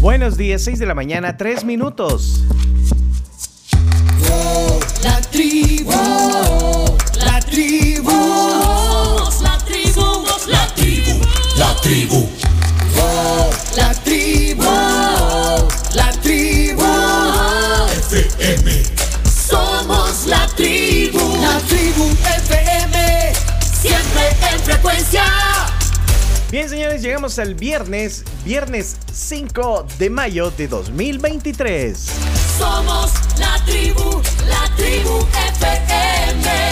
Buenos días, 6 de la mañana, 3 minutos. La tribu, la tribu, la tribu, la tribu, la tribu, la tribu, la tribu, FM. Somos la tribu, la tribu FM, siempre en frecuencia. Bien, señores, llegamos al viernes, viernes 5 de mayo de 2023. Somos la tribu, la tribu FM.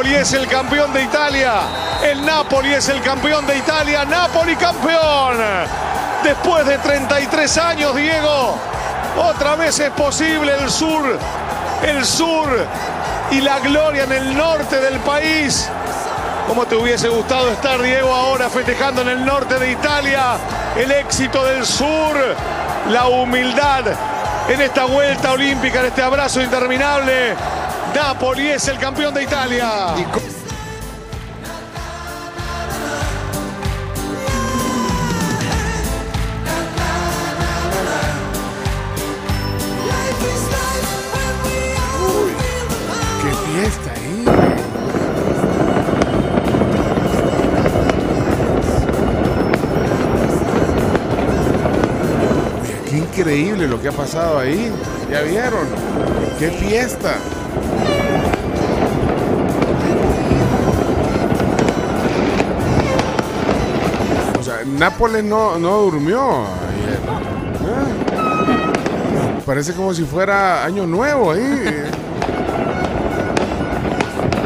Napoli es el campeón de Italia. El Napoli es el campeón de Italia. Napoli campeón. Después de 33 años, Diego, otra vez es posible el sur, el sur y la gloria en el norte del país. ¿Cómo te hubiese gustado estar, Diego, ahora festejando en el norte de Italia el éxito del sur, la humildad en esta vuelta olímpica, en este abrazo interminable? Napoli es el campeón de Italia. Oye, Qué increíble lo que ha pasado ahí. ¿Ya vieron? ¡Qué fiesta! Nápoles no, no durmió ayer. Ah. Parece como si fuera año nuevo ahí.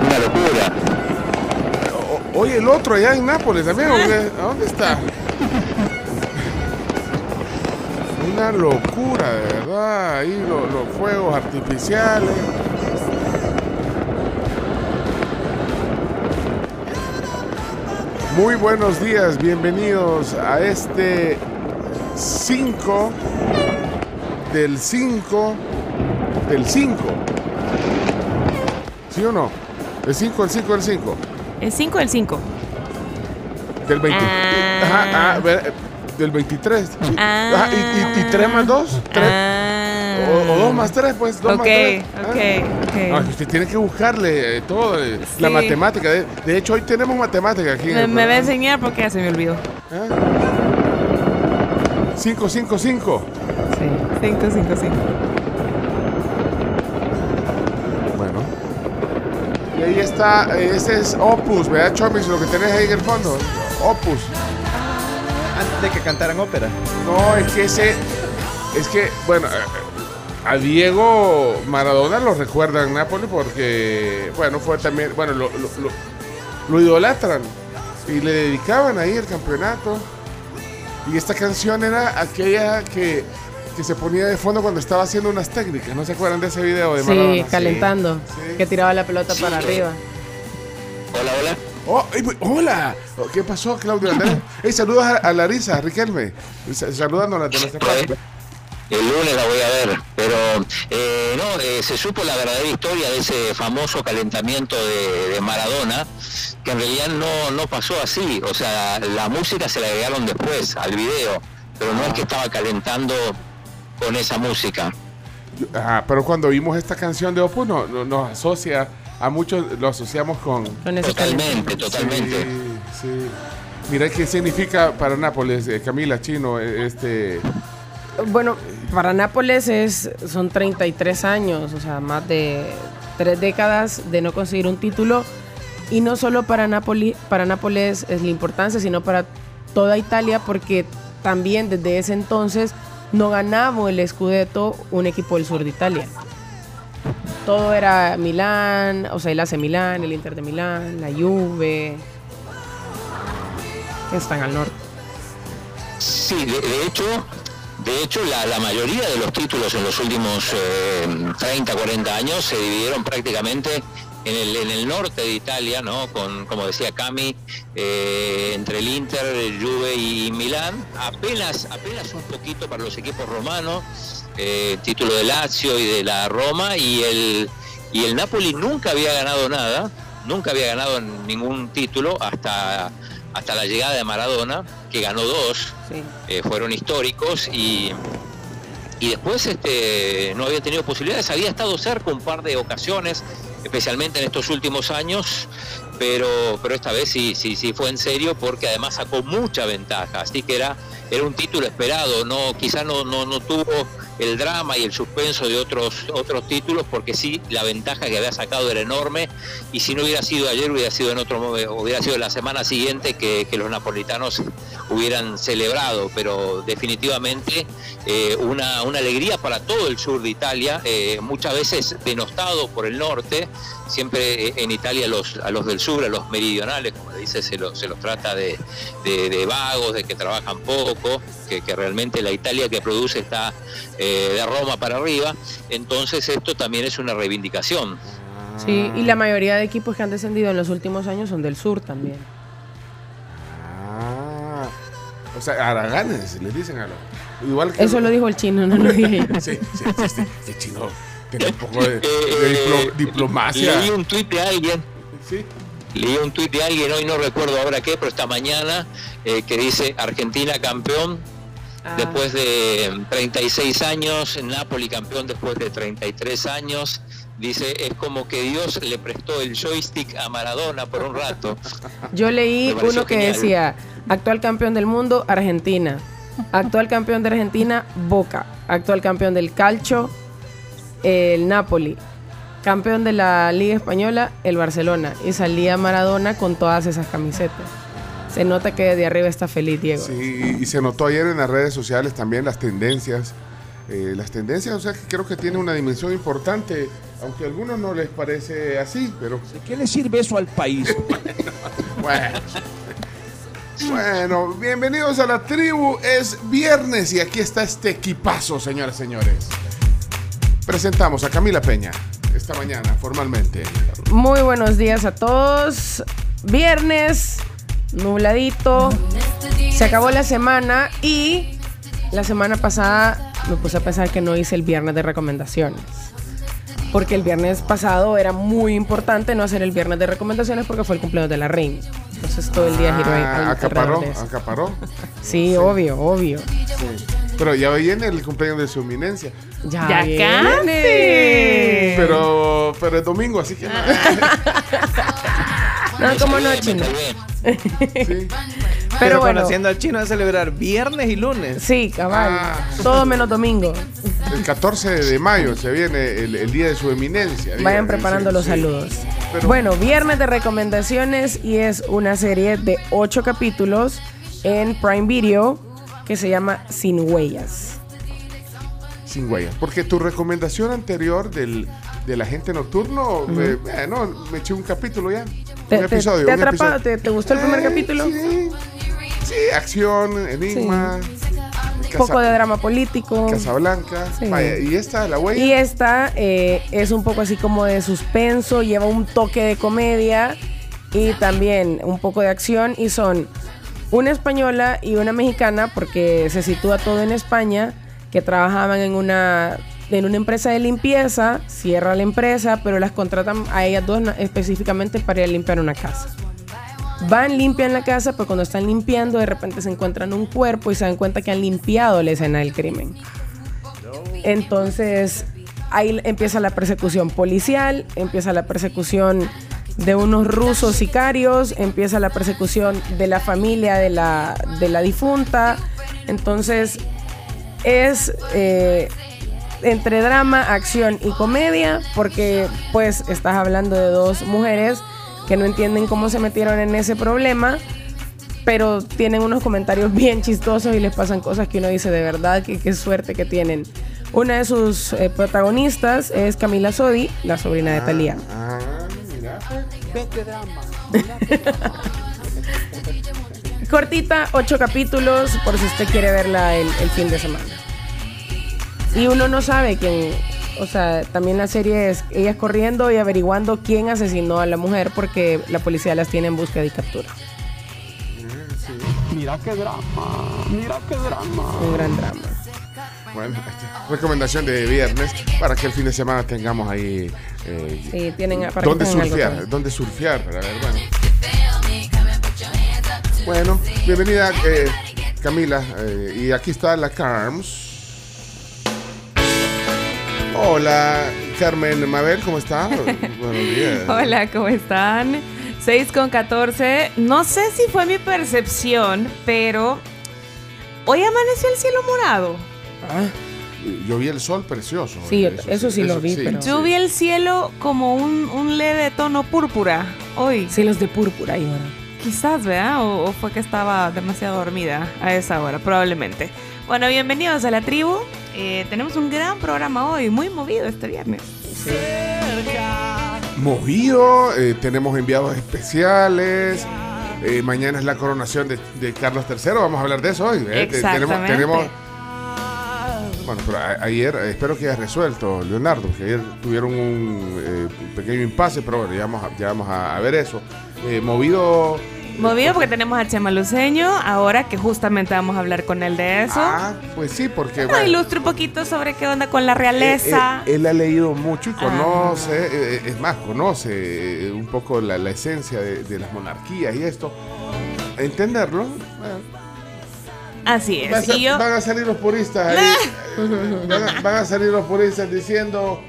Una locura. O- Oye, el otro allá en Nápoles también. ¿A dónde está? Una locura, de verdad. Ahí lo- los fuegos artificiales. Muy buenos días, bienvenidos a este 5 del 5 del 5. ¿Sí o no? El 5 del 5 del 5. El 5 del 5. Del 20. Ah. Ajá, ah, del 23. Ah. Ajá, y, y, y 3 más 2. Ah. O, o 2 más 3, pues. 2 Ok, más 3. ok, ok. No, que usted tiene que buscarle eh, todo, eh, la matemática. De, de hecho, hoy tenemos matemática aquí. Me, me va a enseñar porque ya se me olvidó. 5, 5, 5. Sí, 5, 5, 5. Bueno. Y ahí está, eh, ese es Opus, ¿verdad, Chomis? Lo que tenés ahí en el fondo. Opus. Antes de que cantaran ópera. No, es que ese. Es que, bueno, eh, a Diego Maradona lo recuerdan en Nápoles porque, bueno, fue también. Bueno, lo, lo, lo- lo idolatran y le dedicaban ahí el campeonato. Y esta canción era aquella que, que se ponía de fondo cuando estaba haciendo unas técnicas. ¿No se acuerdan de ese video de Maradona? Sí, calentando. Sí. Que tiraba la pelota para arriba. Hola, hola. Oh, hola. Oh, ¿Qué pasó, Claudio Andrés? Hey, saludos a, a Larisa, Riquelme. Sa- Saludándola de nuestra parte. El lunes la voy a ver, pero eh, no, eh, se supo la verdadera historia de ese famoso calentamiento de, de Maradona, que en realidad no, no pasó así, o sea, la música se la agregaron después al video, pero no es que estaba calentando con esa música. Ajá, pero cuando vimos esta canción de Opus no, no- nos asocia, a muchos lo asociamos con... Con ese Totalmente, totalmente. Sí, sí. Mira qué significa para Nápoles, eh, Camila Chino, este... Bueno, para Nápoles es, son 33 años, o sea, más de tres décadas de no conseguir un título. Y no solo para, Nápoli, para Nápoles es la importancia, sino para toda Italia, porque también desde ese entonces no ganamos el Scudetto un equipo del sur de Italia. Todo era Milán, o sea, el AC Milán, el Inter de Milán, la Juve, están al norte. Sí, de hecho, de hecho la, la mayoría de los títulos en los últimos eh, 30, 40 años se dividieron prácticamente en el, en el norte de Italia, ¿no? Con, como decía Cami, eh, entre el Inter, el Juve y Milán, apenas, apenas un poquito para los equipos romanos, eh, título de Lazio y de la Roma, y el, y el Napoli nunca había ganado nada, nunca había ganado ningún título hasta, hasta la llegada de Maradona, que ganó dos, Sí. eh, fueron históricos y, y después este, no había tenido posibilidades, había estado cerca un par de ocasiones, especialmente en estos últimos años, pero, pero esta vez sí, sí, sí fue en serio porque además sacó mucha ventaja, así que era, era un título esperado, no, quizá no, no, no tuvo el drama y el suspenso de otros, otros títulos porque sí, la ventaja que había sacado era enorme y si no hubiera sido ayer hubiera sido en otro hubiera sido la semana siguiente que, que los napolitanos hubieran celebrado, pero definitivamente eh, una, una alegría para todo el sur de Italia, eh, muchas veces denostado por el norte, siempre eh, en Italia los, a los del sur, a los meridionales, como dice, se los, se los trata de- de vagos, de que trabajan poco, que, que realmente la Italia que produce está eh, de Roma para arriba, entonces esto también es una reivindicación. Sí, y la mayoría de equipos que han descendido en los últimos años son del sur también. Ah, o sea, Araganes, les dicen a los... Igual que Eso lo dijo el chino, no lo dije yo. Sí, sí, sí, sí, sí, chino. Tiene un poco de, de diplo- Eh, diplomacia. Leí un tuit de alguien Sí. Leí un tuit de alguien, hoy no recuerdo ahora qué, pero esta mañana, eh, que dice Argentina campeón Ah, después de 36 años, Napoli campeón después de 33 años. Dice, es como que Dios le prestó el joystick a Maradona por un rato. Yo leí uno que genial. decía, actual campeón del mundo, Argentina. Actual campeón de Argentina, Boca. Actual campeón del calcio, el Napoli. Campeón de la Liga Española, el Barcelona. Y salía Maradona con todas esas camisetas. Se nota que de arriba está feliz, Diego. Sí, y se notó ayer en las redes sociales también las tendencias. Eh, las tendencias, o sea, que creo que tiene una dimensión importante, aunque a algunos no les parece así, pero ¿De qué le sirve eso al país? bueno. Bueno, bienvenidos a la tribu. Es viernes y aquí está este equipazo, señoras y señores. Presentamos a Camila Peña esta mañana formalmente. Muy buenos días a todos. Viernes, nubladito. Se acabó la semana y la semana pasada me puse a pensar que no hice el viernes de recomendaciones. Porque el viernes pasado era muy importante no hacer el viernes de recomendaciones porque fue el cumpleaños de la reina. Entonces todo el día giró Ah, alrededor acaparó, de acaparó. Sí, obvio, obvio. Sí. Pero ya viene el cumpleaños de su eminencia. Ya, Ya viene. Pero, pero es domingo, así que no. No, como no, chino. Sí. Pero Pero bueno, conociendo al chino a celebrar viernes y lunes. sí, cabal. Ah. Todo menos domingo. El 14 de mayo se viene el, el día de su eminencia. Vayan preparando sí, los sí. saludos. Pero- Bueno, viernes de recomendaciones y es una serie de ocho capítulos en Prime Video que se llama Sin Huellas. Sin huellas. Porque tu recomendación anterior del, del agente nocturno, eh, bueno, me eché un capítulo ya. ¿Te, un episodio. te un atrapado? episodio. ¿Te, te gustó el primer Eh, capítulo? Sí. Sí, acción, enigma. Un Casa- poco de drama político. Casablanca. Sí. Vaya, y esta, la huella. Y esta eh, es un poco así como de suspenso, lleva un toque de comedia y también un poco de acción y son una española y una mexicana porque se sitúa todo en España que trabajaban en una en una empresa de limpieza, cierra la empresa, pero las contratan a ellas dos específicamente para ir a limpiar una casa. Van, limpian la casa, pero cuando están limpiando de repente se encuentran un cuerpo y se dan cuenta que han limpiado la escena del crimen. Entonces ahí empieza la persecución policial, empieza la persecución de unos rusos sicarios, empieza la persecución de la familia de la, de la difunta. Entonces, es eh, entre drama, acción y comedia, porque pues estás hablando de dos mujeres que no entienden cómo se metieron en ese problema, pero tienen unos comentarios bien chistosos y les pasan cosas que uno dice de verdad que qué suerte que tienen. Una de sus eh, protagonistas es Camila Sodi, la sobrina de Talía. Ah, mira. Cortita, ocho capítulos, por si usted quiere verla el, el fin de semana. Y uno no sabe quién, o sea, también la serie es ellas corriendo y averiguando quién asesinó a la mujer porque la policía las tiene en búsqueda y captura. Mira qué drama, mira qué drama. Un gran drama. Bueno, recomendación de viernes para que el fin de semana tengamos ahí. eh, Sí, tienen para ¿Dónde algo surfear? ¿Dónde surfear? Para ver, bueno. Bueno, bienvenida eh, Camila. eh, y aquí está la Carms. Hola, Carmen Mabel, ¿cómo está? Buenos días. Hola, ¿cómo están? 6 con 14. No sé si fue mi percepción, pero hoy amaneció el cielo morado. Yo vi el sol precioso. Sí, eso sí lo vi, pero- Yo vi el cielo como un, un leve tono púrpura hoy. Cielos de púrpura y oro. Quizás, ¿verdad? O, o fue que estaba demasiado dormida a esa hora, probablemente. Bueno, bienvenidos a la tribu. Eh, tenemos un gran programa hoy, muy movido este viernes. movido, eh, tenemos enviados especiales. eh, mañana es la coronación de, de Carlos III, vamos a hablar de eso hoy. eh, te- tenemos, Exactamente. tenemos- bueno, pero a- ayer, eh, espero que haya resuelto, Leonardo, que ayer tuvieron un eh, pequeño impasse, pero bueno, ya vamos a, ya vamos a, a ver eso. Eh, movido. Movido porque tenemos a Chema Luceño, ahora que justamente vamos a hablar con él de eso. Ah, pues sí, porque. Nos bueno, ilustre un poquito sobre qué onda con la eh, realeza. eh, él ha leído mucho y Ah. conoce, eh, es más, conoce eh, un poco la, la esencia de, de las monarquías y esto. Entenderlo. bueno, Así Va a es. ser- Y yo, Van a salir los puristas ahí. eh, van, a, van a salir los puristas diciendo.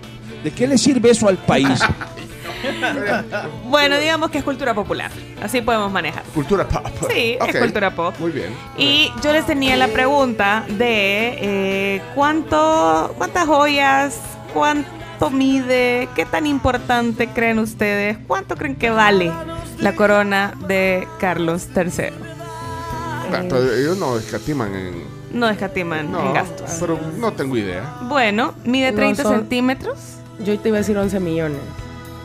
¿De qué le sirve eso al país? bueno, digamos que es cultura popular. Así podemos manejar. Cultura pop. Sí, es cultura pop. Muy bien. Y yo les tenía la pregunta de eh, cuánto, cuántas joyas, cuánto mide, qué tan importante creen ustedes, cuánto creen que vale la corona de Carlos III. Pero ellos no escatiman en. No escatiman No, en gastos. pero no tengo idea. Bueno, mide No 30 son- centímetros. Yo te iba a decir 11 millones.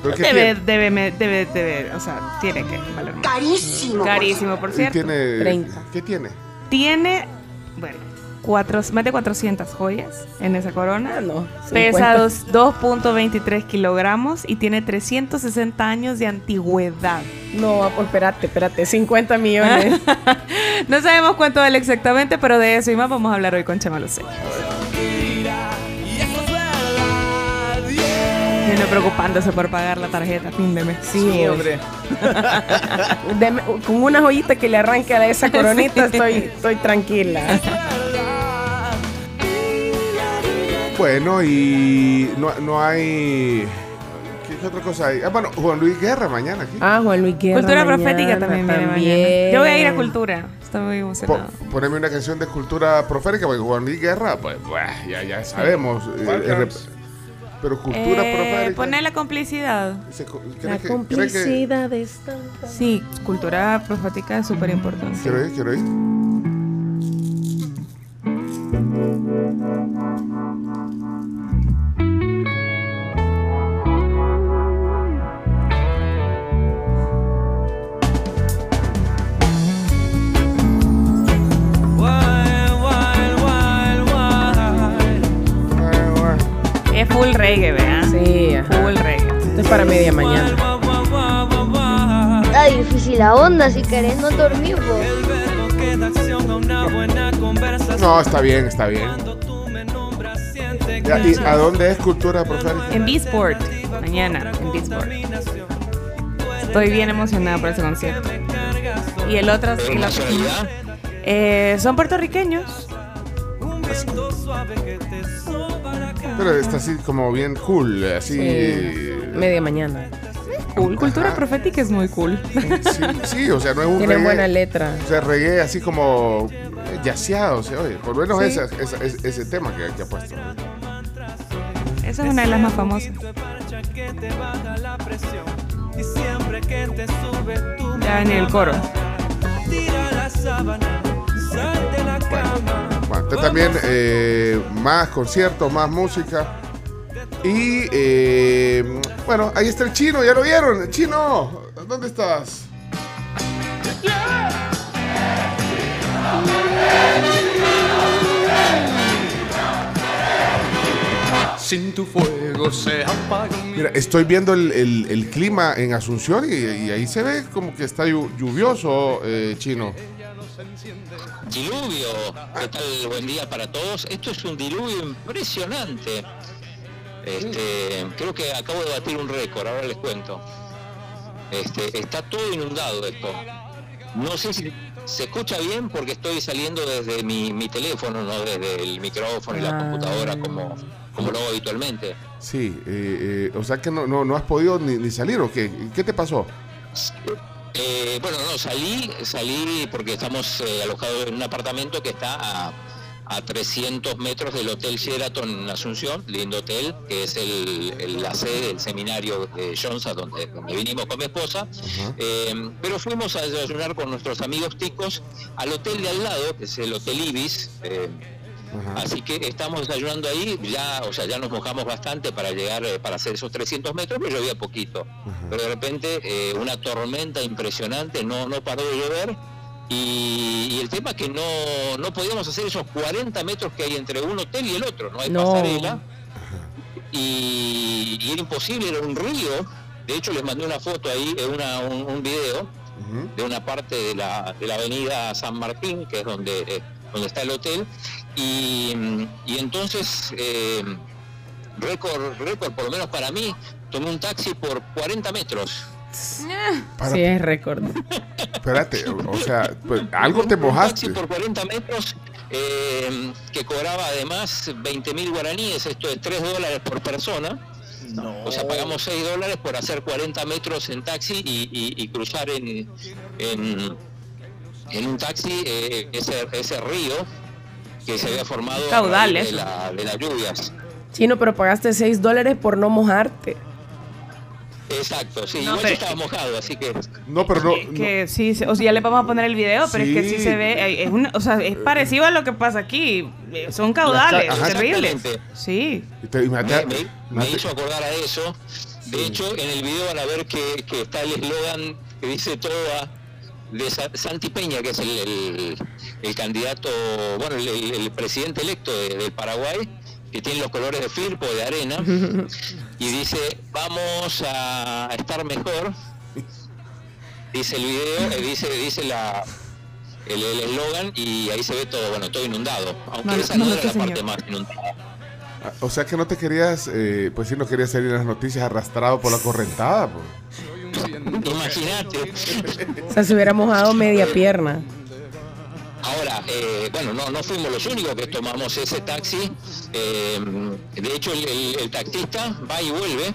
¿Pero qué Debe, debe, debe, debe, o sea, tiene que valer más. Carísimo. Carísimo, por Y cierto. tiene 30. ¿Qué tiene? Tiene, bueno, cuatro, más de 400 joyas en esa corona. Ah, no. Pesa 50. dos- 2.23 kilogramos y tiene 360 años de antigüedad. No, pues espérate, espérate. 50 millones. no sabemos cuánto vale exactamente, pero de eso y más vamos a hablar hoy con Chema Lucey. Viene preocupándose por pagar la tarjeta a fin de mes. Sí, hombre. Deme- con una joyita que le arranque a esa coronita estoy, estoy tranquila. Bueno, y no, no hay. ¿Qué, otra cosa hay? Ah, bueno, Juan Luis Guerra mañana aquí. Ah, Juan Luis Guerra Cultura mañana profética también viene mañana. Yo voy a ir a cultura. Estoy muy Po- emocionada. poneme una canción de cultura profética, porque Juan Luis Guerra, pues, buah, ya, ya sabemos. eh, eh, pero cultura Eh, poner la complicidad. La ¿cree que- cree que- complicidad está. Sí, cultura profética es súper importante. Quiero ir, quiero ir. Es full reggae, ¿verdad? Sí, ajá. Full reggae. Esto es para media mañana. Está difícil la onda, si querés no dormir vos. No, está bien, está bien. Ya, ¿Y a dónde es cultura profética? En B-Sport, mañana, en B-Sport. Estoy bien emocionada por ese concierto. Y el otro, y la- eh, son puertorriqueños. Pero está así como bien cool, así. Sí. Media mañana. Cool. Cultura profética es muy cool. Sí, sí, o sea, no es un reggae- buena letra. O sea, reggae así como yaceado, o sea, oye, por lo menos Sí. esa- esa- ese, ese tema que, que ha puesto. Esa es una de las más famosas. Ya ni el coro. Bueno, usted también eh, más conciertos, más música. Y eh, bueno, ahí está el chino, ya lo vieron. Chino, ¿dónde estás? Sin tu fuego se apaga mi Mira, estoy viendo el, el- el clima en Asunción y, y ahí se ve como que está llu- lluvioso, eh, chino. Diluvio, ¿qué tal? Buen día para todos. Esto es un diluvio impresionante. Este, creo que acabo de batir un récord, ahora les cuento. Este, está todo inundado esto. No sé si se escucha bien porque estoy saliendo desde mi, mi teléfono, no desde el micrófono y la Ah. computadora como, como lo hago habitualmente. Sí, eh, eh, o sea que no, no, no has podido ni, ni salir o qué. ¿Qué te pasó? Eh, bueno, no, salí, salí porque estamos eh, alojados en un apartamento que está a, a 300 metros del Hotel Sheraton en Asunción, lindo hotel, que es el, el- la sede del seminario de Johnson, donde, donde vinimos con mi esposa. Eh, pero fuimos a desayunar con nuestros amigos ticos al hotel de al lado, que es el Hotel Ibis. Así que estamos desayunando ahí, ya, o sea, ya nos mojamos bastante para llegar, eh, para hacer esos 300 metros, pero llovía poquito. Pero de repente eh, una tormenta impresionante, no, no paró de llover. Y, y el tema es que no, no podíamos hacer esos 40 metros que hay entre un hotel y el otro, no hay No. pasarela. Y, y era imposible, era un río. De hecho, les mandé una foto ahí, eh, una, un, un video de una parte de la, de la avenida San Martín, que es donde, eh, donde está el hotel. Y, y entonces, eh, récord, récord, por lo menos para mí, tomé un taxi por 40 metros. Para- Sí, es récord. Espérate, o, sea, pues, algo te Un mojaste. taxi por 40 metros eh, que cobraba además 20 mil guaraníes, esto es 3 dólares por persona. O sea, pagamos 6 dólares por hacer 40 metros en taxi y, y- y cruzar en, en, en un taxi eh, ese, ese río que se había formado a Caudales. raíz de, la- de las lluvias. Chino, pero pagaste 6 dólares por no mojarte. Exacto, sí, No, igual pero- yo estaba mojado, así que No, pero no. Que, que sí, o sea, ya le vamos a poner el video, pero es que sí se ve, eh, es una- o sea, es parecido a lo que pasa aquí. eh, Son caudales, Ajá. terribles. Sí. me, me- me imagínate- hizo acordar a eso. De hecho, en el video van a ver que, que está el eslogan que dice toda de Sa- Santi Peña, que es el, el- el candidato, bueno, el, el- el presidente electo de- del Paraguay, que tiene los colores de Firpo, de arena, y dice, vamos a estar mejor. Dice el video, eh, dice, dice la el el eslogan y ahí se ve todo, bueno, todo inundado. Aunque No, esa no, no, era la parte más inundada. Ah, O sea que no te querías, eh, pues sí, no querías salir en las noticias arrastrado por la correntada. pues. Imagínate. O sea, se hubiera mojado media pierna. Ahora, eh, bueno, no, no fuimos los únicos que tomamos ese taxi. Eh, de hecho, el, el- el taxista va y vuelve.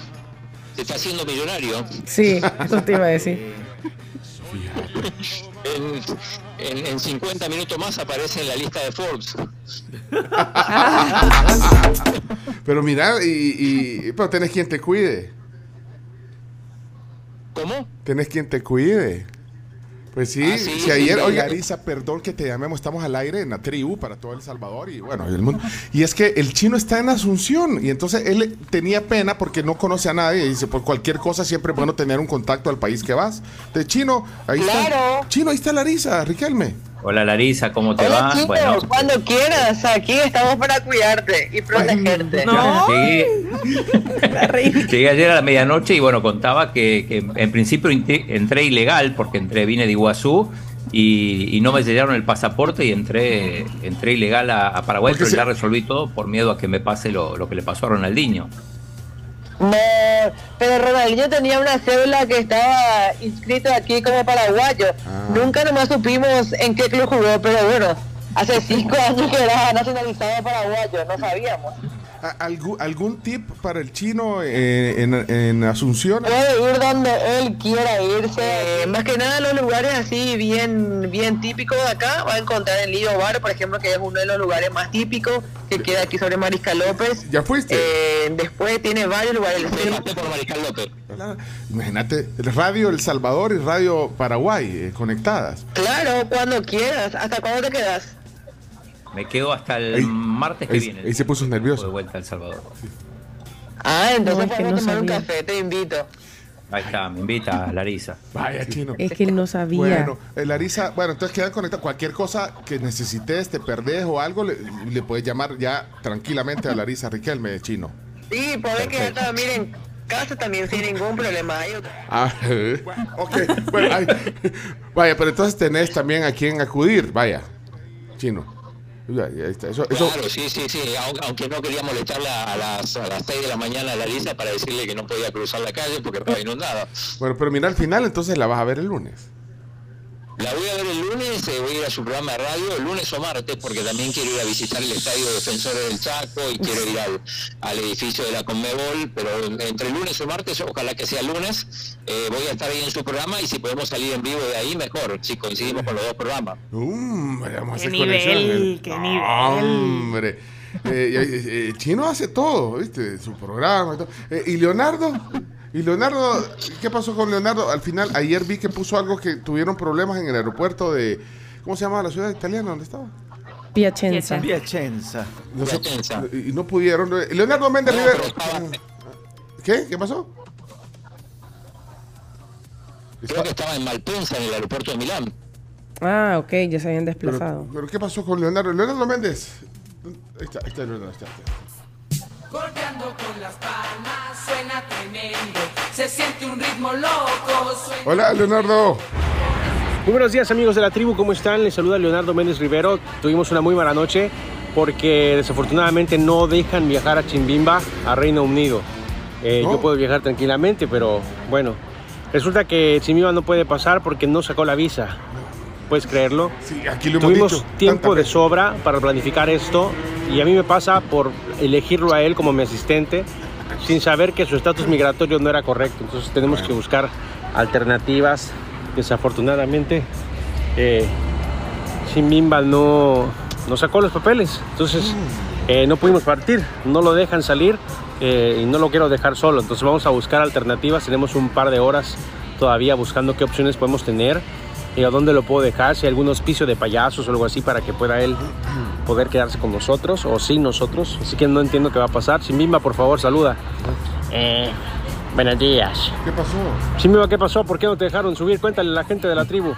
Se está haciendo millonario. Sí, eso te iba a decir. En, en- en 50 minutos más aparece en la lista de Forbes. Pero mira, y, y- pero tenés quien te cuide. ¿Cómo? Tenés quien te cuide. Pues sí, Ah, sí, si ayer, oiga, Arisa, perdón que te llamemos, estamos al aire en la tribu para todo El Salvador y bueno, y el mundo. Y es que el chino está en Asunción y entonces él tenía pena porque no conoce a nadie y dice, por cualquier cosa siempre es bueno tener un contacto al país que vas. De chino, ahí Claro. está. Chino, ahí está Larisa, Riquelme. Hola Larisa, ¿cómo te Hola va? Bueno, cuando quieras, aquí estamos para cuidarte y protegerte. No. llegué, llegué ayer a la medianoche y bueno, contaba que, que en principio entré ilegal porque entré, vine de Iguazú y, y no me sellaron el pasaporte y entré, entré ilegal a, a Paraguay, Porque pero se- ya resolví todo por miedo a que me pase lo, lo que le pasó a Ronaldinho. No, pero Ronaldinho tenía una cédula que estaba inscrito aquí como paraguayo. Ah. Nunca nomás supimos en qué club jugó, pero bueno, hace cinco años que era nacionalizado paraguayo, no sabíamos. ¿A- algún, ¿Algún tip para el chino eh, en, en Asunción? Puede ir donde él quiera irse. Eh, más que nada los lugares así bien bien típicos de acá. Va a encontrar el Lido Bar, por ejemplo, que es uno de los lugares más típicos que queda aquí sobre Mariscal López. ¿Ya fuiste? Eh, después tiene varios lugares. por Mariscal López. Imagínate, Radio El Salvador y Radio Paraguay eh, conectadas. Claro, cuando quieras. ¿Hasta cuándo te quedas? Me quedo hasta el Ahí- martes que ahí- viene. ahí se puso nervioso. De vuelta a El Salvador. Ah, entonces No, es que podemos no tomar un café, te invito. Ahí está, me invita Larisa. Vaya, chino. Es que él no sabía. Bueno, eh, Larisa, bueno, entonces quedan conectados. Cualquier cosa que necesites, te perdés o algo, le, le puedes llamar ya tranquilamente a Larisa Riquelme, chino. Sí, podés quedarte a dormir en casa también sin ningún problema. Ah, eh, ok, bueno, ay, vaya, pero entonces tenés también a quien acudir, vaya, chino. Eso, eso, Claro, sí, sí, sí. Aun- Aunque no quería molestarla a las, a las 6 de la mañana a la Lisa para decirle que no podía cruzar la calle porque estaba inundada. bueno, pero mira al final, entonces la vas a ver el lunes. La voy a ver el lunes, eh, voy a ir a su programa de radio, el lunes o martes, porque también quiero ir a visitar el Estadio Defensores del Chaco y quiero ir al, al edificio de la Conmebol, pero entre lunes o martes, ojalá que sea lunes, eh, voy a estar ahí en su programa y si podemos salir en vivo de ahí, mejor, si coincidimos con los dos programas. Um, vamos a Qué hacer nivel, conexiones. qué nivel. Hombre. Eh, eh, eh, Chino hace todo, ¿viste? Su programa y todo. Eh, ¿Y Leonardo? ¿Y Leonardo? ¿Qué pasó con Leonardo? Al final, ayer vi que puso algo que tuvieron problemas en el aeropuerto de... ¿Cómo se llama la ciudad italiana? ¿Dónde estaba? Piacenza. Piacenza. Piacenza. y no pudieron. Leonardo Méndez Rivero. ¿Qué? ¿Qué pasó? Creo que estaba en Malpensa, en el aeropuerto de Milán. Ah, ok, ya se habían Pero, desplazado. pero ¿qué pasó con Leonardo? Leonardo Méndez. Ahí está, ahí está Leonardo. ahí está, ahí está. Golpeando con las palmas suena tremendo. Se siente un ritmo loco. Suena Hola, Leonardo. Muy buenos días amigos de la tribu, ¿cómo están? Les saluda Leonardo Méndez Rivero. Tuvimos una muy mala noche porque desafortunadamente no dejan viajar a Chimbimba, a Reino Unido. Eh, ¿No? Yo puedo viajar tranquilamente, pero bueno, resulta que Chimbimba no puede pasar porque no sacó la visa. ¿Puedes creerlo? Sí, aquí lo hemos Tuvimos dicho. tiempo de sobra para planificar esto y a mí me pasa por elegirlo a él como mi asistente sin saber que su estatus migratorio no era correcto. Entonces tenemos que buscar alternativas. Desafortunadamente, eh, Chimbimba no, no sacó los papeles. Entonces eh, no pudimos partir, no lo dejan salir eh, y no lo quiero dejar solo. Entonces vamos a buscar alternativas. Tenemos un par de horas todavía buscando qué opciones podemos tener y a dónde lo puedo dejar, si hay algún hospicio de payasos o algo así para que pueda él poder quedarse con nosotros o sin nosotros. Así que no entiendo qué va a pasar. Chimbimba, por favor, saluda. Eh, buenos días. ¿Qué pasó? Chimbimba, ¿qué pasó? ¿Por qué no te dejaron subir? Cuéntale a la gente de la tribu.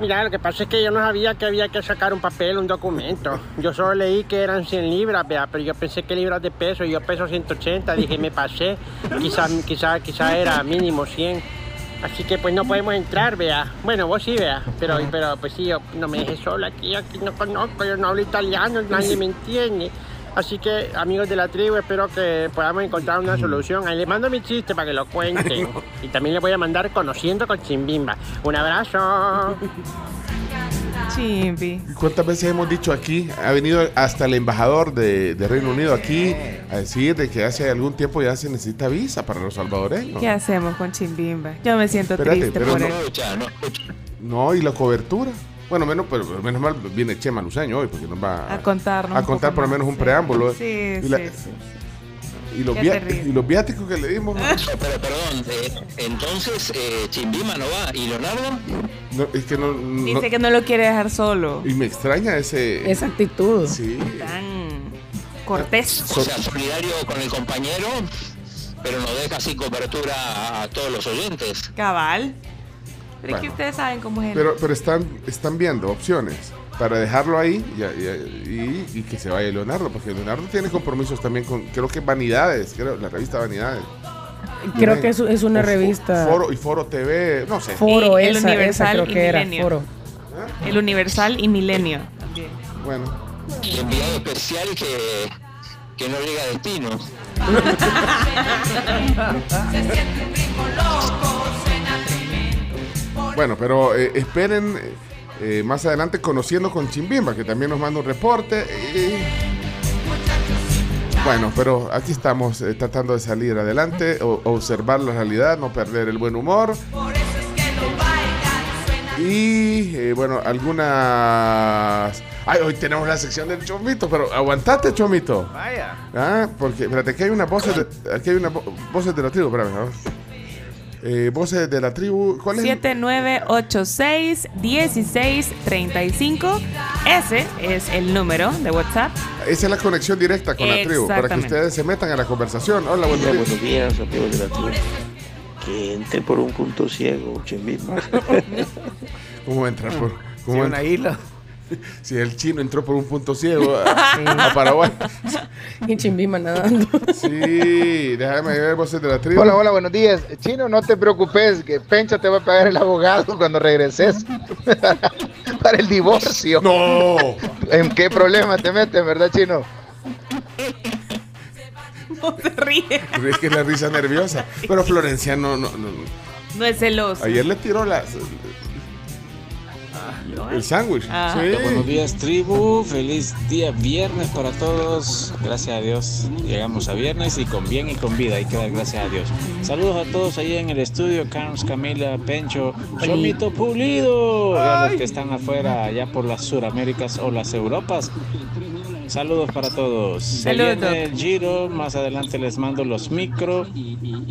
Mira, lo que pasa es que yo no sabía que había que sacar un papel, un documento. Yo solo leí que eran 100 libras, vea, pero yo pensé que libras de peso, yo peso 180, dije, me pasé. Quizá, quizá, quizá era mínimo 100. Así que pues no podemos entrar, vea. Bueno, vos sí, vea. Pero, pero pues sí, yo no me dejé sola aquí, aquí no conozco, yo no hablo italiano, nadie me entiende. Así que, amigos de la tribu, espero que podamos encontrar una solución. Ahí les mando mi chiste para que lo cuenten. Y también les voy a mandar conociendo con Chimbimba. Un abrazo. Chimbi. ¿Cuántas veces hemos dicho aquí? Ha venido hasta el embajador de, de Reino Unido aquí a decir de que hace algún tiempo ya se necesita visa para los salvadoreños. ¿Qué hacemos con Chimbimba? Yo me siento Espérate, triste pero por no- él. No, y la cobertura. Bueno, menos, pero menos mal viene Chema Luceño hoy porque nos va A a contar poco por lo menos un sí. preámbulo. Sí, y, sí, la- sí. Y los y los viáticos que le dimos. Pero perdón, eh, entonces eh, Chimbima no va. ¿Y Leonardo? no, es que no, no- Dice que no lo quiere dejar solo. Y me extraña ese. Esa actitud. Sí. Tan cortés. O sea, solidario con el compañero, pero no deja sin cobertura a, a todos los oyentes. Cabal. Pero es que ustedes saben cómo es. Pero, pero están, están viendo opciones para dejarlo ahí y, y- y- y que se vaya Leonardo, porque Leonardo tiene compromisos también con, creo que Vanidades, creo, la revista Vanidades. Creo que es, es una O revista. Foro y Foro TV, no sé. Foro, Y el esa, esa Universal creo y que era. Milenio. Foro. El Universal y Milenio también. Bueno. Y enviado especial que, que no llega a destino. Bueno, pero eh, esperen eh, más adelante conociendo con Chimbimba, que también nos manda un reporte. y- Bueno, pero aquí estamos eh, tratando de salir adelante, o- observar la realidad, no perder el buen humor. Y eh, bueno, algunas. Ay, hoy tenemos la sección del Chomito, pero aguantate, Chomito. Vaya. Ah, porque, espérate, aquí hay una voz de, aquí hay una vo- voces de la tribu, espérame. Eh, voces de la tribu, ¿cuál es? 7986-1635. Ese es el número de WhatsApp. Esa es la conexión directa con la tribu, para que ustedes se metan a la conversación. Hola, buenos días. buenos días, amigos de la tribu. Que entre por un punto ciego, chimbimba. ¿Cómo entrar por Sí, cómo una entra- isla. Si el chino entró por un punto ciego a, a Paraguay. Y Chimbima nadando. Sí, déjame ver voces de la tribu. Hola, hola, buenos días. Chino, no te preocupes, que Pencho te va a pagar el abogado cuando regreses para el divorcio. No. ¿En qué problema te metes, verdad, Chino? No se ríe. Es que es la risa nerviosa. Pero Florencia no, no, no. No es celoso. Ayer le tiró el sándwich. Ah. Sí. Buenos días tribu, feliz día viernes para todos. Gracias a Dios llegamos a viernes y con bien y con vida, hay que dar gracias a Dios. Saludos a todos ahí en el estudio, Carlos, Camila, Pencho, Chomito Pulido, y a los que están afuera allá por las Suraméricas o las Europas. Saludos para todos. Se Saludos. viene el Giro, más adelante les mando los micro.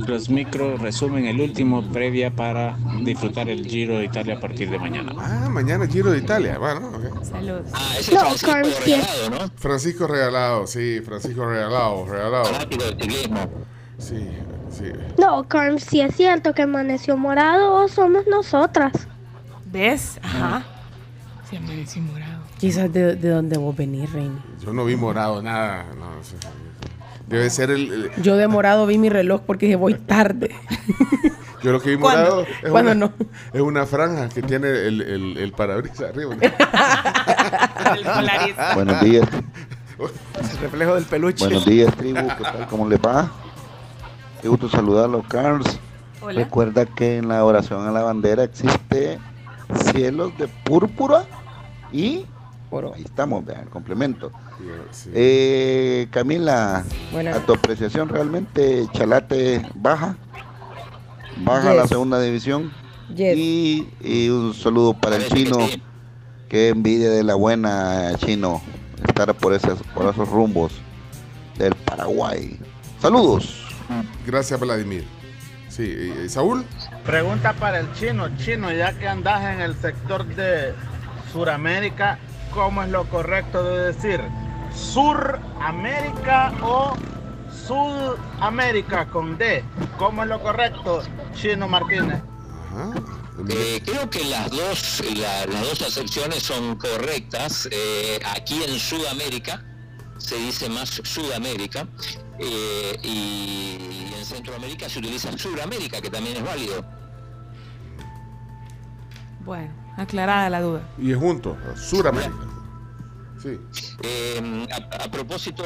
Los micro resumen el último previa para disfrutar el Giro de Italia a partir de mañana. Ah, mañana Giro de Italia. Bueno, ok. Saludos. Ah, ese es Francisco Regalado, ¿no? Francisco Regalado, sí, Francisco Regalado, Regalado. Sí, sí. No, Carm, si es cierto que amaneció morado o somos nosotras. ¿Ves? Ajá. Se amaneció morado. Quizás de, de dónde vos venís, Reina. Yo no vi morado nada. No, debe ser el, el- Yo de morado vi mi reloj porque dije voy tarde. Yo lo que vi morado es, ¿Cuándo una, no? es una franja que tiene el, el, el parabrisas arriba. Buenos días. El reflejo del peluche. Buenos días, tribu. ¿Qué tal? ¿Cómo le va? Qué gusto saludarlos, Carlos. Hola. Recuerda que en la oración a la bandera existe cielos de púrpura y ahí estamos, vean, el complemento. Eh, Camila, Buena. a tu apreciación realmente Chalate baja, baja a la Yes. segunda división y, y un saludo para el chino, que envidia de la buena chino estar por esos, por esos rumbos del Paraguay. Saludos. Gracias, Vladimir. Sí, ¿y- y Saúl. Pregunta para el chino. Chino, ya que andas en el sector de Suramérica, ¿cómo es lo correcto de decir? ¿Suramérica o Sudamérica con D? ¿Cómo es lo correcto, Chino Martínez? Eh, creo que las dos, la- las dos acepciones son correctas. Eh, aquí en Sudamérica se dice más Sudamérica eh, y en Centroamérica se utiliza Suramérica, que también es válido. Bueno, aclarada la duda. Y es junto, Suramérica. Sí. Eh, a, a propósito,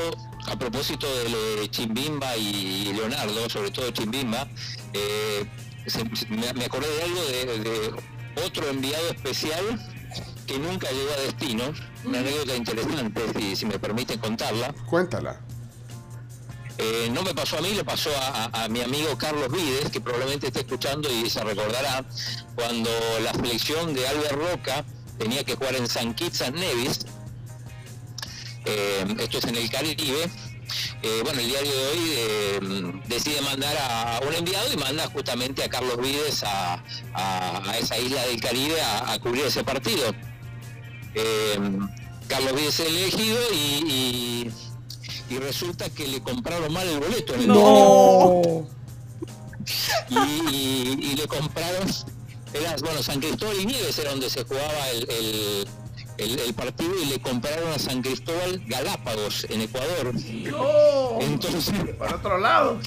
a propósito de lo de Chimbimba y Leonardo, sobre todo Chimbimba, eh, se- se- me, me acordé de algo de, de otro enviado especial que nunca llegó a destino, una anécdota interesante, si, si me permiten contarla. Cuéntala. Eh, no me pasó a mí, le pasó a, mi amigo Carlos Vides, que probablemente esté escuchando y se recordará cuando la selección de Albert Roca tenía que jugar en San Kitts and Nevis. Eh, esto es en el Caribe. Eh, bueno, el diario de hoy decide mandar a un enviado y manda justamente a Carlos Vides a, esa isla del Caribe a, cubrir ese partido. Carlos Vides es elegido y- y resulta que le compraron mal el boleto en el No. y, y- y le compraron, era, bueno, San Cristóbal y Nieves era donde se jugaba el, el- el- el partido y le compraron a San Cristóbal Galápagos en Ecuador. Entonces, para otro lado.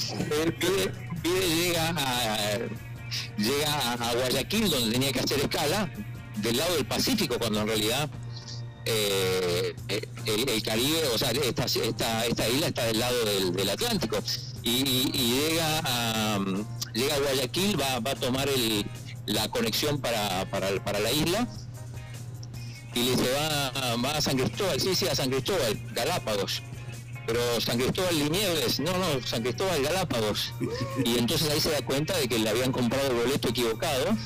El pibe, pibe llega a llega a Guayaquil donde tenía que hacer escala, del lado del Pacífico, cuando en realidad eh, eh, el, Caribe, o sea, esta, esta, esta isla está del lado del, Atlántico. Y, y- y llega, a, llega a Guayaquil, va, a tomar el- la conexión para, para, la isla. Y le dice, va, a San Cristóbal, sí, sí, a San Cristóbal, Galápagos. pero San Cristóbal Linieves, no, no, San Cristóbal Galápagos. Y entonces ahí se da cuenta de que le habían comprado el boleto equivocado.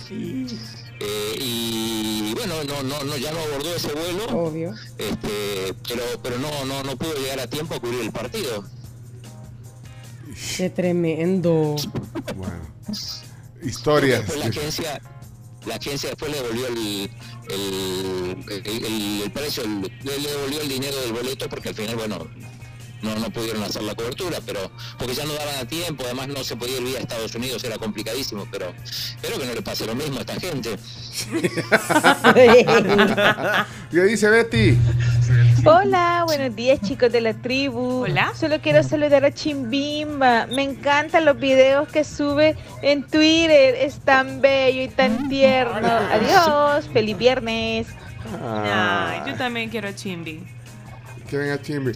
Eh, y bueno, no, no, no, ya no abordó ese vuelo. Obvio. Este, pero, pero no, no, no pudo llegar a tiempo a cubrir el partido. Qué tremendo. Historias. Después la agencia, la agencia después le devolvió el, el, el- el- el precio, le devolvió el dinero del boleto porque al final, bueno, no, no pudieron hacer la cobertura, pero porque ya no daban a tiempo, además no se podía ir vía Estados Unidos, era complicadísimo, pero espero que no le pase lo mismo a esta gente. ¿Qué dice Betty? Hola, buenos días chicos de la tribu. Hola. Solo quiero saludar a Chimbimba. Me encantan los videos que sube en Twitter. Es tan bello y tan tierno. Adiós, feliz viernes. Ay, yo también quiero a Chimbi. Que venga Chimbi.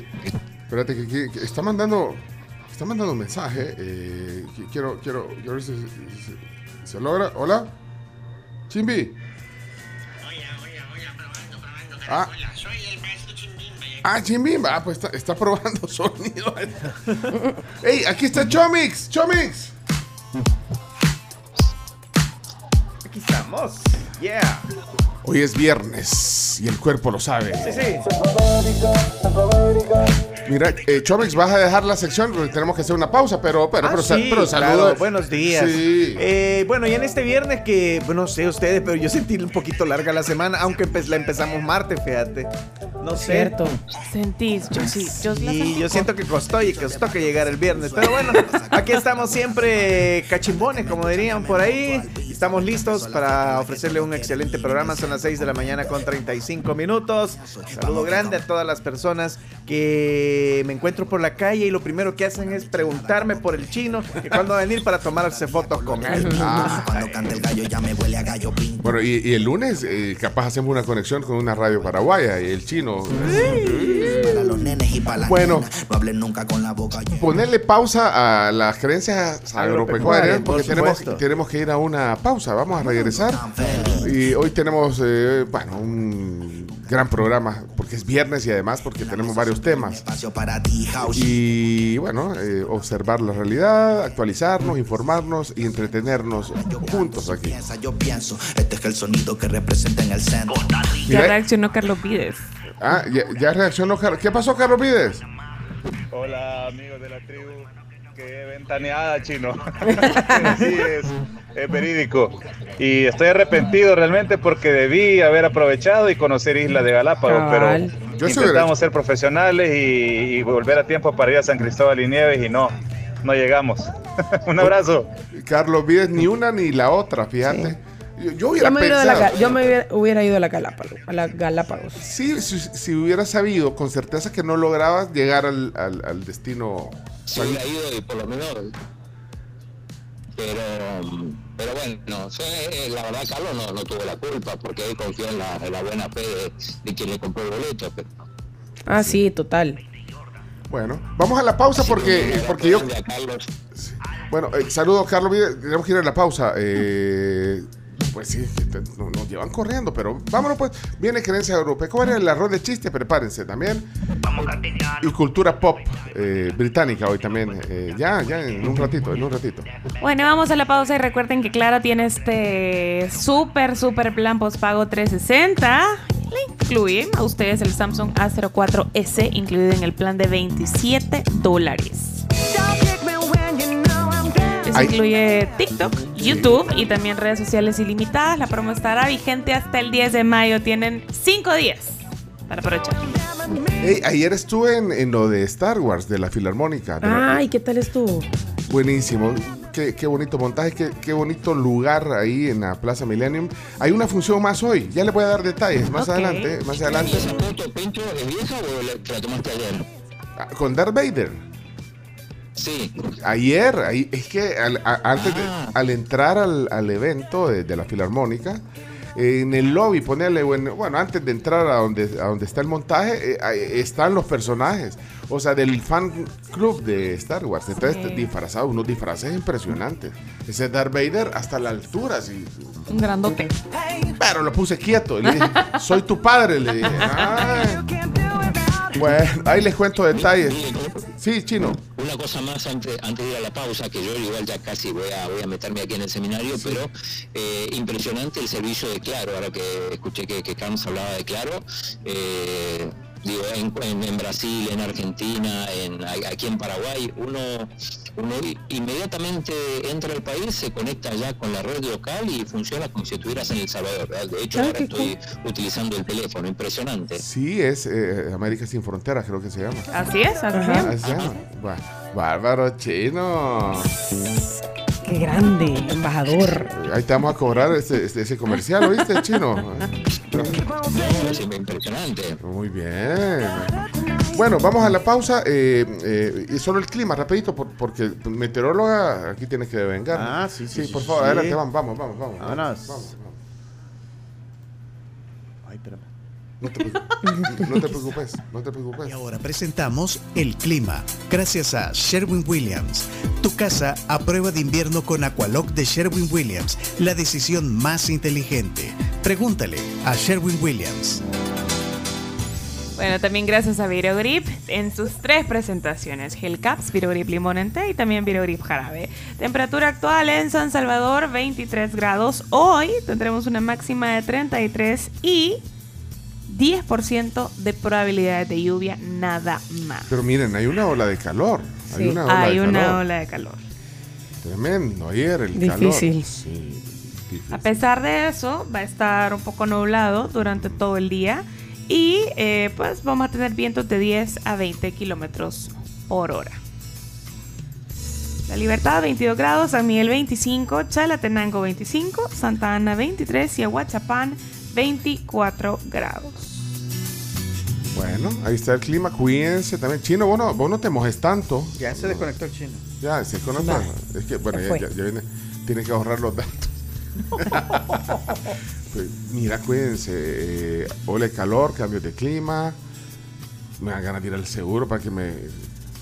Espérate, que, que- que está mandando. Está mandando un mensaje. eh, quiero, quiero, quiero ver si si- si- se logra. Hola. Chimbi. Ah. Ah, Chimbimba. Ah, pues está, está probando sonido. ¡Ey! Aquí está Chomix. Chomix. Aquí estamos. Yeah. Hoy es viernes y el cuerpo lo sabe. Sí, sí. Mira, eh, Chomix, vas a dejar la sección porque tenemos que hacer una pausa, pero, pero, Ah, pero, sí, pero claro, saludos. buenos días. Sí. Eh, bueno, y en este viernes que, bueno, no sé ustedes, pero yo sentí un poquito larga la semana, aunque empe- la empezamos martes, fíjate. No sé. Cierto. Sentís, yo sí, yo la Sí, sentí yo siento que costó y que costó que llegar el viernes. Pero bueno, aquí estamos siempre cachimbones, como dirían por ahí. Estamos listos para ofrecerle un excelente programa. Son las 6 de la mañana con 35 minutos. Saludo grande a todas las personas que me encuentro por la calle y lo primero que hacen es preguntarme por el chino que cuándo va a venir para tomarse fotos con él. Ah, Bueno, y, y el lunes eh, capaz hacemos una conexión con una radio paraguaya y el chino. Bueno, ponerle pausa a las creencias agropecuarias porque por tenemos, tenemos que ir a una pausa. Vamos a regresar. Y hoy tenemos, eh, bueno, un gran programa porque es viernes y además porque tenemos varios temas. Y bueno, eh, observar la realidad, actualizarnos, informarnos y entretenernos juntos aquí. Este. Ya reaccionó Carlos Vides. ah, ya, ya reaccionó Carlos. ¿Qué pasó, Carlos Vides? Hola amigos de la tribu, qué ventaneada chino. Así es, es verídico. Y estoy arrepentido realmente porque debí haber aprovechado y conocer Isla de Galápagos, Cabal. pero Yo sí intentamos ser profesionales y, y volver a tiempo para ir a San Cristóbal y Nieves y no, no llegamos. Un abrazo. Carlos Vides, ni una ni la otra, fíjate. Yo, yo hubiera Yo me, hubiera ido a la pensado. Ga- yo me hubiera, hubiera ido a la Galápagos. A la Galápagos. Sí, si, si hubiera sabido con certeza que no lograbas llegar al, al- al destino. Se hubiera ido y por lo menos. Pero, pero bueno, eh, la verdad Carlos no, no tuvo la culpa porque él confió en la, en la buena fe de, de quien le compró el boleto. Pero, Ah, sí, total. Bueno, vamos a la pausa porque, porque yo. grande a Carlos. Bueno, eh, saludos, Carlos. Tenemos que ir a la pausa. Eh, pues sí, nos llevan corriendo, pero vámonos pues. Viene creencia agropecuaria, el arroz de chiste, prepárense también. Y cultura pop eh, británica hoy también. eh, ya, ya, en un ratito, en un ratito. Bueno, vamos a la pausa y recuerden que Claro tiene este súper, súper plan postpago 360. Le incluye a ustedes el Samsung A04S incluido en el plan de 27 dólares. Eso Ay. incluye TikTok, YouTube y también redes sociales ilimitadas. La promo estará vigente hasta el 10 de mayo. Tienen 5 días para aprovechar. Ey, ayer estuve en, en lo de Star Wars, de la Filarmónica. Ay, ¿qué tal estuvo? Buenísimo. Qué, qué bonito montaje, qué, qué bonito lugar ahí en la Plaza Millennium. Hay una función más hoy. Ya le voy a dar detalles más Ok. adelante. Más adelante. ¿Esa foto, Pincho, es vieja o la, te la tomaste ayer? Ah, Con Darth Vader. Sí. Ayer, ahí, es que al, a- antes de- Ah. al entrar al, al evento de, de la Filarmónica, eh, en el lobby, ponerle, bueno, bueno, antes de entrar a donde, a donde está el montaje, eh, están los personajes, o sea, del fan club de Star Wars. Entonces, Sí. disfrazados, unos disfraces impresionantes. Ese Darth Vader hasta la altura, así. Un grandote. Pero lo puse quieto. Le dije, soy tu padre. Le dije, "Ay". Bueno, ahí les cuento detalles. Sí, chino. Una cosa más antes, antes de ir a la pausa, que yo igual ya casi voy a, voy a meterme aquí en el seminario, pero eh, impresionante el servicio de Claro, ahora que escuché que, que Carlos hablaba de Claro. eh, digo, en, en- en Brasil, en Argentina, en, aquí en Paraguay, uno, uno inmediatamente entra al país, se conecta ya con la red local y funciona como si estuvieras en El Salvador. ¿verdad? De hecho, Ah, ahora estoy utilizando el teléfono, impresionante. Sí, es eh, América sin fronteras, creo que se llama. Así es, así Así es. Bárbaro chino. Qué grande, embajador. Ahí te vamos a cobrar ese, ese- ese comercial, ¿oíste, chino? Impresionante. Muy bien. Bueno, vamos a la pausa. eh, eh, y solo el clima, rapidito, por- porque meteoróloga aquí tiene que devengar. Ah, sí, sí, sí, por favor, sí. adelante, vamos, vamos, vamos. vamos vamos. Ay, espérame. No te, preocupes, no te preocupes, no te preocupes. Y ahora presentamos el clima, gracias a Sherwin Williams. Tu casa a prueba de invierno con Aqualock de Sherwin Williams, la decisión más inteligente. Pregúntale a Sherwin Williams. Bueno, también gracias a Virogrip en sus tres presentaciones: Gel Caps, Virogrip Limón en té y también Virogrip Jarabe. Temperatura actual en San Salvador, 23 grados. Hoy tendremos una máxima de 33 y 10% de probabilidades de lluvia, nada más. Pero miren, hay una ola de calor. Hay Sí, una ola hay de una calor. ola de calor. Tremendo, ayer el Difícil. calor. Sí, difícil. A pesar de eso, va a estar un poco nublado durante todo el día y eh, pues vamos a tener vientos de 10 a 20 kilómetros por hora. La Libertad 22 grados, San Miguel 25, Chalatenango 25, Santa Ana 23 y Aguachapán 24 grados. Bueno, ahí está el clima, cuídense también. Chino, vos no, vos no te mojes tanto. Ya se desconectó el chino. Ya, se. Va. Es que, bueno, ya, ya- ya viene. Tiene que ahorrar los datos. Pues, mira, cuídense. eh, ola de calor, cambios de clima. Me dan ganas de ir al seguro para que me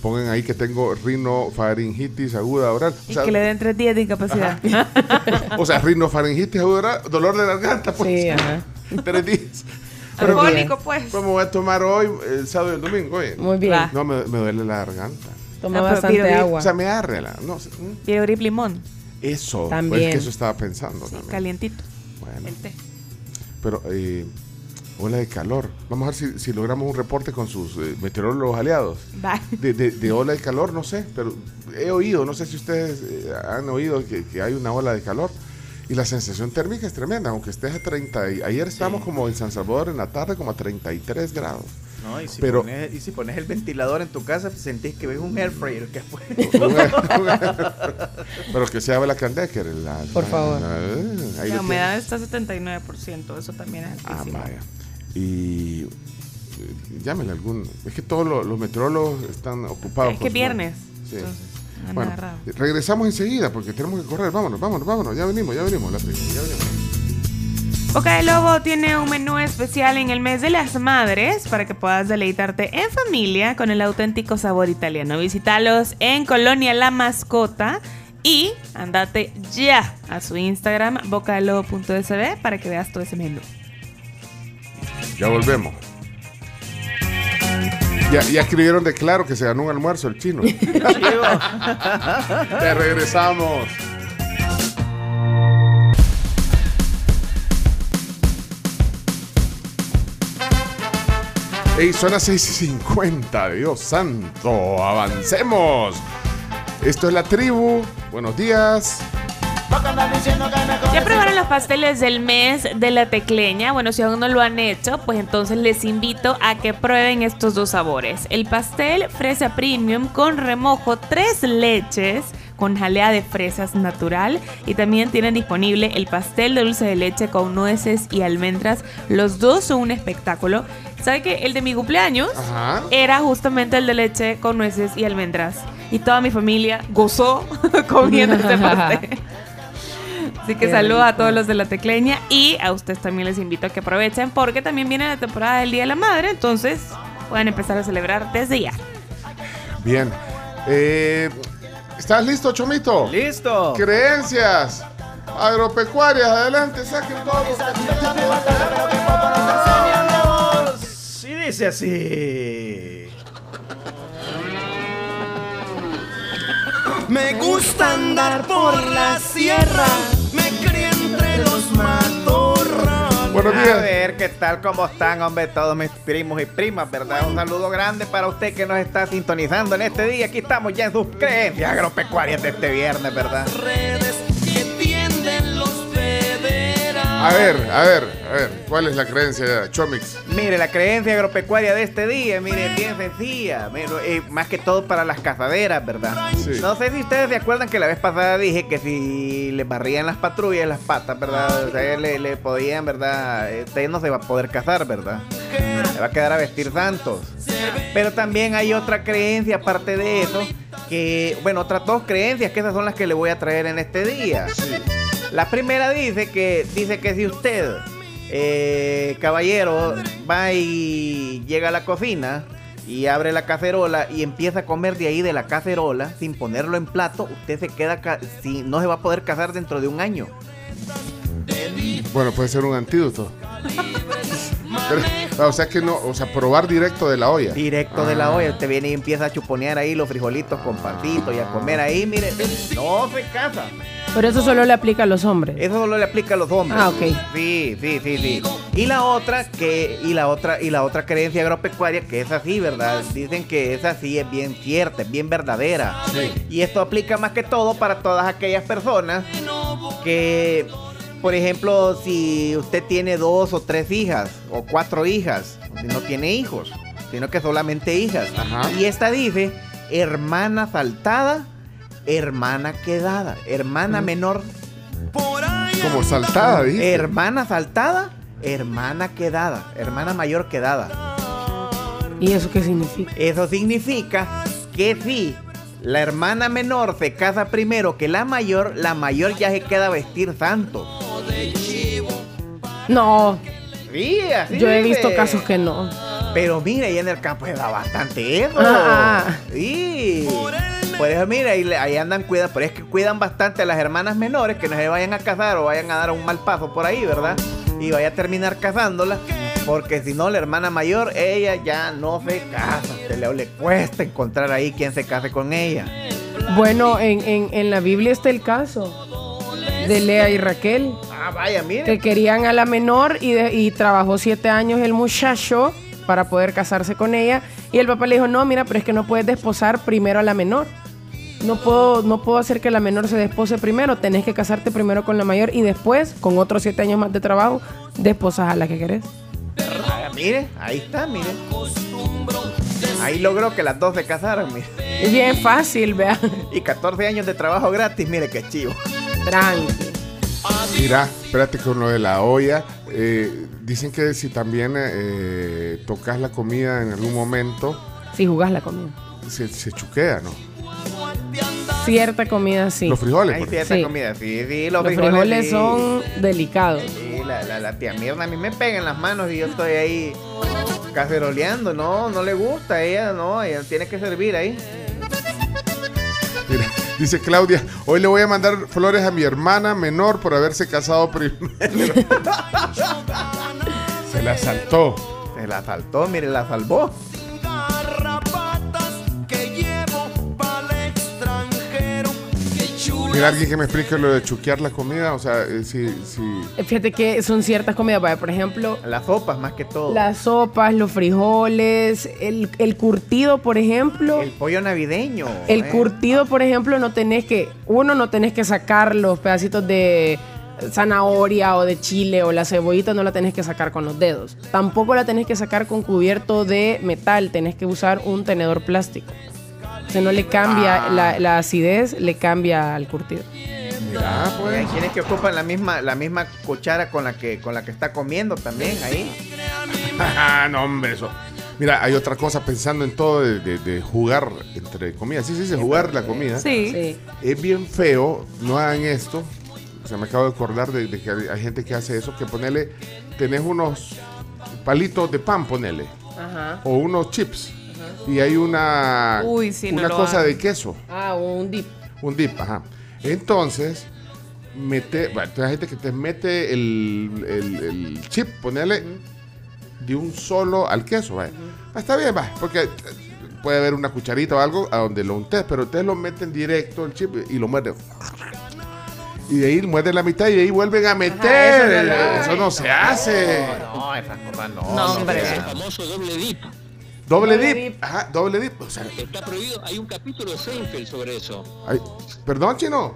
pongan ahí que tengo rinofaringitis aguda oral. O Y que le den tres días de incapacidad. o sea, rinofaringitis aguda oral, dolor de garganta. Pues. Sí, ajá. Tres días. Alcohólico, pues. ¿Cómo voy a tomar hoy, el sábado y el domingo? Oye, Muy bien. No, me, me duele la garganta. Toma Ah, pero bastante Virogrip- agua. O sea, me arregla. No, sé, Virogrip limón, eso. También. Pues que eso estaba pensando también. calientito. Bueno, El té. pero eh, ola de calor. Vamos a ver si, si logramos un reporte con sus eh, meteorólogos aliados. De, de- de ola de calor, no sé, pero he oído, no sé si ustedes eh, han oído que, que hay una ola de calor. Y la sensación térmica es tremenda, aunque estés a 30. y- ayer estábamos como en San Salvador en la tarde, como a 33 grados. No, y si, Pero- pones, y si pones el ventilador en tu casa, sentís que ves un air fryer que fue. Pero que and Decker. la- Por la- favor. la- humedad está a 79%, eso también es Ah, altísimo. vaya. Y eh, llámenle algún. Es que todos los, los meteorólogos están ocupados. Es que su- viernes. Sí. Entonces, Bueno, agarrado. regresamos enseguida porque tenemos que correr. Vámonos, vámonos, vámonos. Ya venimos, ya venimos. La tribu, ya venimos. Boca de Lobo tiene un menú especial en el mes de las madres para que puedas deleitarte en familia con el auténtico sabor italiano. Visítalos en Colonia La Mascota y andate ya a su Instagram bocadelobo.sb para que veas todo ese menú. Ya volvemos. Ya, ya escribieron de claro que se ganó un almuerzo el chino. ya regresamos. Ey, son las 6 y 50, Dios santo, avancemos. Esto es la tribu. Buenos días. ¿Ya probaron los pasteles del mes de la tecleña? Bueno, si aún no lo han hecho, pues entonces les invito a que prueben estos dos sabores. El pastel fresa premium con remojo tres leches con jalea de fresas natural y también tienen disponible el pastel de dulce de leche con nueces y almendras. Los dos son un espectáculo. ¿Sabe que el de mi cumpleaños Ajá. era justamente el de leche con nueces y almendras? Y toda mi familia gozó comiendo este pastel. Así que saludo a todos los de la tecleña y a ustedes también les invito a que aprovechen porque también viene la temporada del Día de la Madre, entonces pueden empezar a celebrar desde ya. Bien. Eh, ¿Estás listo, Chomito? ¡Listo! Creencias agropecuarias. Adelante, saquen todos los Y Dice así. Me gusta andar por la sierra, me crié entre los matorrales. Buenos A días. ver qué tal, cómo están, hombre, todos mis primos y primas, ¿verdad? Un saludo grande para usted que nos está sintonizando en este día. Aquí estamos ya en sus creencias agropecuarias de este viernes, ¿verdad? Redes A ver, a ver, a ver, ¿cuál es la creencia de Chomix? Mire, la creencia agropecuaria de este día, mire, es bien sencilla. Mire, eh, más que todo para las cazaderas, ¿verdad? Sí. No sé si ustedes se acuerdan que la vez pasada dije que si le barrían las patrullas las patas, ¿verdad? O sea, le, le podían, ¿verdad? Usted no se va a poder cazar, ¿verdad? Se va a quedar a vestir santos. Pero también hay otra creencia aparte de eso, que, bueno, otras dos creencias que esas son las que le voy a traer en este día. La primera dice que, dice que si usted, eh, caballero, va y llega a la cocina y abre la cacerola y empieza a comer de ahí de la cacerola sin ponerlo en plato, usted se queda, si, no se va a poder casar dentro de un año. Bueno, puede ser un antídoto. Pero, o sea que no, o sea, probar directo de la olla. Directo de la Ah. olla, usted viene y empieza a chuponear ahí los frijolitos con pancito y a comer ahí, mire, no se casa. Pero eso solo le aplica a los hombres. Eso solo le aplica a los hombres. Ah, ok. Sí, sí, sí, sí. Y la otra que y la otra y la otra creencia agropecuaria que es así, ¿verdad? Dicen que esa sí es bien cierta, es bien verdadera. Y esto aplica más que todo para todas aquellas personas que por ejemplo, si usted tiene dos o tres hijas o cuatro hijas, si no tiene hijos, sino que solamente hijas. Y esta dice, hermana saltada, hermana quedada, hermana menor Como saltada, dice. Hermana saltada, hermana quedada, hermana mayor quedada. ¿Y eso qué significa? Eso significa que si la hermana menor se casa primero que la mayor, la mayor ya se queda a vestir santo. No, Sí, así yo he dice. visto casos que no. Pero mira, ahí en el campo se da bastante eso. Ah, ah. Sí. Por eso, mira, ahí, ahí andan cuidando. Pero es que cuidan bastante a las hermanas menores que no se vayan a casar o vayan a dar un mal paso por ahí, ¿verdad? Y vaya a terminar casándola. Porque si no, la hermana mayor, ella ya no se casa. Se le, le cuesta encontrar ahí quien se case con ella. Bueno, en, en, en la Biblia está el caso de Lea y Raquel, Ah, vaya, mire. que querían a la menor y, de- y trabajó siete años el muchacho para poder casarse con ella. Y el papá le dijo, no, mira, pero es que no puedes desposar primero a la menor. No puedo, no puedo hacer que la menor se despose primero. Tenés que casarte primero con la mayor y después, con otros siete años más de trabajo, desposas a la que querés. Ah, mire, ahí está, mire. Ahí logró que las dos se casaran, mire. Es bien fácil, vea. Y 14 años de trabajo gratis, mire qué chivo. Tranqui. Mira, espérate con lo de la olla. eh, dicen que si también eh, tocas la comida en algún momento, Si jugás la comida. se, se chuquea, ¿no? Cierta comida sí. Los frijoles, Hay cierta Sí. comida, sí, sí, los, Los frijoles, frijoles sí. son delicados. Sí, la, la, la tía mierda a mí me pega en las manos y yo estoy ahí caceroleando, no, no le gusta, ella no, ella tiene que servir ahí. Dice Claudia, hoy le voy a mandar flores a mi hermana menor por haberse casado primero. Se la saltó. Se la saltó, mire, la salvó. Chula. Mira, alguien que me explique lo de chuquear la comida, o sea, eh, si, si Eh, Fíjate que son ciertas comidas, vaya, por ejemplo, Las sopas más que todo. las sopas, los frijoles, el, el curtido, por ejemplo. El pollo navideño. El eh. curtido, por ejemplo, no tenés que, uno no tenés que sacar los pedacitos de zanahoria o de chile o la cebollita, no la tenés que sacar con los dedos. Tampoco la tenés que sacar con cubierto de metal, tenés que usar un tenedor plástico. Si no le cambia la, la acidez, le cambia al curtido. mira, pues. hay quienes que ocupan la misma, la misma cuchara con la que, con la que está comiendo también ahí. Ah, no, hombre, eso. Mira, hay otra cosa pensando en todo de, de- de jugar entre comidas. Sí, sí, sí, jugar la comida. Sí. Sí. Es bien feo, no hagan esto. O sea, me acabo de acordar de, de que hay, hay gente que hace eso, que ponele, tenés unos palitos de pan, ponele, Ajá. o unos chips, y hay una, Uy, sí, no una lo cosa de queso, Ah, un dip. un dip, ajá. Entonces, mete, bueno, hay gente que te mete el, el- el chip, ponele, de un solo al queso. vaya. Está bien, va, porque puede haber una cucharita o algo a donde lo untes, pero ustedes lo meten directo el chip y lo muerden. Y de ahí muerden la mitad y de ahí vuelven a meter. eso no eso, no se hace. No, esas cosas no. No, hombre. El famoso doble dip. Doble, Doble dip. Ajá, doble dip. O sea, Está prohibido. Hay un capítulo de Seinfeld sobre eso. ay, perdón, chino.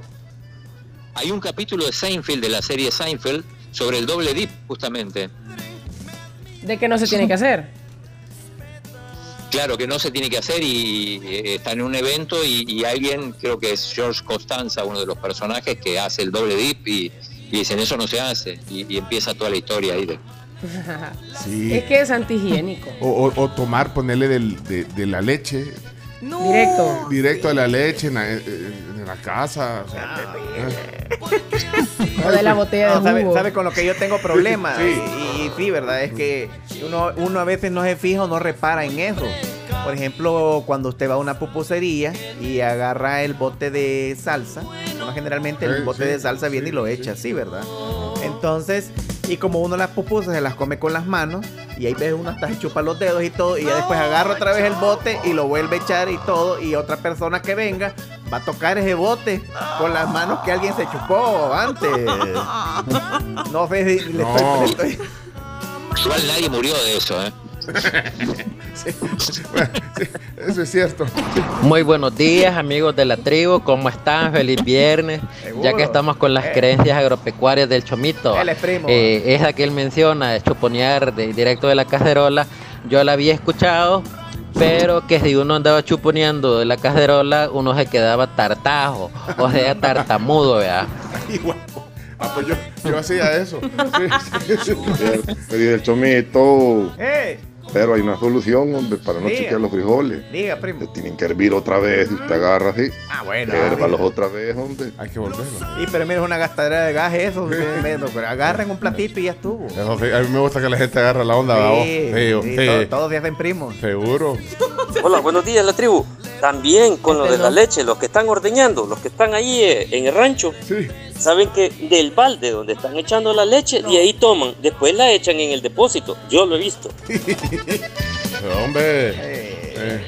Hay un capítulo de Seinfeld, de la serie Seinfeld, sobre el doble dip, justamente. De que no se tiene que hacer. Claro que no se tiene que hacer y eh, está en un evento y, y alguien, creo que es George Costanza, uno de los personajes, que hace el doble dip y, y dicen eso no se hace y, y empieza toda la historia ahí. De, Sí. Es que es antihigiénico. O, o- o tomar, ponerle del- de, de la leche. Directo. Directo a la leche en la, en- en la casa. o sea, O de la botella No, de sabe, sabe con lo que yo tengo problemas. Sí. Y, y sí, ¿verdad? Es que uno, uno a veces no se fija o no repara en eso. Por ejemplo, cuando usted va a una pupusería y agarra el bote de salsa, generalmente el bote sí, de salsa viene y lo echa así, ¿verdad? Entonces, y como uno las pupusas se las come con las manos, y ahí ves uno hasta se chupa los dedos y todo, y ya después agarra otra vez el bote y lo vuelve a echar y todo, y otra persona que venga va a tocar ese bote con las manos que alguien se chupó antes. No sé si le No. estoy- le estoy- Igual nadie murió de eso, ¿eh? Eso es cierto. Muy buenos días amigos de la tribu, ¿cómo están? Feliz viernes. Seguro. Ya que estamos con las Eh. creencias agropecuarias del chomito. Él es primo. Eh, esa que él menciona, de chuponear de- directo de la cacerola, yo la había escuchado, pero que si uno andaba chuponeando de la cacerola, uno se quedaba tartajo, o sea, tartamudo, ¿verdad? Igual. Ah, pues yo, yo hacía eso. Sí, sí, sí. Pedí el chomito. ¡Eh! Pero hay una solución, hombre, para no Diga. chequear los frijoles. Diga, primo. Se tienen que hervir otra vez y usted agarra así. Ah, bueno. Hérvalos otra vez, hombre. Hay que volverlo. Y pero mira, es una gastadera de gas eso. pero agarren un platito y ya estuvo. Eso sí, A mí me gusta que la gente agarre la onda. ¿verdad? Sí, sí, todos, todos se hacen primos. Seguro. Hola, buenos días, la tribu. También con lo de la leche, los que están ordeñando, los que están ahí eh, en el rancho, saben que del balde donde están echando la leche, de ahí toman, después la echan en el depósito. Yo lo he visto. Hombre.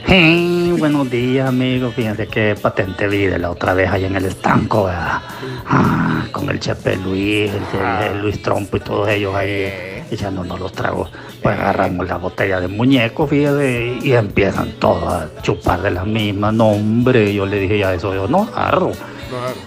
Hey, buenos días, amigos. Fíjense que patente vi de la otra vez allá en el estanco, ¿verdad? Ah, con el Chepe Luis, el, el Luis Trompo y todos ellos ahí echándonos los tragos. Pues agarramos la botella de muñeco, fíjate, y empiezan todos a chupar de la misma. No, hombre, yo le dije ya eso, yo no agarro.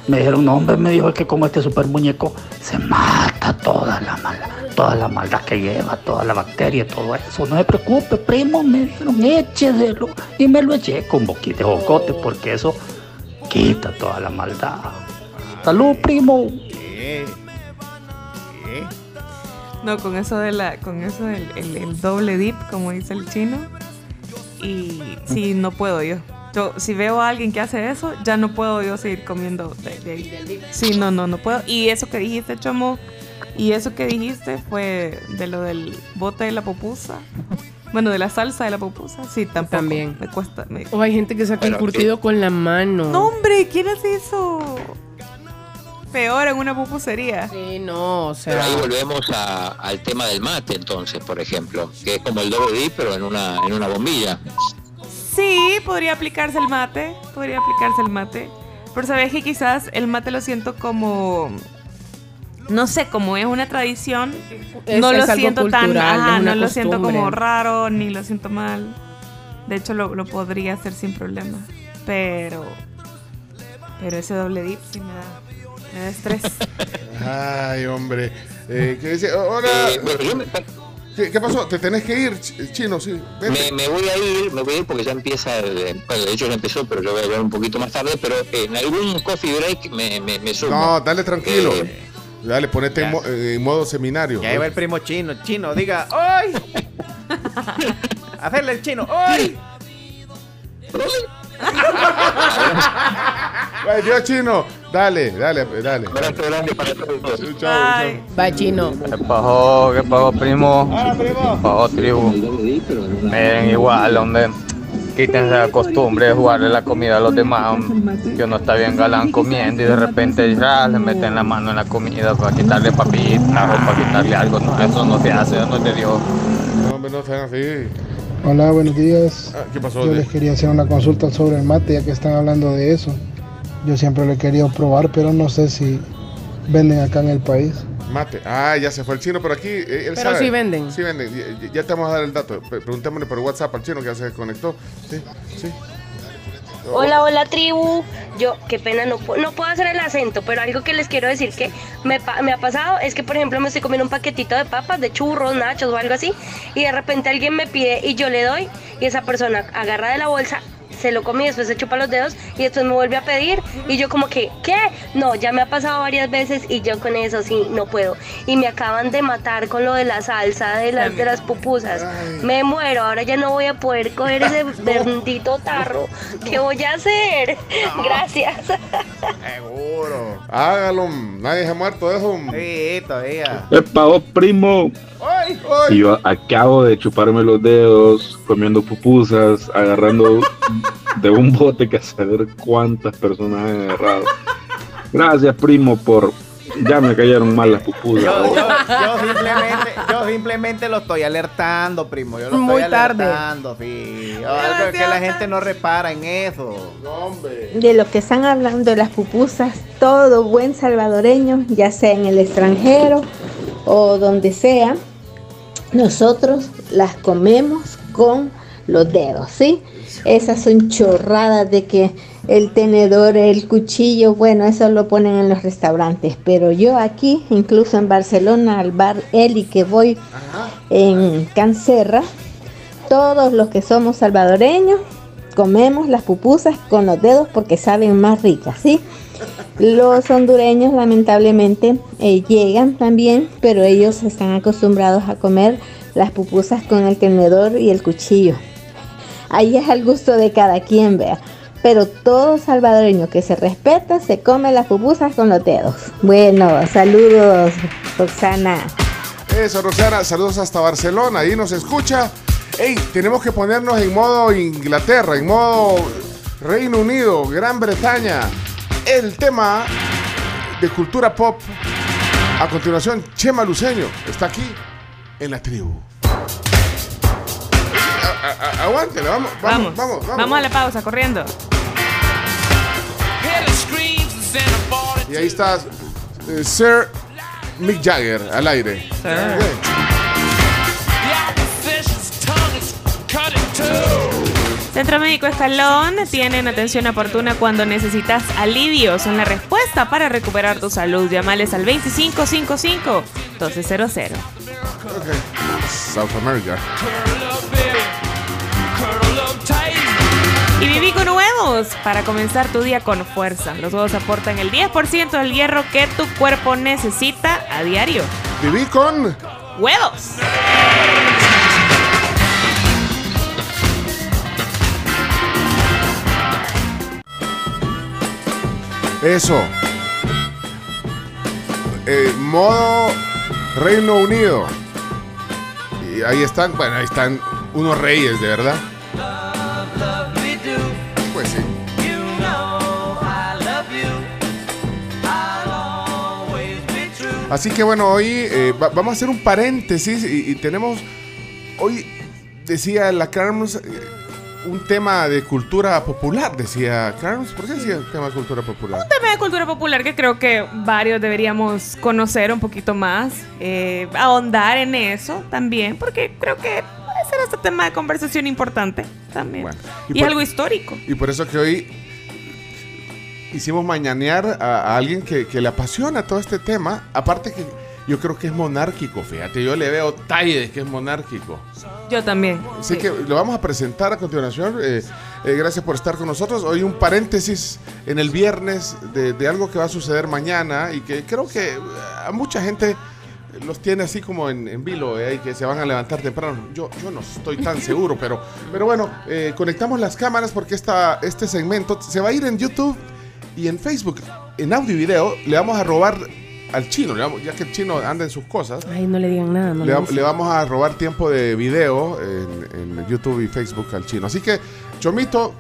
Me dijeron, no, hombre, me dijo que como este super muñeco se mata toda la maldad, toda la maldad que lleva, toda la bacteria, todo eso. No se preocupe, primo, me dijeron, écheselo. Y me lo eché con boquita de jocote, porque eso quita toda la maldad. Salud, primo. No, con eso de la, con eso del el, el doble dip, como dice el chino. Y sí, no puedo yo. Yo, si veo a alguien que hace eso, ya no puedo yo seguir comiendo de, de ahí. Sí, no, no, no puedo. Y eso que dijiste, Chomo, y eso que dijiste fue de lo del bote de la pupusa. Bueno, de la salsa de la pupusa. Sí, tampoco. También. Me cuesta. me- O hay gente que saca el curtido con la mano. No, hombre, ¿quién hace eso? Peor en una pupusería. Sí, no, o Pero ahí volvemos a- al tema del mate, entonces, por ejemplo, que es como el doble dip, pero en una, en una bombilla. Sí, podría aplicarse el mate. Podría aplicarse el mate. Pero sabes que quizás el mate lo siento como. No sé, como es una tradición, Es- no lo es algo siento tan. cultural, ajá, es una no lo siento como costumbre. raro, ni lo siento mal. De hecho, lo, lo podría hacer sin problema. Pero. Pero ese doble dip sí me da. Me da estrés. Ay, hombre. Eh, ¿Qué dice? Ahora. ¿Qué, qué pasó? ¿Te tenés que ir, ch- chino? Sí. Me, me voy a ir, me voy a ir porque ya empieza, el- bueno, de hecho ya empezó, pero yo voy a ver un poquito más tarde, pero en algún coffee break me, me, me sumo. No, dale tranquilo. Eh, Dale, ponete en, ya. mo- eh, en modo seminario. Ya iba el primo chino. Chino, diga, ¡ay! Hacerle el chino, ¡ay! Ay, Dios chino. Dale, dale, dale. Chao, Va chino. ¿Qué pasó? ¿Qué pasó, primo? ¿Qué pasó, tribu? Miren, igual, donde quítense la costumbre de jugarle la comida a los demás. hombre. Que uno está bien galán comiendo y de repente ya le meten la mano en la comida para quitarle papitas o para quitarle algo. No, eso no se hace, eso no es de Dios. No, hombre, no sean así. Hola, buenos días. Ah, ¿Qué pasó? Yo les quería hacer una consulta sobre el mate, ya que están hablando de eso. Yo siempre lo he querido probar, pero no sé si venden acá en el país. Mate. Ah, ya se fue el chino, pero aquí eh, él Pero sabe. sí venden. Sí venden. Ya, ya te vamos a dar el dato. Pre- Preguntémosle por WhatsApp al chino que ya se desconectó. Sí, sí. Hola, hola tribu. Yo, qué pena, no, no puedo hacer el acento, pero algo que les quiero decir que me, pa- me ha pasado es que, por ejemplo, me estoy comiendo un paquetito de papas, de churros, nachos o algo así, y de repente alguien me pide y yo le doy, y esa persona agarra de la bolsa, se lo come y después se chupa los dedos y después me vuelve a pedir y yo como que, ¿qué? No, ya me ha pasado varias veces y yo con eso sí, no puedo. Y me acaban de matar con lo de la salsa, de las, de las pupusas. Me muero, ahora ya no voy a poder coger ese bendito tarro. ¿Qué voy a hacer? Gracias. Seguro. Hágalo. Nadie se ha muerto de eso. Sí, todavía. Epa, oh, primo. ¡Ay, Y yo acabo de chuparme los dedos, comiendo pupusas, agarrando de un bote que a saber cuántas personas he agarrado. Gracias, primo, por. Ya me cayeron mal las pupusas. Yo, yo- yo simplemente, yo simplemente lo estoy alertando, primo. Yo lo Muy estoy tarde. alertando, sí. Algo que la gente no repara en eso. De lo que están hablando de las pupusas, todo buen salvadoreño, ya sea en el extranjero o donde sea, nosotros las comemos con los dedos, ¿sí? Esas son chorradas de que el tenedor, el cuchillo, bueno, eso lo ponen en los restaurantes, pero yo aquí, incluso en Barcelona, al bar Eli que voy en Cancerra, todos los que somos salvadoreños comemos las pupusas con los dedos porque saben más ricas, ¿sí? Los hondureños lamentablemente eh, llegan también, pero ellos están acostumbrados a comer las pupusas con el tenedor y el cuchillo. Ahí es al gusto de cada quien, vea. Pero todo salvadoreño que se respeta se come las pupusas con los dedos. Bueno, saludos, Roxana. Eso, Roxana, saludos hasta Barcelona, ahí nos escucha. Ey, tenemos que ponernos en modo Inglaterra, en modo Reino Unido, Gran Bretaña. El tema de cultura pop. A continuación, Chema Luceño está aquí en la tribu. A- vamos, vamos, vamos, vamos. Vamos a la pausa, corriendo. Y ahí está eh, Sir Mick Jagger al aire. Centro Médico Escalón tienen atención oportuna cuando necesitas alivio. Son la respuesta para recuperar tu salud. Llámales al 2555-1200. South America. Y viví con huevos para comenzar tu día con fuerza. Los huevos aportan el 10% del hierro que tu cuerpo necesita a diario. Viví con huevos. Eso. Eh, modo Reino Unido. Y ahí están, bueno, ahí están unos reyes, de verdad. Pues sí. Así que bueno, hoy eh, va- vamos a hacer un paréntesis y, tenemos, hoy decía la Carms, eh, un tema de cultura popular, decía Carms, ¿por qué decía tema de cultura popular? Un tema de cultura popular que creo que varios deberíamos conocer un poquito más, eh, ahondar en eso también, porque creo que puede ser este tema de conversación importante también. y y por- es algo histórico. Y por eso que hoy hicimos mañanear a, a alguien que, que le apasiona todo este tema. Aparte que yo creo que es monárquico, fíjate, yo le veo talle de que es monárquico. Yo también. Así sí. que lo vamos a presentar a continuación. Eh, eh, gracias por estar con nosotros. Hoy un paréntesis en el viernes de, de algo que va a suceder mañana y que creo que eh, a mucha gente los tiene así como en, en vilo, eh, y que se van a levantar temprano. Yo, yo no estoy tan seguro, pero, pero bueno, conectamos las cámaras porque esta, este segmento se va a ir en YouTube y en Facebook, en audio y video. Le vamos a robar al chino, vamos- ya que el chino anda en sus cosas. Ay, no le digan nada. No Le, le va- dicen. le vamos a robar tiempo de video en, en YouTube y Facebook al chino. Así que Chomito,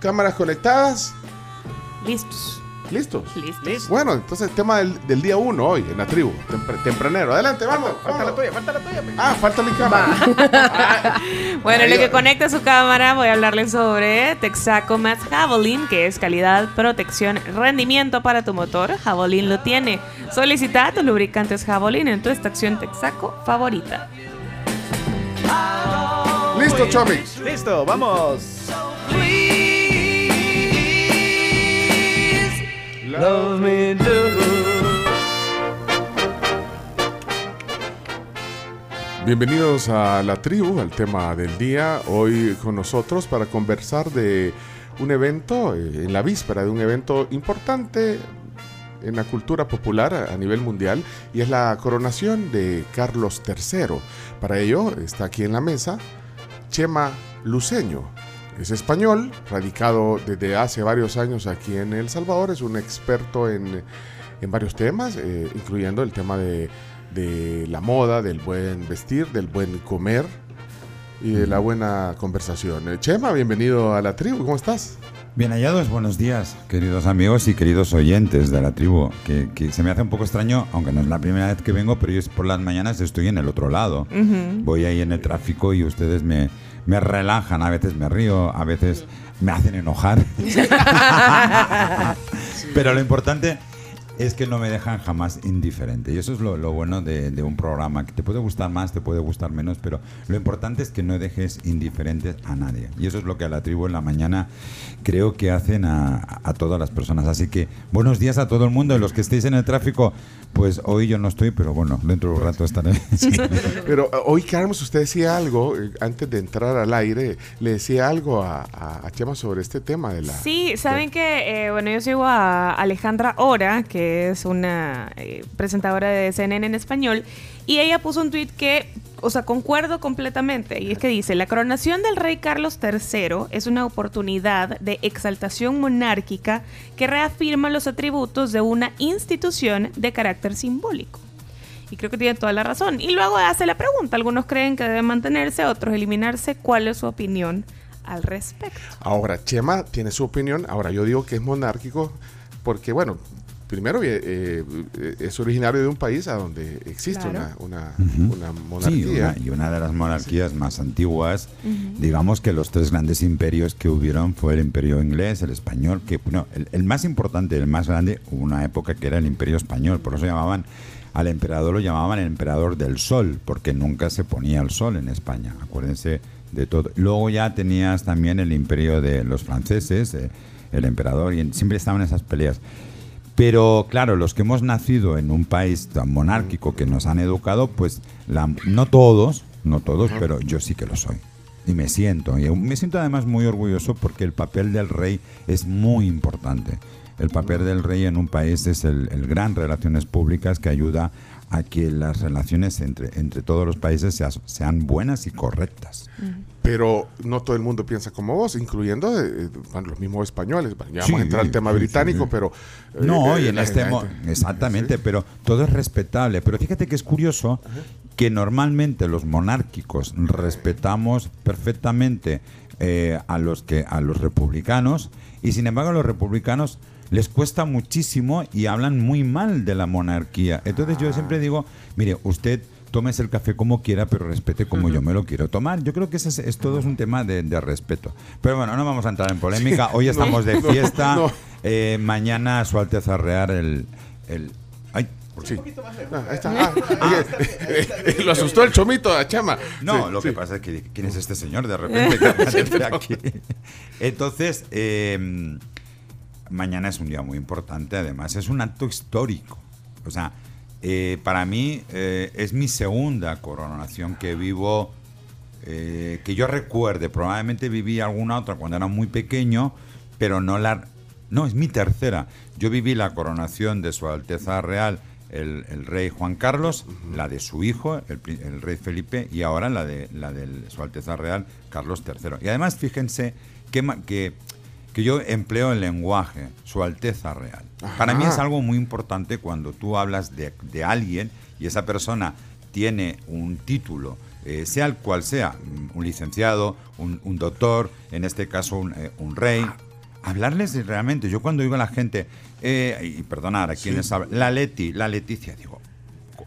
cámaras conectadas. Listos. ¿Listos? Listos. Bueno, entonces tema del, del día uno hoy en la tribu, tempr- tempranero. Adelante, vamos. Falta la tuya, falta la tuya. pe. Ah, falta mi cámara. Bueno, Ahí lo que conecta su cámara, voy a hablarles sobre Texaco Max Javelin, que es calidad, protección, rendimiento para tu motor. Javelin lo tiene. Solicita tus lubricantes Javelin en tu estación Texaco favorita. Listo, Chomix. Listo, vamos. Bienvenidos a la tribu, al tema del día. Hoy con nosotros para conversar de un evento, eh, en la víspera de un evento importante en la cultura popular a nivel mundial y es la coronación de Carlos III. Para ello está aquí en la mesa Chema Luceño. Es español, radicado desde hace varios años aquí en El Salvador, es un experto en, en varios temas, eh, incluyendo el tema de, de la moda, del buen vestir, del buen comer y de la buena conversación. Eh, Chema, bienvenido a la tribu, ¿cómo estás? Bien hallados, buenos días, queridos amigos y queridos oyentes de la tribu. Que, que se me hace un poco extraño, aunque no es la primera vez que vengo, pero yo es por las mañanas estoy en el otro lado. Voy ahí en el tráfico y ustedes me, me relajan. A veces me río, a veces me hacen enojar. pero lo importante es que no me dejan jamás indiferente. Y eso es lo, lo bueno de, de un programa, que te puede gustar más, te puede gustar menos, pero lo importante es que no dejes indiferentes a nadie. Y eso es lo que a la tribu en la mañana creo que hacen a, a todas las personas. Así que buenos días a todo el mundo. Y los que estéis en el tráfico, pues hoy yo no estoy, pero bueno, dentro de un rato estaré. Pero eh, hoy, Carlos, usted decía algo, eh, antes de entrar al aire, le decía algo a, a- a Chema sobre este tema de la... Sí, saben que, eh, bueno, yo sigo a Alejandra Ora, que es una eh, presentadora de CNN en español, y ella puso un tweet que, o sea, concuerdo completamente, y es que dice, la coronación del rey Carlos III es una oportunidad de exaltación monárquica que reafirma los atributos de una institución de carácter simbólico. Y creo que tiene toda la razón. Y luego hace la pregunta, algunos creen que debe mantenerse, otros eliminarse. ¿Cuál es su opinión al respecto? Ahora, Chema tiene su opinión. Ahora, yo digo que es monárquico porque, bueno, primero eh, eh, es originario de un país a donde existe Claro. una, una Sí, monarquía. una- y una de las monarquías más antiguas, digamos que los tres grandes imperios que hubieron fue el imperio inglés, el español, que bueno, el, el más importante, el más grande, hubo una época que era el imperio español, por eso llamaban al emperador, lo llamaban el emperador del sol, porque nunca se ponía el sol en España, acuérdense de todo. Luego ya tenías también el imperio de los franceses, eh, el emperador, y en- siempre estaban esas peleas. Pero claro, los que hemos nacido en un país tan monárquico que nos han educado, pues la- no todos, no todos, pero yo sí que lo soy. Y me siento, y me siento además muy orgulloso porque el papel del rey es muy importante. El papel del rey en un país es el, el gran relaciones públicas que ayuda a que las relaciones entre, entre todos los países sea- sean buenas y correctas. Pero no todo el mundo piensa como vos, incluyendo eh, bueno, los mismos españoles. Bueno, ya Sí, vamos a entrar al tema sí, británico, sí. pero... eh, No, eh, y en este exactamente, pero todo es respetable. Pero fíjate que es curioso que normalmente los monárquicos respetamos perfectamente eh, a los que a los republicanos y sin embargo los republicanos les cuesta muchísimo y hablan muy mal de la monarquía. Entonces yo siempre digo, mire, usted tómese el café como quiera, pero respete como yo me lo quiero tomar. Yo creo que ese es, es todo es un tema de, de respeto. Pero bueno, no vamos a entrar en polémica. Hoy estamos de fiesta. no. Eh, mañana Su Alteza Real, el... el ay, Sí. Ah. Ah, lo asustó el chomito a Chama. No, Sí, lo que sí. pasa es que quién es este señor de repente que aquí. Entonces, eh, mañana es un día muy importante, además es un acto histórico. O sea, eh, para mí eh, es mi segunda coronación que vivo, eh, que yo recuerde. Probablemente viví alguna otra cuando era muy pequeño, pero no la... No, es mi tercera. Yo viví la coronación de Su Alteza Real, el, el rey Juan Carlos, la de su hijo, el, rey Felipe, y ahora la de, la de Su Alteza Real, Carlos III. Y además, fíjense que, que, que yo empleo el lenguaje, Su Alteza Real. Para mí es algo muy importante cuando tú hablas de, de alguien y esa persona tiene un título, eh, sea el cual sea, un licenciado, un, un doctor, en este caso un, eh, un rey, hablarles de realmente. Yo cuando digo a la gente, eh, y perdonar a quienes hablan, la Leti, la Leticia, digo,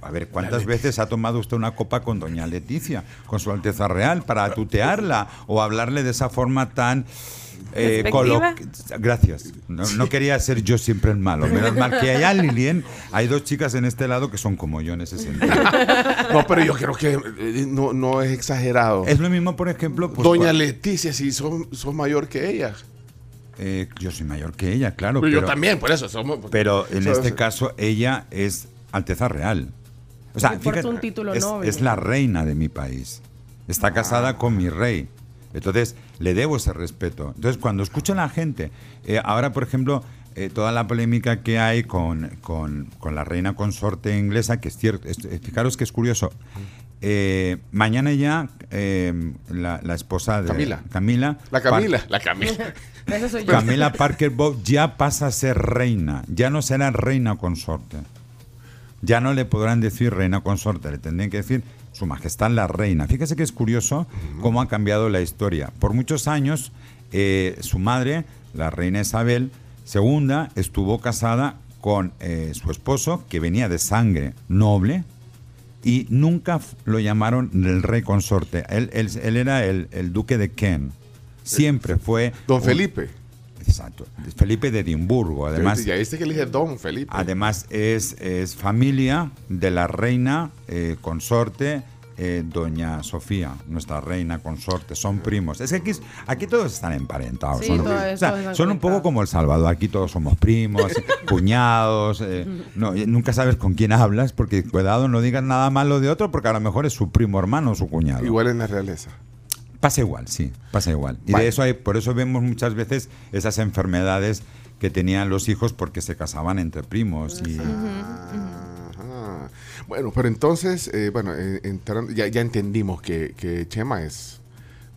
a ver, ¿cuántas veces ha tomado usted una copa con doña Leticia, con su Alteza Real, para tutearla o hablarle de esa forma tan... eh, Gracias. No, no quería ser yo siempre el malo. Menos mal que allá, Lilien, hay dos chicas en este lado que son como yo en ese sentido. No, pero yo creo que eh, no, no es exagerado. Es lo mismo, por ejemplo, pues, Doña Leticia, si sos, sos mayor que ella. Eh, yo soy mayor que ella, claro. Pero yo también, por eso somos- Pero en Eso este es- caso, ella es Alteza Real. O sea, fíjate, un título es, noble. es la reina de mi país. Está casada con mi rey. Entonces, le debo ese respeto. Entonces, cuando escucho a la gente, eh, ahora, por ejemplo, eh, toda la polémica que hay con, con- con la reina consorte inglesa, que es cierto, es- fijaros que es curioso. Eh, mañana ya eh, la, la esposa de Camila. Camila La Par- Camila, la Camila. Esa soy yo. Camila Parker Bob ya pasa a ser reina, ya no será reina consorte. Ya no le podrán decir reina consorte, le tendrían que decir su majestad la reina. Fíjese que es curioso cómo ha cambiado la historia. Por muchos años, eh, su madre, la reina Isabel II, estuvo casada con eh, su esposo, que venía de sangre noble, y nunca lo llamaron el rey consorte. Él, él- él era el, el duque de Kent. Siempre fue... Don un- Felipe. Exacto. Felipe de Edimburgo. Además, ya viste que le dije Don Felipe. además es, es familia de la reina eh, consorte eh, Doña Sofía, nuestra reina consorte. Son primos. Es que aquí, aquí todos están emparentados. Sí, son, todos- o sea, todos están son un poco como El Salvador. Aquí todos somos primos, cuñados. eh, no, nunca sabes con quién hablas porque cuidado, no digas nada malo de otro porque a lo mejor es su primo hermano o su cuñado. Igual en la realeza. Pasa igual, sí, pasa igual. Y Vale. de eso hay, por eso vemos muchas veces esas enfermedades que tenían los hijos porque se casaban entre primos. Y. Bueno, pero entonces, eh, bueno, eh, entrando- ya, ya entendimos que, que Chema es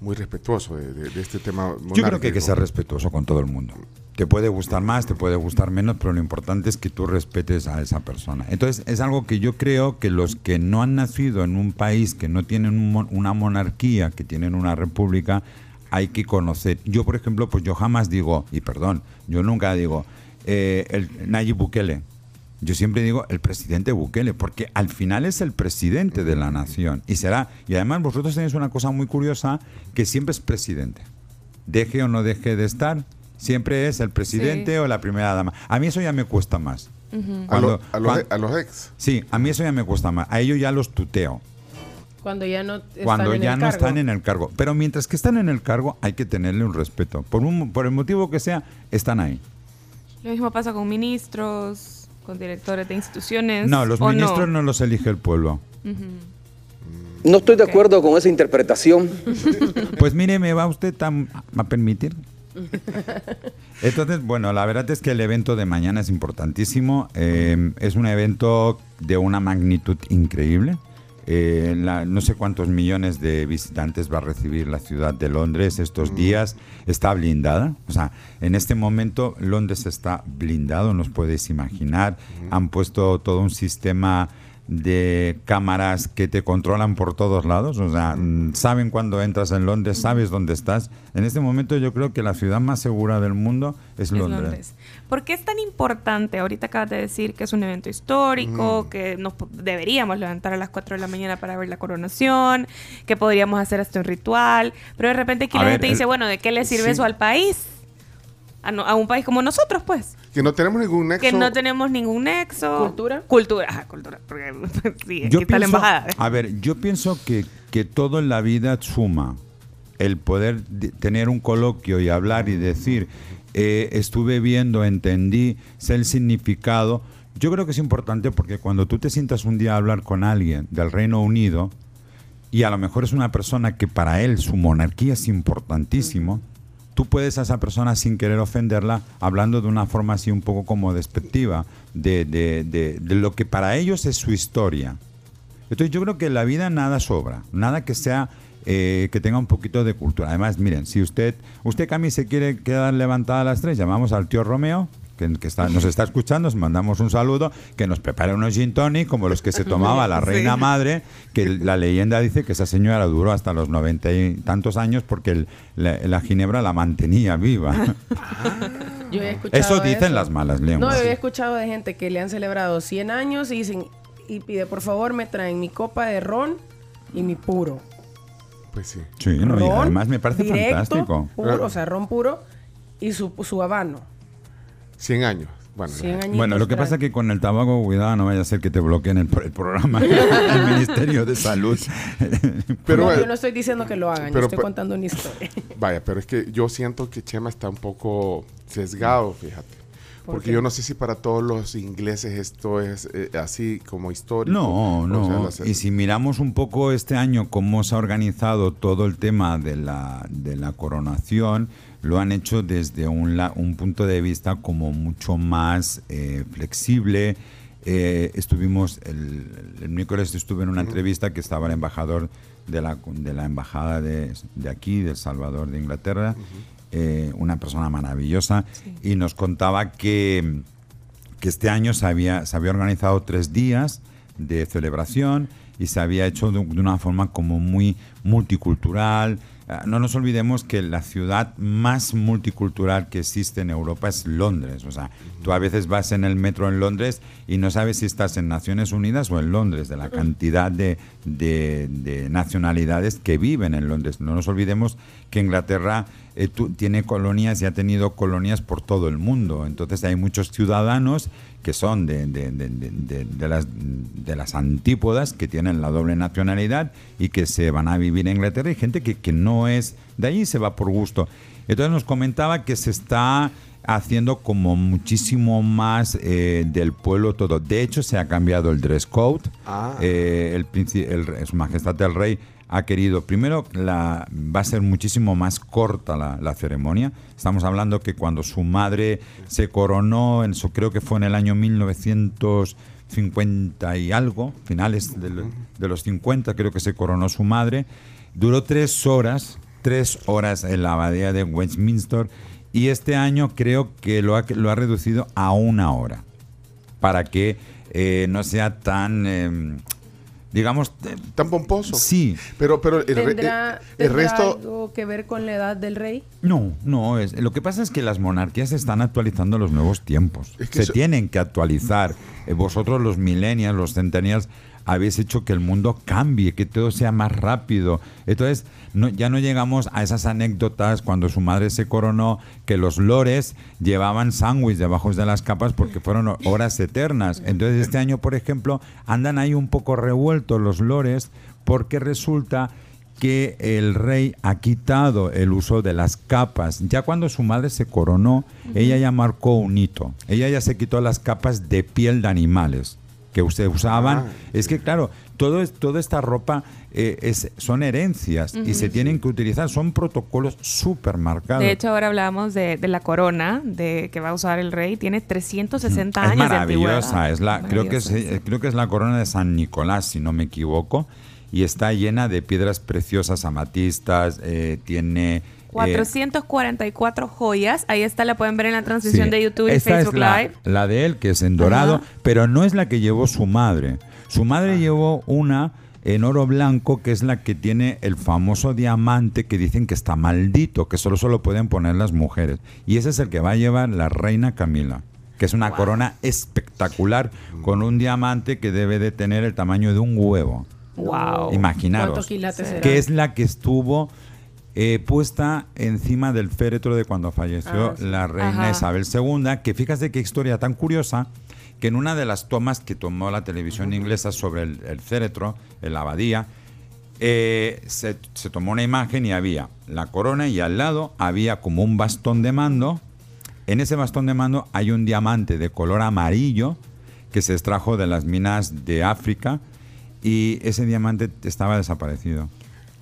muy respetuoso de, de- de este tema. yo creo que hay que ser respetuoso con todo el mundo. Te puede gustar más, te puede gustar menos, pero lo importante es que tú respetes a esa persona. Entonces, es algo que yo creo que los que no han nacido en un país, que no tienen un una monarquía, que tienen una república, hay que conocer. Yo, por ejemplo, pues yo jamás digo, y perdón, yo nunca digo, eh, el Nayib Bukele. Yo siempre digo el presidente Bukele, porque al final es el presidente de la nación. Y será, y además vosotros tenéis una cosa muy curiosa, que siempre es presidente. Deje o no deje de estar, siempre es el presidente Sí. o la primera dama. A mí eso ya me cuesta más. A, lo- Cuando- a los, cuan- a los ex. Sí, a mí eso ya me cuesta más. A ellos ya los tuteo. Cuando ya no están Cuando en ya el no cargo. están en el cargo. Pero mientras que están en el cargo, hay que tenerle un respeto. Por, un, por el motivo que sea, están ahí. Lo mismo pasa con ministros, con directores de instituciones. No, los ¿o ministros no los elige el pueblo. No estoy de acuerdo con esa interpretación. Pues mire, ¿me va usted tam- a permitir? Entonces, bueno, la verdad es que el evento de mañana es importantísimo. Eh, es un evento de una magnitud increíble. Eh, la- no sé cuántos millones de visitantes va a recibir la ciudad de Londres estos días. Está blindada. O sea, en este momento Londres está blindado, nos podéis imaginar. Han puesto todo un sistema de cámaras que te controlan por todos lados, o sea, mm, saben cuando entras en Londres, sabes dónde estás. En este momento yo creo que la ciudad más segura del mundo es Es Londres. Londres. ¿Por qué es tan importante? Ahorita acabas de decir que es un evento histórico, que nos deberíamos levantar a las 4 de la mañana para ver la coronación, que podríamos hacer hasta un ritual, pero de repente aquí A la ver, gente dice, el- bueno, ¿de qué le sirve sí. eso al país? A, no- a un país como nosotros, pues, Que no tenemos ningún nexo. que no tenemos ningún nexo. ¿Cultura? Cultura, ajá, cultura, porque sí, aquí Yo está la pienso- embajada. A ver, yo pienso que, que todo en la vida suma. El poder de- tener un coloquio y hablar y decir, eh, estuve viendo, entendí, sé el significado. Yo creo que es importante porque cuando tú te sientas un día a hablar con alguien del Reino Unido, y a lo mejor es una persona que para él su monarquía es importantísimo, tú puedes a esa persona sin querer ofenderla hablando de una forma así un poco como despectiva de, de- de- de lo que para ellos es su historia. Entonces yo creo que la vida nada sobra, nada que sea eh, que tenga un poquito de cultura. Además, miren, si usted, usted Cami se quiere quedar levantada a las tres, llamamos al tío Romeo que, que está, nos está escuchando, os mandamos un saludo, que nos prepare unos gin tonic como los que se tomaba la Sí. reina madre, que la leyenda dice que esa señora duró hasta los noventa y tantos años porque el- la, la ginebra la mantenía viva. Yo he escuchado Eso dicen eso. las malas No, lenguas. yo he escuchado de gente que le han celebrado 100 años y dicen, y pide, por favor, me traen mi copa de ron y mi puro. Pues sí. Sí, no, y además me parece directo, fantástico. Puro, o sea, ron puro y su, su habano. 100 años. Bueno, 100 añitos Bueno, lo que pasa es que con el tabaco, cuidado, no vaya a ser que te bloqueen el, el programa del Ministerio de Salud. Pero no, bueno, yo no estoy diciendo que lo hagan, pero yo estoy contando una historia. Vaya, pero es que yo siento que Chema está un poco sesgado, fíjate. ¿Por Porque qué? yo no sé si para todos los ingleses esto es eh, así como histórico. No, O no. sea. Y si miramos un poco este año cómo se ha organizado todo el tema de la, de la coronación, lo han hecho desde un, la- un punto de vista como mucho más eh, flexible. Eh, estuvimos, el, el miércoles estuve en una entrevista que estaba el embajador de la, de la embajada de, de aquí, de El Salvador, de Inglaterra, eh, una persona maravillosa, y nos contaba que que este año se había, se había organizado tres días de celebración y se había hecho de, de una forma como muy multicultural. Ah, No nos olvidemos que la ciudad más multicultural que existe en Europa es Londres. O sea, tú a veces vas en el metro en Londres y no sabes si estás en Naciones Unidas o en Londres, de la cantidad de, de- de nacionalidades que viven en Londres. No nos olvidemos que Inglaterra eh, tú- tiene colonias y ha tenido colonias por todo el mundo. Entonces hay muchos ciudadanos que son de, las, de las antípodas, que tienen la doble nacionalidad y que se van a vivir en Inglaterra. Hay gente que, que no es de allí, se va por gusto. Entonces nos comentaba que se está haciendo como muchísimo más eh, del pueblo todo. De hecho, se ha cambiado el dress code. Ah. Eh, el, el Su Majestad el Rey ha querido, primero, la, va a ser muchísimo más corta la, la ceremonia. Estamos hablando que cuando su madre se coronó, en su, creo que fue en el año 1950 y algo, finales de los 50, creo que se coronó su madre, duró tres horas, tres horas en la abadía de Westminster, y este año creo que lo ha, lo ha reducido a una hora para que eh, no sea tan, eh, digamos, eh, Tan pomposo. Sí. Pero, pero el, ¿Tendrá, el tendrá resto... algo que ver con la edad del rey? No, no, es, lo que pasa es que las monarquías están actualizando los nuevos tiempos. Es que Se eso- tienen que actualizar. Eh, vosotros los millennials, los centennials, habéis hecho que el mundo cambie, que todo sea más rápido. Entonces, no, ya no llegamos a esas anécdotas cuando su madre se coronó, que los lores llevaban sándwich debajo de las capas porque fueron ho- horas eternas. Entonces, este año, por ejemplo, andan ahí un poco revueltos los lores porque resulta que el rey ha quitado el uso de las capas. Ya cuando su madre se coronó, ella ya marcó un hito. Ella ya se quitó las capas de piel de animales que usted usaban. Ah. Es que claro, todo toda esta ropa eh, es, son herencias y Ujú. se tienen que utilizar. Son protocolos súper marcados. De hecho, ahora hablábamos de, de la corona de que va a usar el rey. Tiene 360 es años de maravillosa. antigüedad. Es la, creo, que es, Maravillosa, eh, creo que es la corona de San Nicolás, si no me equivoco. Y está llena de piedras preciosas, amatistas, eh, tiene... eh, 444 joyas. Ahí está, la pueden ver en la transmisión Sí. de YouTube y Esta Facebook es la, Live. la de él, que es en dorado, Ajá. pero no es la que llevó su madre. Su Ah. madre llevó una en oro blanco, que es la que tiene el famoso diamante que dicen que está maldito, que solo solo pueden poner las mujeres. Y ese es el que va a llevar la reina Camila, que es una corona espectacular con un diamante que debe de tener el tamaño de un huevo. Wow. Imaginaros. ¿Cuántos quilates será? Que es la que estuvo eh, puesta encima del féretro de cuando falleció Ah, sí. la reina Ajá. Isabel II, que fíjate qué historia tan curiosa, que en una de las tomas que tomó la televisión inglesa sobre el, el féretro, en la abadía, eh, se, se tomó una imagen y había la corona y al lado había como un bastón de mando. En ese bastón de mando hay un diamante de color amarillo que se extrajo de las minas de África y ese diamante estaba desaparecido.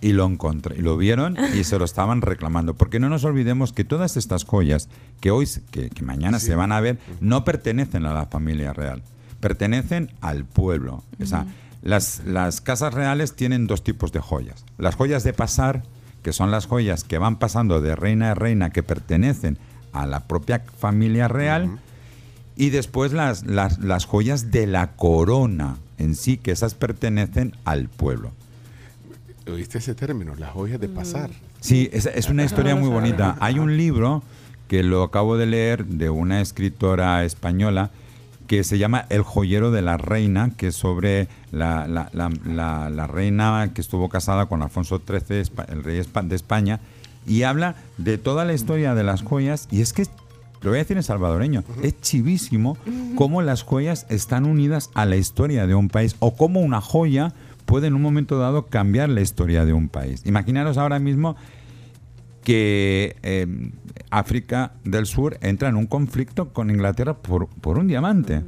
Y lo encontré, y lo vieron y se lo estaban reclamando. Porque no nos olvidemos que todas estas joyas que hoy, que, que mañana se van a ver, no pertenecen a la familia real. Pertenecen al pueblo. O sea, las, las casas reales tienen dos tipos de joyas. Las joyas de pasar, que son las joyas que van pasando de reina a reina, que pertenecen a la propia familia real. Y después las, las, las joyas de la corona en sí, que esas pertenecen al pueblo. ¿Oíste ese término? Las joyas de pasar. Sí, es, es una historia muy bonita. Hay un libro que lo acabo de leer de una escritora española que se llama El joyero de la reina, que es sobre la, la- la- la- la reina que estuvo casada con Alfonso XIII, el rey de España, y habla de toda la historia de las joyas, y es que, lo voy a decir en salvadoreño, es chivísimo cómo las joyas están unidas a la historia de un país, o cómo una joya puede en un momento dado cambiar la historia de un país. Imaginaros ahora mismo que eh, África del Sur entra en un conflicto con Inglaterra por, por un diamante.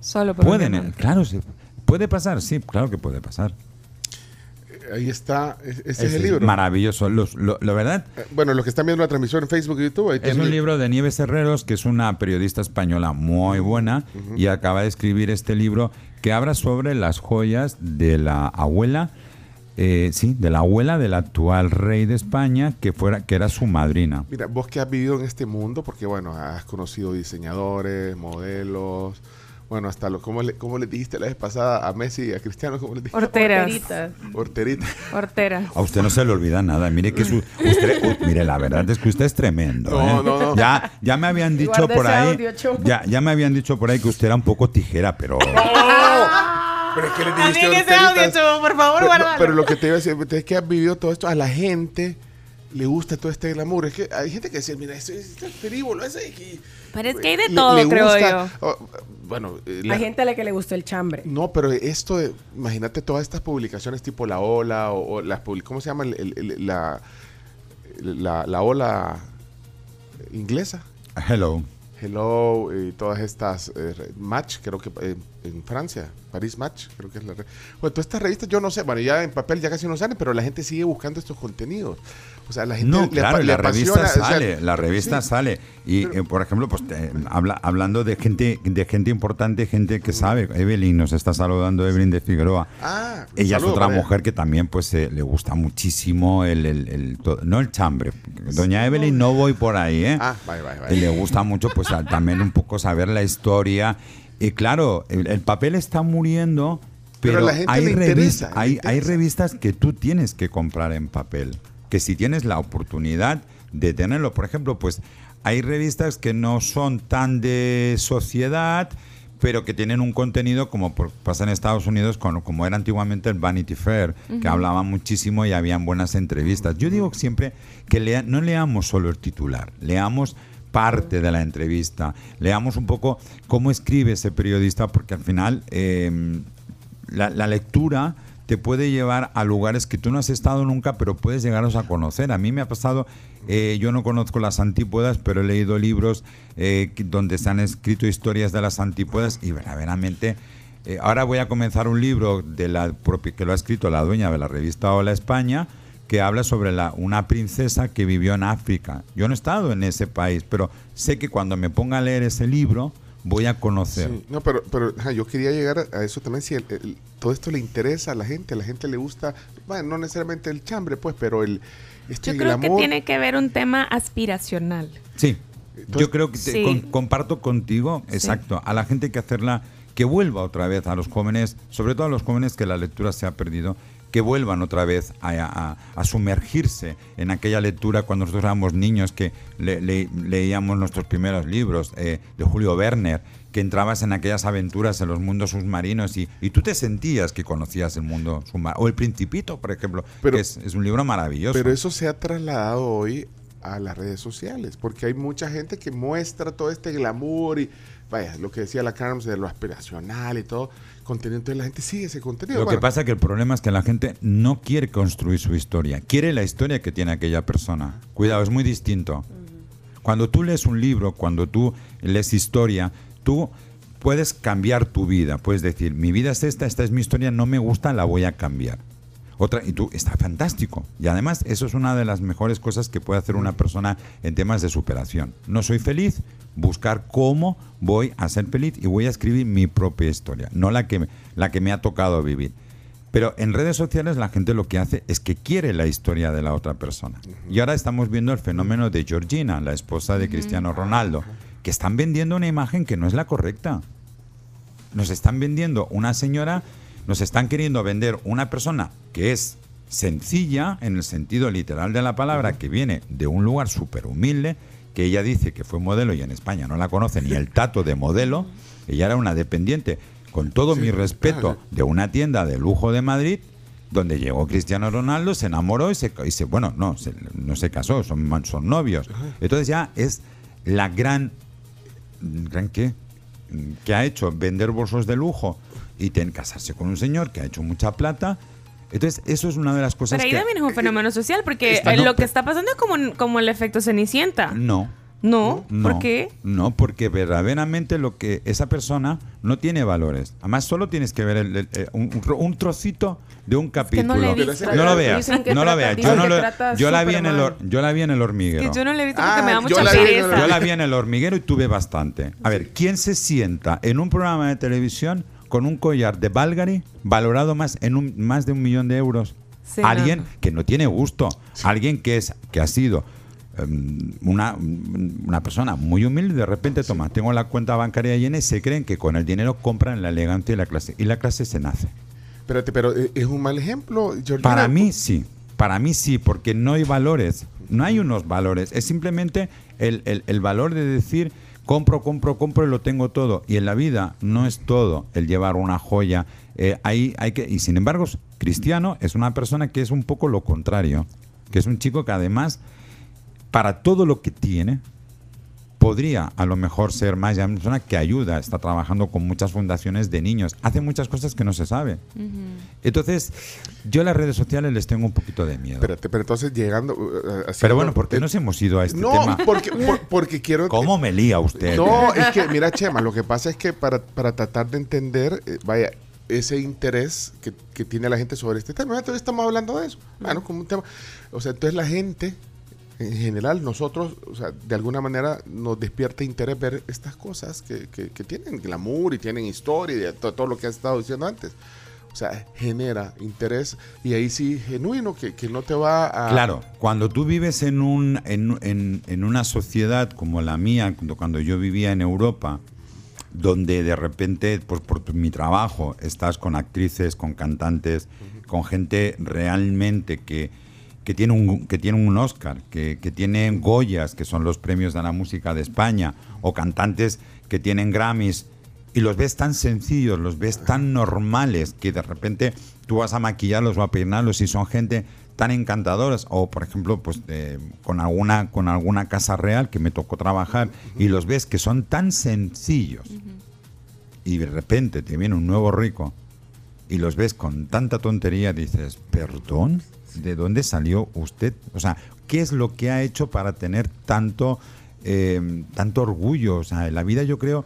Solo por un Pueden, diamante. claro, sí. puede pasar, sí, claro que puede pasar. Ahí está, ese es, Es el libro. Maravilloso. Los- lo, la verdad, Eh, Bueno, los que están viendo la transmisión en Facebook y YouTube, ahí es un libro de Nieves Herreros, que es una periodista española muy buena, y acaba de escribir este libro que habla sobre las joyas de la abuela, eh, sí, de la abuela del actual rey de España, que fuera, que era su madrina. Mira, vos que has vivido en este mundo, porque bueno, has conocido diseñadores, modelos, bueno, hasta lo, ¿cómo le, cómo le dijiste la vez pasada a Messi y a Cristiano? ¿Cómo le dijiste? Horteras. Horterita. Horterita. Horteras. A usted no se le olvida nada. Mire que su, usted, mire, la verdad es que usted es tremendo. No, ¿eh? no, no. Ya, ya me habían dicho Guarda por ahí. Ya, ya me habían dicho por ahí que usted era un poco tijera, pero. Pero es que le dijiste ese audio, horteritas. Por favor, pero, no, pero lo que te iba a decir, es que has vivido todo esto, a la gente le gusta todo este glamour. Es que hay gente que dice, mira, esto es frívolo, ese y- Pero es que hay de todo, le creo gusta- yo. oh, bueno, eh, la- Hay gente a la que le gusta el chambre. No, pero esto, de- imagínate todas estas publicaciones tipo La Ola o, o las ¿cómo se llama? El- el- el- la, la, la Ola inglesa. Hello. Hello y todas estas eh, Match, creo que eh, en Francia, París Match, creo que es la re- Bueno, todas estas revistas yo no sé, bueno, ya en papel ya casi no salen, pero la gente sigue buscando estos contenidos. O sea, la gente No, le, claro, le la revista apasiona, o sea, sale, la revista sí. sale. Y, eh, por ejemplo, pues eh, habla, hablando de gente, de gente importante, gente que sabe. Evelyn nos está saludando, Evelyn de Figueroa. Ah, Ella es otra mujer que también pues eh, le gusta muchísimo el, el- no el chambre. Doña Evelyn no voy por ahí, ¿eh? Ah, bye, bye, bye. Y le gusta mucho pues también un poco saber la historia. Y claro, el, el papel está muriendo, Pero la gente hay, le interesa, hay, hay revistas que tú tienes que comprar en papel. Que si tienes la oportunidad de tenerlo, por ejemplo, pues hay revistas que no son tan de sociedad, pero que tienen un contenido como por- pasa en Estados Unidos, con- como era antiguamente el Vanity Fair, que Ujú. hablaban muchísimo y habían buenas entrevistas. Yo digo siempre que lea- no leamos solo el titular, leamos parte de la entrevista, leamos un poco cómo escribe ese periodista, porque al final eh, la, la lectura te puede llevar a lugares que tú no has estado nunca, pero puedes llegaros a conocer. A mí me ha pasado, eh, yo no conozco las antípodas, pero he leído libros eh, donde se han escrito historias de las antípodas y verdaderamente... eh, ahora voy a comenzar un libro que lo ha escrito la dueña de la revista Hola España, que habla sobre una princesa que vivió en África. Yo no he estado en ese país, pero sé que cuando me ponga a leer ese libro voy a conocer. Sí, no, pero, pero yo quería llegar a eso también. Si el- el- todo esto le interesa a la gente, a la gente le gusta, bueno, no necesariamente el chambre, pues, pero el este Yo creo que tiene que ver un tema aspiracional. Sí, yo creo que te- Sí. con- comparto contigo, exacto. A la gente hay que hacerla, que vuelva otra vez a los jóvenes, sobre todo a los jóvenes que la lectura se ha perdido, que vuelvan otra vez a, a- a sumergirse en aquella lectura cuando nosotros éramos niños, que le- le- leíamos nuestros primeros libros eh, de Julio Werner, que entrabas en aquellas aventuras en los mundos submarinos y, y tú te sentías que conocías el mundo submarino. O El Principito, por ejemplo, que es, es un libro maravilloso. Pero eso se ha trasladado hoy a las redes sociales, porque hay mucha gente que muestra todo este glamour y, vaya, lo que decía la Carms de lo aspiracional y todo, contenido, entonces la gente sigue ese contenido. Lo que pasa es que el problema es que la gente no quiere construir su historia, quiere la historia que tiene aquella persona. Cuidado, es muy distinto. Cuando tú lees un libro, cuando tú lees historia, tú puedes cambiar tu vida. Puedes decir, mi vida es esta, esta es mi historia, no me gusta, la voy a cambiar. Otra, y tú, está fantástico. Y además, eso es una de las mejores cosas que puede hacer una persona en temas de superación. No soy feliz, buscar cómo voy a ser feliz y voy a escribir mi propia historia, no la que, la que me ha tocado vivir. Pero en redes sociales la gente lo que hace es que quiere la historia de la otra persona. Y ahora estamos viendo el fenómeno de Georgina, la esposa de Cristiano Ronaldo, que están vendiendo una imagen que no es la correcta. Nos están vendiendo una señora, nos están queriendo vender una persona que es sencilla en el sentido literal de la palabra, que viene de un lugar súper humilde, que ella dice que fue modelo y en España no la conoce ni el tato de modelo, ella era una dependiente, con todo mi respeto, de una tienda de lujo de Madrid, donde llegó Cristiano Ronaldo, se enamoró y se, y se- bueno, no, se- no se casó, son, son novios. Entonces ya es la gran, gran qué, que ha hecho vender bolsos de lujo y ten, casarse con un señor que ha hecho mucha plata. Entonces eso es una de las cosas Pero ahí que también es un fenómeno social, porque Está- no, lo que está pasando es como, como el efecto Cenicienta. no. No, No, ¿por qué? No, porque verdaderamente lo que esa persona no tiene valores. Además, solo tienes que ver el- el- eh, un, trocito de un capítulo. no visto. Lo veas, no lo veas. Yo, no que lo- trata yo la vi en el yo la vi en el hormiguero. Que yo no le he visto Ah, porque me da yo mucha la pereza. Yo la vi en el hormiguero y tuve bastante. A ver, ¿quién se sienta en un programa de televisión con un collar de Bulgari valorado más en un, más de un millón de euros? Sí, alguien no. que no tiene gusto, alguien que es que ha sido em, una, una persona muy humilde, de repente toma, tengo la cuenta bancaria llena y se creen que con el dinero compran la elegancia y la clase. Y la clase se nace. Espérate, pero eh, es un mal ejemplo, Georgina. Para mí sí, para mí sí, porque no hay valores, no hay unos valores, es simplemente el, el- el valor de decir compro, compro, compro y lo tengo todo. Y en la vida no es todo el llevar una joya. eh, hay que, y sin embargo, Cristiano es una persona que es un poco lo contrario, que es un chico que además, para todo lo que tiene, podría a lo mejor ser más ya una persona que ayuda, está trabajando con muchas fundaciones de niños, hace muchas cosas que no se sabe. Entonces, yo a las redes sociales les tengo un poquito de miedo. Espérate, pero entonces llegando... uh, uh, Pero bueno, ¿por qué nos hemos ido a este no, tema? porque, por- porque quiero... ¿Cómo me lía usted? No, es que, mira, Chema, lo que pasa es que para, para tratar de entender, eh, vaya, ese interés que, que tiene la gente sobre este tema, entonces estamos hablando de eso, bueno, como un tema, o sea, entonces la gente, en general, nosotros, o sea, de alguna manera nos despierta interés ver estas cosas que, que, que tienen glamour y tienen historia y de to- todo, lo que has estado diciendo antes. O sea, genera interés y ahí sí genuino que, que no te va a... Claro, cuando tú vives en, un, en, en- en una sociedad como la mía, cuando, yo vivía en Europa, donde de repente, pues por tu- mi trabajo, estás con actrices, con cantantes, con gente realmente que, que, tiene un, que un Oscar, que, que tiene Goyas, que son los premios de la música de España, o cantantes que tienen Grammys, y los ves tan sencillos, los ves tan normales, que de repente tú vas a maquillarlos o a peinarlos y son gente tan encantadoras o por ejemplo pues eh, con alguna con alguna casa real que me tocó trabajar y los ves que son tan sencillos y de repente te viene un nuevo rico y los ves con tanta tontería dices perdón de dónde salió usted o sea qué es lo que ha hecho para tener tanto eh, tanto orgullo o sea en la vida yo creo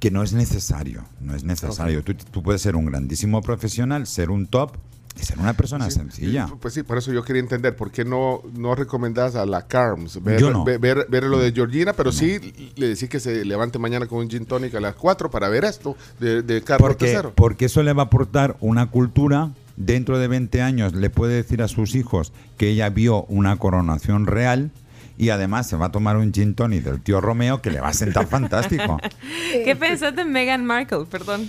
que no es necesario no es necesario tú, tú puedes ser un grandísimo profesional ser un top y ser una persona sencilla Pues sí, por eso yo quería entender por qué no, no recomendás a la Carms ver, no. ver, ver- ver lo de Georgina, pero sí le decís que se levante mañana con un gin tonic a las 4 para ver esto de, de Carlos Porque, III. porque eso le va a aportar una cultura. Dentro de 20 años le puede decir a sus hijos que ella vio una coronación real y además se va a tomar un gin tonic del tío Romeo que le va a sentar fantástico. ¿Qué pensás de Meghan Markle? Perdón.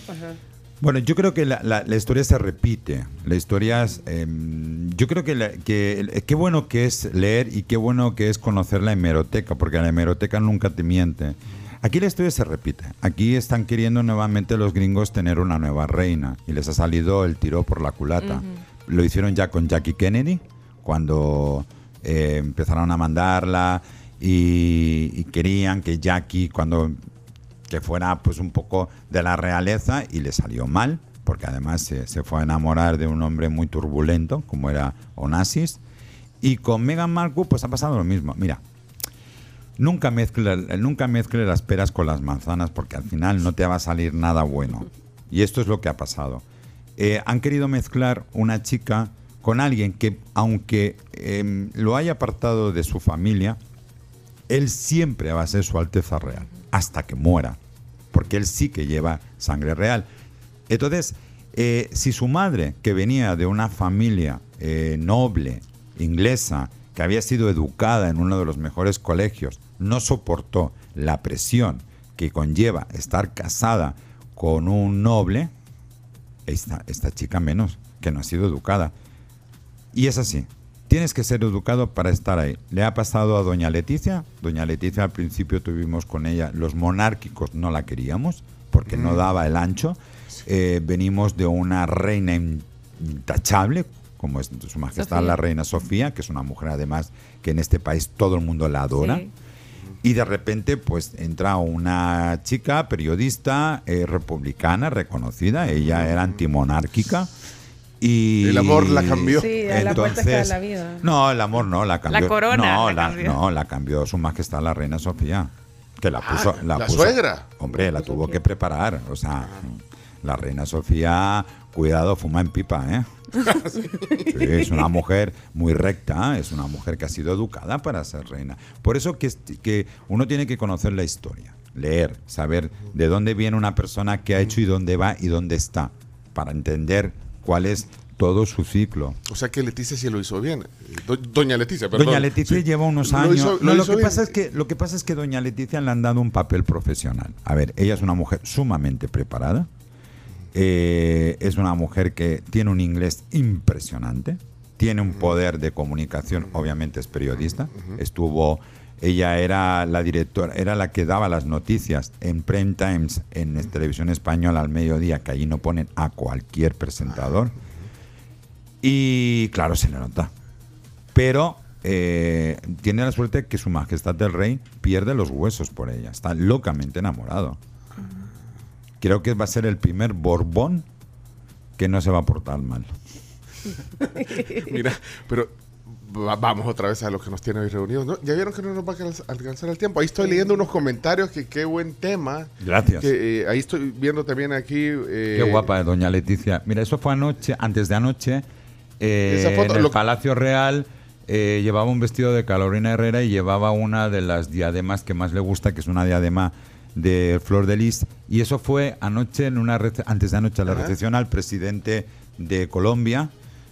Bueno, yo creo que la, la- la historia se repite. La historia es, em, yo creo que, la- que el- qué bueno que es leer y qué bueno que es conocer la hemeroteca, porque la hemeroteca nunca te miente. Aquí la historia se repite. Aquí están queriendo nuevamente los gringos tener una nueva reina y les ha salido el tiro por la culata. Lo hicieron ya con Jackie Kennedy cuando eh, empezaron a mandarla y, y querían que Jackie cuando que fuera pues un poco de la realeza y le salió mal, porque además se, se fue a enamorar de un hombre muy turbulento, como era Onassis. Y con Meghan Markle pues ha pasado lo mismo. Mira, nunca mezcle, nunca mezcle las peras con las manzanas, porque al final no te va a salir nada bueno. Y esto es lo que ha pasado. Eh, han querido mezclar una chica con alguien que, aunque em, lo haya apartado de su familia, él siempre va a ser su Alteza Real, hasta que muera, porque él sí que lleva sangre real. Entonces, eh, si su madre, que venía de una familia eh, noble, inglesa, que había sido educada en uno de los mejores colegios, no soportó la presión que conlleva estar casada con un noble, esta, esta chica menos, que no ha sido educada. Y es así. Tienes que ser educado para estar ahí. Le ha pasado a doña Leticia. Doña Leticia al principio tuvimos con ella, los monárquicos no la queríamos porque no Mm. daba el ancho. Eh, venimos de una reina intachable, como es su majestad Sofía. la reina Sofía, que es una mujer además que en este país todo el mundo la adora. Sí. Y de repente, pues entra una chica periodista eh, republicana reconocida. Ella era antimonárquica. Y El amor la cambió. Sí, la da la vida. No, el amor no, la cambió. corona no, la la, cambió. no, la cambió su majestad la reina Sofía. Que la puso. Ah, la puso- suegra. Hombre, la tuvo que preparar. O sea, la reina Sofía, cuidado, fuma en pipa, ¿eh? Sí, es una mujer muy recta, es una mujer que ha sido educada para ser reina. Por eso que, est- que uno tiene que conocer la historia, leer, saber de dónde viene una persona, qué ha hecho y dónde va y dónde está, para entender cuál es todo su ciclo. O sea que Leticia sí lo hizo bien. Do- Doña Leticia, perdón. Doña Leticia Sí. lleva unos Lo años. hizo- No, lo lo, que bien. pasa es que lo que pasa es que Doña Leticia le han dado un papel profesional. A ver, ella es una mujer sumamente preparada. Eh, es una mujer que tiene un inglés impresionante. Tiene un poder de comunicación. Obviamente es periodista. Estuvo. Ella era la directora, era la que daba las noticias en Prime Times, en televisión española al mediodía, que allí no ponen a cualquier presentador. Y claro, se le nota. Pero eh, tiene la suerte que su majestad del rey pierde los huesos por ella. Está locamente enamorado. Creo que va a ser el primer Borbón que no se va a portar mal. Mira, pero va- vamos otra vez a lo que nos tiene hoy reunidos. ¿no? Ya vieron que no nos va a alcanz- alcanzar el tiempo. Ahí estoy leyendo unos comentarios que qué buen tema. Gracias. Que, eh, ahí estoy viendo también aquí. eh, Qué guapa, doña Leticia. Mira, eso fue anoche, antes de anoche, eh, Esa foto, en el lo- Palacio Real. eh, llevaba un vestido de Carolina Herrera y llevaba una de las diademas que más le gusta, que es una diadema de Flor de Lis. Y eso fue anoche, en una antes de anoche, la Ajá. recepción al presidente de Colombia,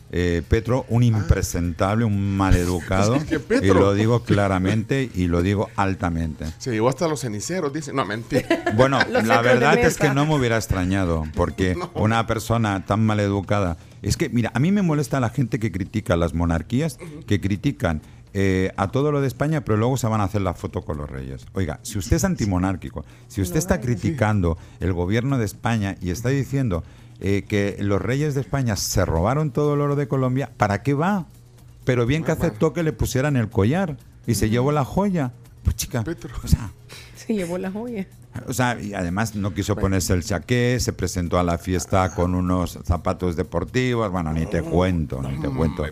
eh, Petro, un impresentable, un maleducado. Es que y lo digo claramente y lo digo altamente. Se llevó hasta los ceniceros, dice. No, mentira. Bueno, la verdad es que no me hubiera extrañado, porque una persona tan maleducada. Es que, mira, a mí me molesta la gente que critica las monarquías, que critican eh, a todo lo de España, pero luego se van a hacer la foto con los reyes. Oiga, si usted es antimonárquico, si usted está criticando el gobierno de España y está diciendo eh, que los reyes de España se robaron todo el oro de Colombia, ¿para qué va? Pero bien que aceptó que le pusieran el collar y se llevó la joya. Pues chica, o sea, Se llevó la joya. o sea, y además no quiso ponerse el chaqué, se presentó a la fiesta con unos zapatos deportivos. Bueno, ni te cuento, ni te cuento.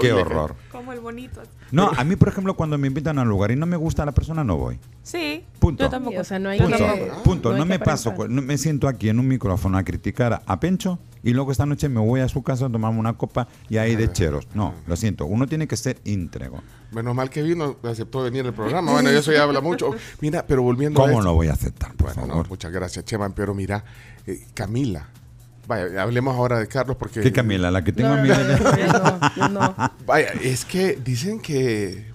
Qué horror. Como el bonito. No, a mí, por ejemplo, cuando me invitan a un lugar y no me gusta la persona, no voy. Sí. Punto. Yo tampoco. O sea, no hay Punto. que. Punto. no No, hay me que paso, no me siento aquí en un micrófono a criticar a, Pencho y luego esta noche me voy a su casa a tomarme una copa y ahí de cheros. No, lo siento. Uno tiene que ser íntegro. Menos mal que vino, aceptó venir al programa. Bueno, eso ya habla mucho. Mira, pero volviendo a ¿Cómo no voy a aceptar, por Bueno, no, favor? muchas gracias, Cheman. Pero mira, eh, Camila. Vaya, hablemos ahora de Carlos porque... ¿Qué Camila? La que tengo a mí. Vaya, es que dicen que...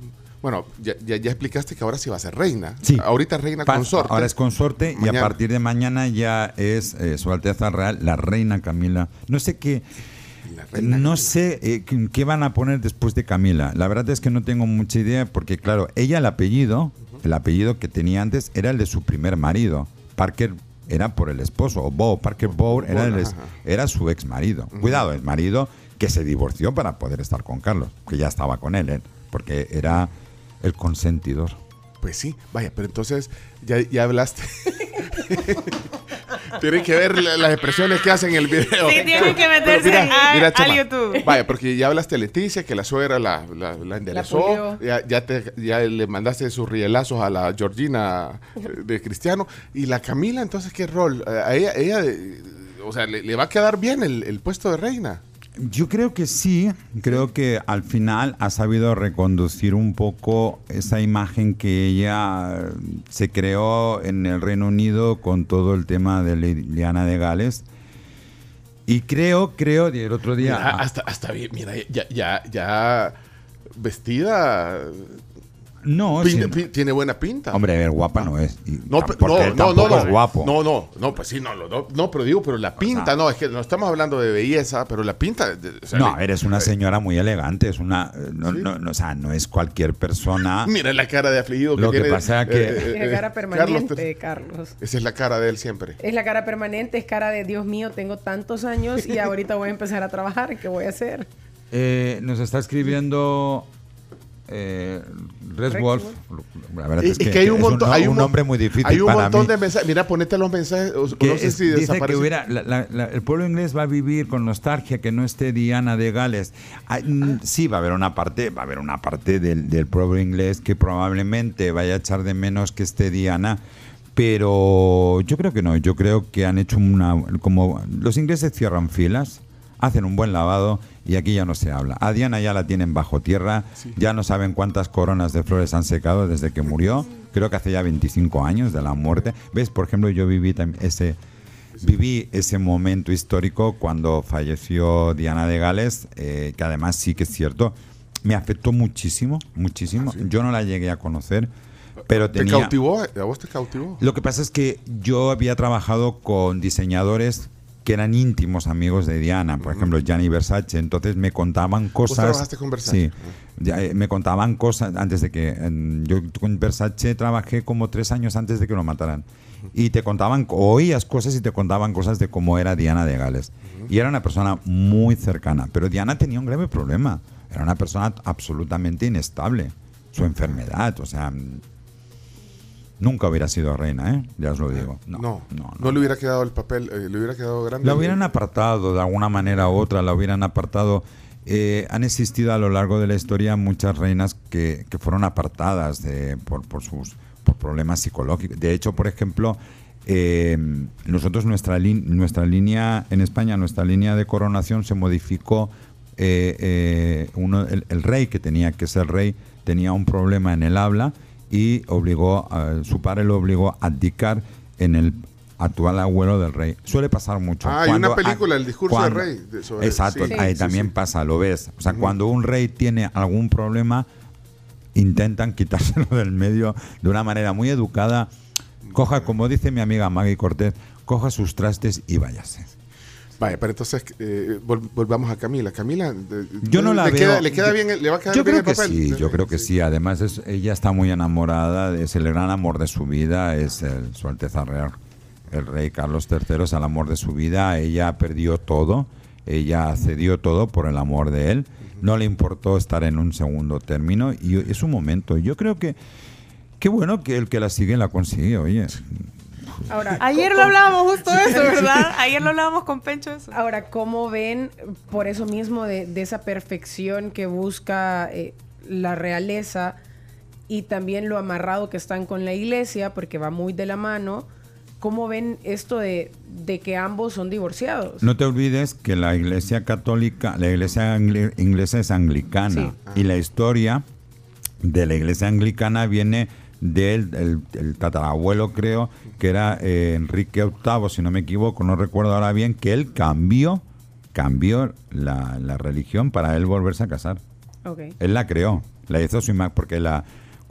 Bueno, ya, ya, ya explicaste que ahora sí va a ser reina. Sí. Ahorita es reina consorte. Ahora es consorte y a partir de mañana ya es eh, Su Alteza Real, la reina Camila. No sé qué. No sé eh, qué van a poner después de Camila. La verdad es que no tengo mucha idea porque, claro, ella el apellido, el apellido que tenía antes era el de su primer marido. Parker era por el esposo, o Bow, Parker Bow era, el era su ex marido. Cuidado, el marido que se divorció para poder estar con Carlos, que ya estaba con él, ¿eh? porque era el consentidor. Pues sí, vaya, pero entonces ya, ya hablaste. Tienen que ver la- las expresiones que hacen en el video. Sí, tienen que meterse a- Chema, al YouTube. Vaya, porque ya hablaste de Leticia, que la suegra la, la, la enderezó. ya, ya, te- ya le mandaste sus rielazos a la Georgina de Cristiano. Y la Camila, entonces, ¿qué rol? Eh, A ella, ella eh, o sea, le, le va a quedar bien el, el puesto de reina. Yo creo que sí, creo que al final ha sabido reconducir un poco esa imagen que ella eh, se creó en el Reino Unido con todo el tema de Liliana de Gales. Y creo, creo, el otro día... Mira, hasta, hasta bien, mira, ya, ya, ya vestida No, Pin- sí. pin- tiene buena pinta. Hombre, a ver, guapa no es. Y No, pe- tampoco- no, él no, no, tampoco no. es guapo. No, no, no, pues sí, no, no, no, no, pero digo, pero la pinta, no, es que no estamos hablando de belleza, pero la pinta. de- o sea, No, le- eres una eh, señora muy elegante, es una, eh, no, no, no, o sea, no es cualquier persona. Mira la cara de afligido que Lo que tiene. pasa que- eh, Es eh, la cara Carlos, permanente, Carlos. esa es la cara de él siempre. Es la cara permanente, es cara de Dios mío, tengo tantos años y ahorita voy a empezar a trabajar. ¿Qué voy a hacer? Eh, nos está escribiendo eh, Red Wolf. La verdad es y que, que hay un es montón- hay un nombre muy difícil Hay un para montón mí. de mensajes. Mira, ponete los mensajes. no sé es- si dice que hubiera la- la- la- el pueblo inglés va a vivir con nostalgia que no esté Diana de Gales. Ah, mm, sí, va a haber una parte, va a haber una parte del, del pueblo inglés que probablemente vaya a echar de menos que esté Diana. Pero yo creo que no, yo creo que han hecho una... Como los ingleses cierran filas, hacen un buen lavado y aquí ya no se habla. A Diana ya la tienen bajo tierra, ya no saben cuántas coronas de flores han secado desde que murió. Creo que hace ya 25 años de la muerte. ¿Ves? Por ejemplo, yo viví ese, viví ese momento histórico cuando falleció Diana de Gales, eh, que además sí que es cierto, me afectó muchísimo, muchísimo. Yo no la llegué a conocer, pero ¿Te tenía... cautivó? ¿A vos te cautivó? Lo que pasa es que yo había trabajado con diseñadores que eran íntimos amigos de Diana, por ejemplo, Gianni Versace, entonces me contaban cosas. trabajaste con Versace? Sí, Ya, eh, me contaban cosas antes de que en- yo con Versace trabajé como tres años antes de que lo mataran. Y te contaban, oías cosas y te contaban cosas de cómo era Diana de Gales. Y era una persona muy cercana, pero Diana tenía un grave problema, era una persona absolutamente inestable, su enfermedad, o sea, nunca hubiera sido reina, ¿eh? Ya os lo digo. No, no, le hubiera quedado el papel, eh, le hubiera quedado grande. La hubieran apartado de alguna manera u otra, la hubieran apartado. Eh, han existido a lo largo de la historia muchas reinas que, que fueron apartadas de, por, por sus por problemas psicológicos. De hecho, por ejemplo, eh, nosotros nuestra, nuestra línea en España, nuestra línea de coronación se modificó. eh, eh, uno, el, el rey que tenía que ser rey tenía un problema en el habla y obligó a- su padre lo obligó a abdicar en el actual abuelo del rey. Suele pasar mucho. Ah, hay Cuando- una película, El discurso cuando- del rey. de- sobre- Exacto, sí. ahí Sí, también sí. pasa, lo ves. O sea, cuando un rey tiene algún problema, intentan quitárselo del medio de una manera muy educada. Coja, como dice mi amiga Maggie Cortés, coja sus trastes y váyase. Vaya, pero entonces eh, vol- volvamos a Camila. Camila, Yo no la le veo. Queda, ¿Le queda bien? ¿Le va a quedar Yo bien creo el que papel? sí, yo creo que sí. Además, es, ella está muy enamorada, es el gran amor de su vida, es el, su Alteza Real, el rey Carlos III, es el amor de su vida. Ella perdió todo, ella cedió todo por el amor de él. No le importó estar en un segundo término y es un momento. Yo creo que qué bueno que el que la sigue la consigue, oye. Ahora, Ayer lo hablábamos justo de eso. ¿verdad? Ayer lo hablábamos con Pencho eso. Ahora, ¿cómo ven por eso mismo de, de esa perfección que busca eh, la realeza y también lo amarrado que están con la iglesia, porque va muy de la mano? ¿Cómo ven esto de, de que ambos son divorciados? No te olvides que la iglesia católica, la iglesia inglesa es anglicana Sí. y la historia de la iglesia anglicana viene del el, el tatarabuelo, creo, que era eh, Enrique VIII, si no me equivoco, no recuerdo ahora bien, que él cambió, cambió la, la religión para él volverse a casar. Ok. Él la creó, la hizo su imagen, porque la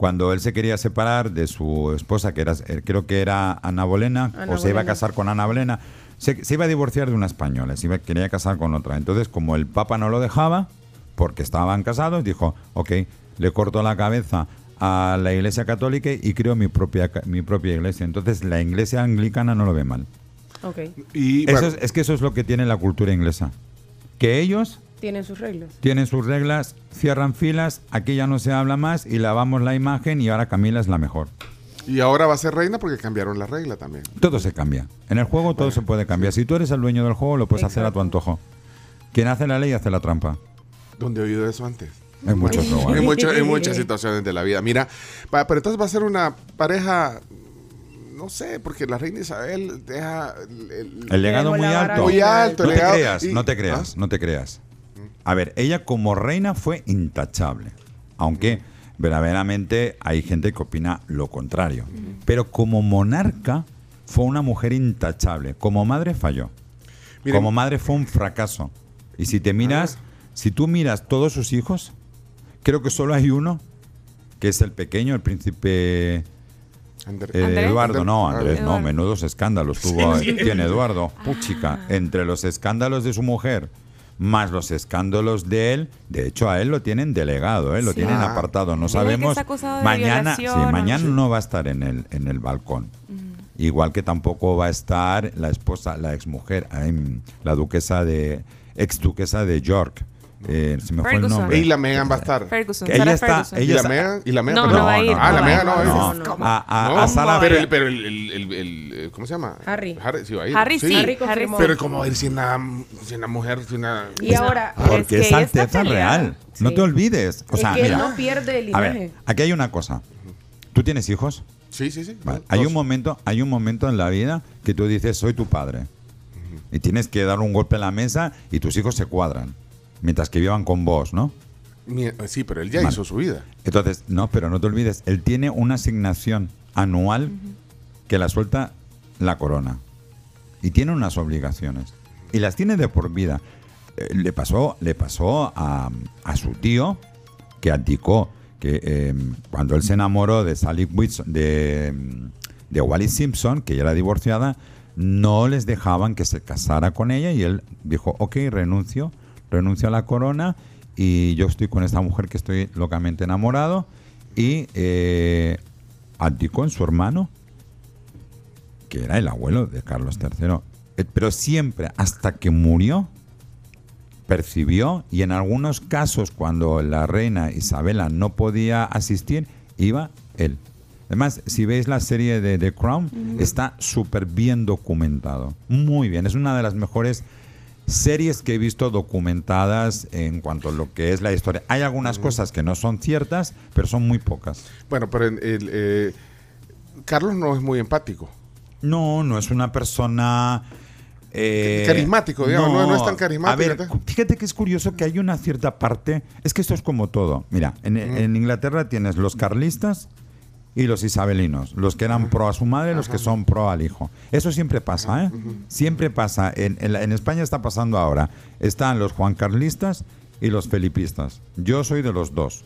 cuando él se quería separar de su esposa, que era, eh, creo que era Ana Bolena, Ana o se iba a casar con Ana Bolena, se, se iba a divorciar de una española, se iba, quería casar con otra. Entonces, como el Papa no lo dejaba, porque estaban casados, dijo, ok, le corto la cabeza a la Iglesia Católica y creo mi propia, mi propia iglesia. Entonces, la Iglesia Anglicana no lo ve mal. Ok. Y, Eso bueno, es, es que eso es lo que tiene la cultura inglesa. Que ellos Tienen sus reglas. tienen sus reglas, cierran filas, aquí ya no se habla más y lavamos la imagen y ahora Camila es la mejor. y ahora va a ser reina porque cambiaron la regla también. Todo se cambia. En el juego todo se puede cambiar. Si tú eres el dueño del juego, lo puedes hacer a tu antojo. Quien hace la ley hace la trampa. ¿Dónde he oído eso antes? En muchos lugares. En, mucho- en muchas situaciones de la vida. Mira, pero entonces va a ser una pareja, no sé, porque la reina Isabel deja el, el- El legado muy alto. Muy alto. No el te creas, y- no te creas, no te creas. A ver, ella como reina fue intachable. Aunque verdaderamente hay gente que opina lo contrario. Pero como monarca fue una mujer intachable. Como madre falló. Miren- como madre fue un fracaso. Y si te miras, si tú miras todos sus hijos, creo que solo hay uno que es el pequeño, el príncipe eh, ¿Andrés? Eduardo, no, Ah, Andrés, no, menudos escándalos tuvo, Sí, sí. tiene Eduardo, puchica, entre los escándalos de su mujer más los escándalos de él, de hecho a él lo tienen delegado, ¿eh? lo Sí. tienen Ah. apartado, no sabemos, mañana, sí, mañana ¿no? va a estar en el, en el balcón. Igual que tampoco va a estar la esposa, la exmujer, la duquesa de, ex duquesa de York. Eh, se me fue el Ferguson. nombre. Y la Megan va a estar. Ferguson, Que ella Sarah está, Ferguson. ella ¿Y la Megan? ¿Y la Megan? No, no va a ir. Ah, la No Megan no a va No, ir. no. No, pero, el, pero el, el, el- el- el- ¿cómo se llama? Harry. Harry sí va a ir. Harry sí, Harry confirmó. Pero ¿cómo va a ir sin una, sin una mujer, sin una... Y ahora, Porque es, que real. No te olvides. O es sea, que mira, él no pierde el a ver, linaje. aquí hay una cosa. ¿Tú tienes hijos? Sí, sí, sí. Vale. Hay un momento, hay un momento en la vida que tú dices, soy tu padre. Y tienes que dar un golpe en la mesa y tus hijos se cuadran. Mientras que vivan con vos, ¿no? Mi- Sí, pero él ya Vale. hizo su vida. Entonces, no, pero no te olvides, él tiene una asignación anual que la suelta la corona. Y tiene unas obligaciones. Y las tiene de por vida. Eh, le pasó, le pasó a, a su tío, que abdicó, que eh, cuando él se enamoró de Sally Whitson, de, de Wallis Simpson, que ella era divorciada, no les dejaban que se casara con ella y él dijo, ok, renuncio, renuncio a la corona y yo estoy con esta mujer que estoy locamente enamorado y eh, su hermano, que era el abuelo de Carlos III. Eh, Pero siempre, hasta que murió, percibió y en algunos casos cuando la reina Isabela no podía asistir, iba él. Además, si veis la serie de The Crown, está súper bien documentado. Muy bien. Es una de las mejores series que he visto documentadas en cuanto a lo que es la historia. Hay algunas cosas que no son ciertas, pero son muy pocas. Bueno, pero el, el, eh, Carlos no es muy empático. No, no es una persona... eh, Carismático, digamos, no- no es tan carismático, fíjate que es curioso que hay una cierta parte... Es que esto es como todo. Mira, en, en Inglaterra tienes los carlistas y los isabelinos, los que eran pro a su madre, los que son pro al hijo. Eso siempre pasa, ¿eh? Siempre pasa. En, en España está pasando ahora. Están los juancarlistas y los felipistas. Yo soy de los dos.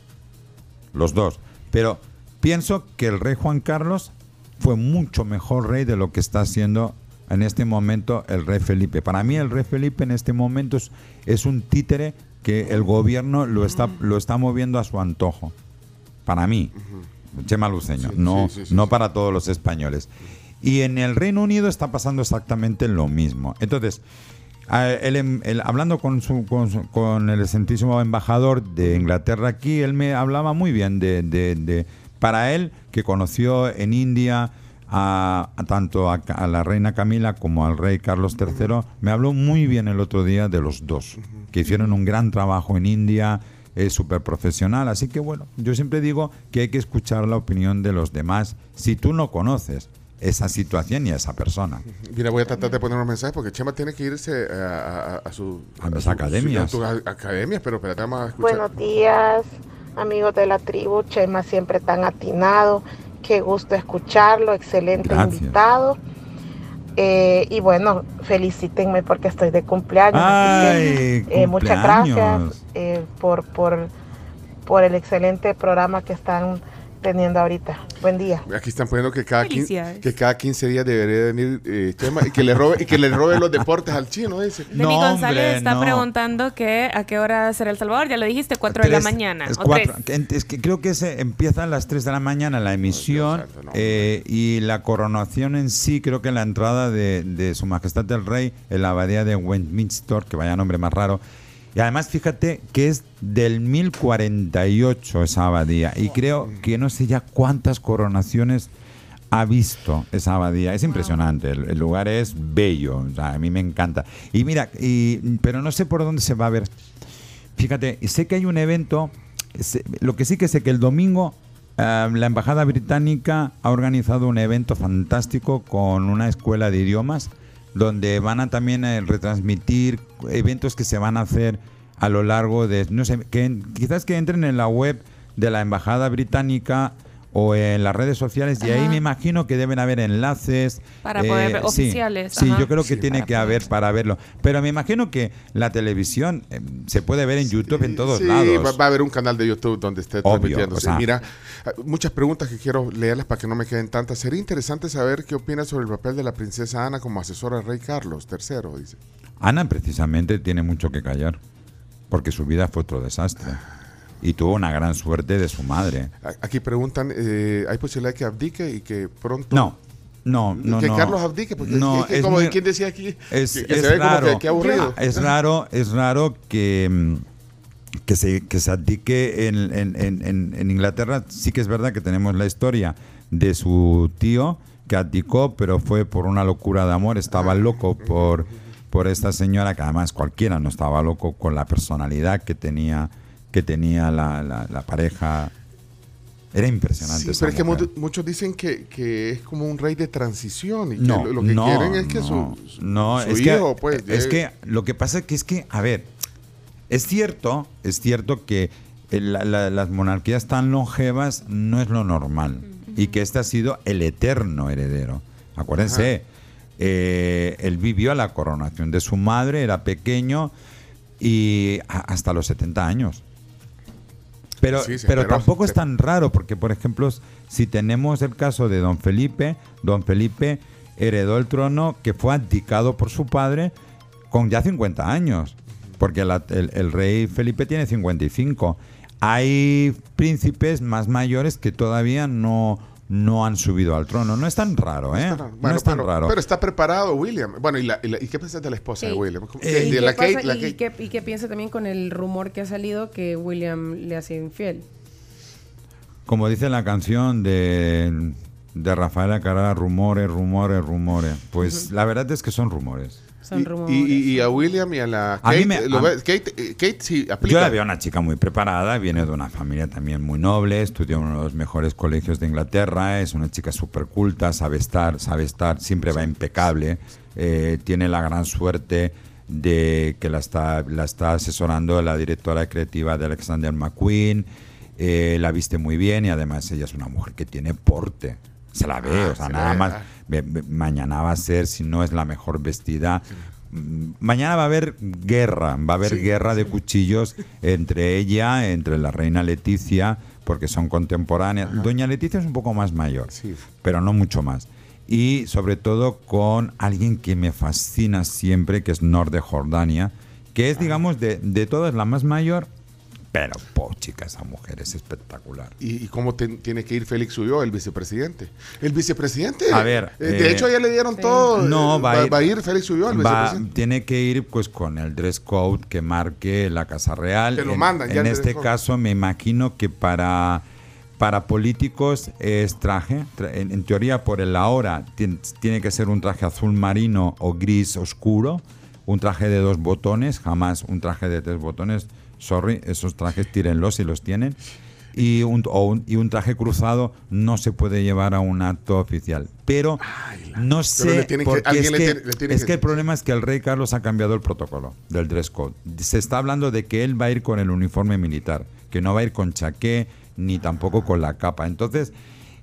Los dos. Pero pienso que el rey Juan Carlos fue mucho mejor rey de lo que está haciendo en este momento el rey Felipe. Para mí el rey Felipe en este momento es, es un títere que el gobierno lo está, lo está moviendo a su antojo. Para mí. Chema Luceño, no, sí, sí, sí, no para todos los españoles. Y en el Reino Unido está pasando exactamente lo mismo. Entonces, él em- él, hablando con, su, con, su- con el excelentísimo embajador de Inglaterra aquí, él me hablaba muy bien de, de- de- para él, que conoció en India a, a tanto a la reina Camila como al rey Carlos III, me habló muy bien el otro día de los dos, que hicieron un gran trabajo en India, es súper profesional. Así que bueno, yo siempre digo que hay que escuchar la opinión de los demás si tú no conoces esa situación y a esa persona. Mira, voy a tratar de poner unos mensajes porque Chema tiene que irse a, a- a su, A mis su- academias. su- sus a- academias, pero espérate, vamos a escuchar. Buenos días, amigos de la tribu. Chema siempre tan atinado. Qué gusto escucharlo. Excelente Gracias. invitado. Eh, y bueno, felicítenme porque estoy de cumpleaños. así ¡Ay, que, eh, muchas gracias eh, por, por, por el excelente programa que están teniendo ahorita. Buen día. Aquí están poniendo que cada, que cada 15 días debería venir eh, Chema y que le robe y que le robe los deportes al chino, dice. Demi González está preguntando que a qué hora será El Salvador. Ya lo dijiste, 4 de la mañana. Es, o cuatro. tres. Es que creo que se empieza a las 3 de la mañana la emisión eh, y la coronación en sí, creo que la entrada de, de Su Majestad el Rey en la abadía de Westminster, que vaya nombre más raro. Y además fíjate que es del 1048 esa abadía y creo que no sé ya cuántas coronaciones ha visto esa abadía. Es impresionante, el, el lugar es bello, o sea, a mí me encanta. Y mira, y, pero no sé por dónde se va a ver. Fíjate, sé que hay un evento, lo que sí que sé que el domingo eh, la Embajada Británica ha organizado un evento fantástico con una escuela de idiomas donde van a también retransmitir eventos que se van a hacer a lo largo de, no sé, que quizás que entren en la web de la Embajada Británica o en las redes sociales y ahí me imagino que deben haber enlaces. Para poder ver- sí, oficiales, Sí, ajá. yo creo que Sí, tiene que haber para verlo. Pero me imagino que la televisión eh, se puede ver en YouTube en todos Sí, lados. Va, va a haber un canal de YouTube donde esté Obvio, transmitiendo. o Sí, sea- mira, ah, muchas preguntas que quiero leerlas para que no me queden tantas. Sería interesante saber qué opinas sobre el papel de la princesa Ana como asesora del rey Carlos III, dice. Ana precisamente tiene mucho que callar, porque su vida fue otro desastre. Y tuvo una gran suerte de su madre. Aquí preguntan, eh, ¿hay posibilidad de que abdique y que pronto... No, no, no. que no. Carlos abdique, porque No, es que es como muy- ¿quién decía aquí, Es, que, que es se ve como raro. que, que aburrido. Es raro, es raro que, mm, que, se, que se abdique en- en- en- en Inglaterra. Sí que es verdad que tenemos la historia de su tío que abdicó, pero fue por una locura de amor. Estaba loco por, por esta señora, que además cualquiera no estaba loco con la personalidad que tenía, que tenía la, la- la pareja. Era impresionante. Sí, pero es que mujer. muchos dicen que, que es como un rey de transición y que No, lo, que no, quieren es que no, su, su- no, su es hijo, que, pues, es llegue- que lo que pasa es que es que, a ver, es cierto, es cierto que la- la- las monarquías tan longevas no es lo normal y que este ha sido el eterno heredero. Acuérdense, eh, él vivió la coronación de su madre, era pequeño y a- hasta los 70 años. Pero, Sí, pero tampoco es tan raro, porque por ejemplo, si tenemos el caso de don Felipe, don Felipe heredó el trono que fue abdicado por su padre con ya 50 años, porque la- el, el rey Felipe tiene 55. Hay príncipes más mayores que todavía no, no han subido al trono. No es tan raro, ¿eh? Bueno, no es tan pero, raro. pero está preparado William. Bueno, ¿y, la- y la- ¿y qué piensas de la esposa de Sí. William? ¿Cómo- ¿Y de qué la pasa- Kate, la y Kate? qué- y qué piensa también con el rumor que ha salido que William le ha sido infiel? Como dice la canción de, de Rafaela rumores, rumores, rumores. Pues la verdad es que son rumores. Son Y- rumores. Y, y- y a William y a la A Kate, mí me- ¿lo a- ves? Kate, eh, Kate sí aplica. Yo la veo una chica muy preparada, viene de una familia también muy noble, estudió en uno de los mejores colegios de Inglaterra, es una chica súper culta, sabe estar, sabe estar, siempre va impecable, eh, tiene la gran suerte de que la está, la está asesorando la directora creativa de Alexander McQueen, eh, la viste muy bien y además ella es una mujer que tiene porte. Se la ve, Ah, o sea, se nada ve, más. ah. Mañana va a ser, si no es la mejor vestida, mañana va a haber guerra, va a haber Sí, guerra de cuchillos entre ella, entre la reina Leticia, porque son contemporáneas. Doña Leticia es un poco más mayor, pero no mucho más. Y sobre todo con alguien que me fascina siempre, que es Nor de Jordania, que es, digamos, de, de todas la más mayor, pero, po, chica, esa mujer es espectacular. ¿Y, y cómo te- tiene que ir Félix Ulloa, el vicepresidente? El vicepresidente. A ver, eh, de eh, hecho, ya le dieron todo. No, eh, va, a ir, Félix Ulloa, el va- vicepresidente. tiene que ir pues con el dress code que marque la Casa Real. Te lo en, mandan ya En este caso me imagino que para para políticos es traje. Tra- En, en teoría por el ahora tien- tiene que ser un traje azul marino o gris oscuro, un traje de dos botones, jamás un traje de tres botones. Sorry, esos trajes tírenlos si los tienen. Y un, o un- y un traje cruzado no se puede llevar a un acto oficial. Pero no sé, que- es, tiene- que el problema es que el rey Carlos ha cambiado el protocolo del dress code. Se está hablando de que él va a ir con el uniforme militar, que no va a ir con chaqué ni tampoco con la capa. Entonces,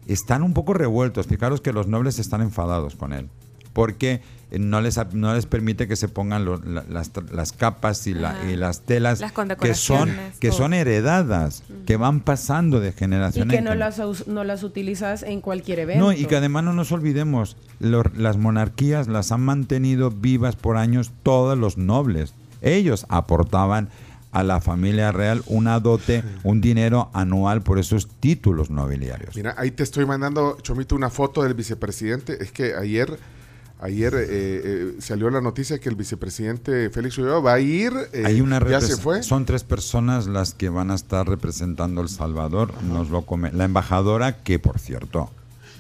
están un poco revueltos. Fijaros que los nobles están enfadados con él. Porque no les, no les permite que se pongan lo- la- las, las capas y, la- y las telas Las que son, que todo. son heredadas, que van pasando de Y generación que en no generación. las, us- no las utilizas en cualquier evento. No, y que además no nos olvidemos, lo- las monarquías las han mantenido vivas por años todos los nobles. Ellos aportaban a la familia real una dote, un dinero anual por esos títulos nobiliarios. Mira, ahí te estoy mandando, Chomito, una foto del vicepresidente. Es que ayer, ayer eh, eh, salió la noticia que el vicepresidente Félix Ulloa va a ir. eh, Hay una ya se fue. Son tres personas las que van a estar representando El Salvador. Nos lo come- La embajadora, que por cierto,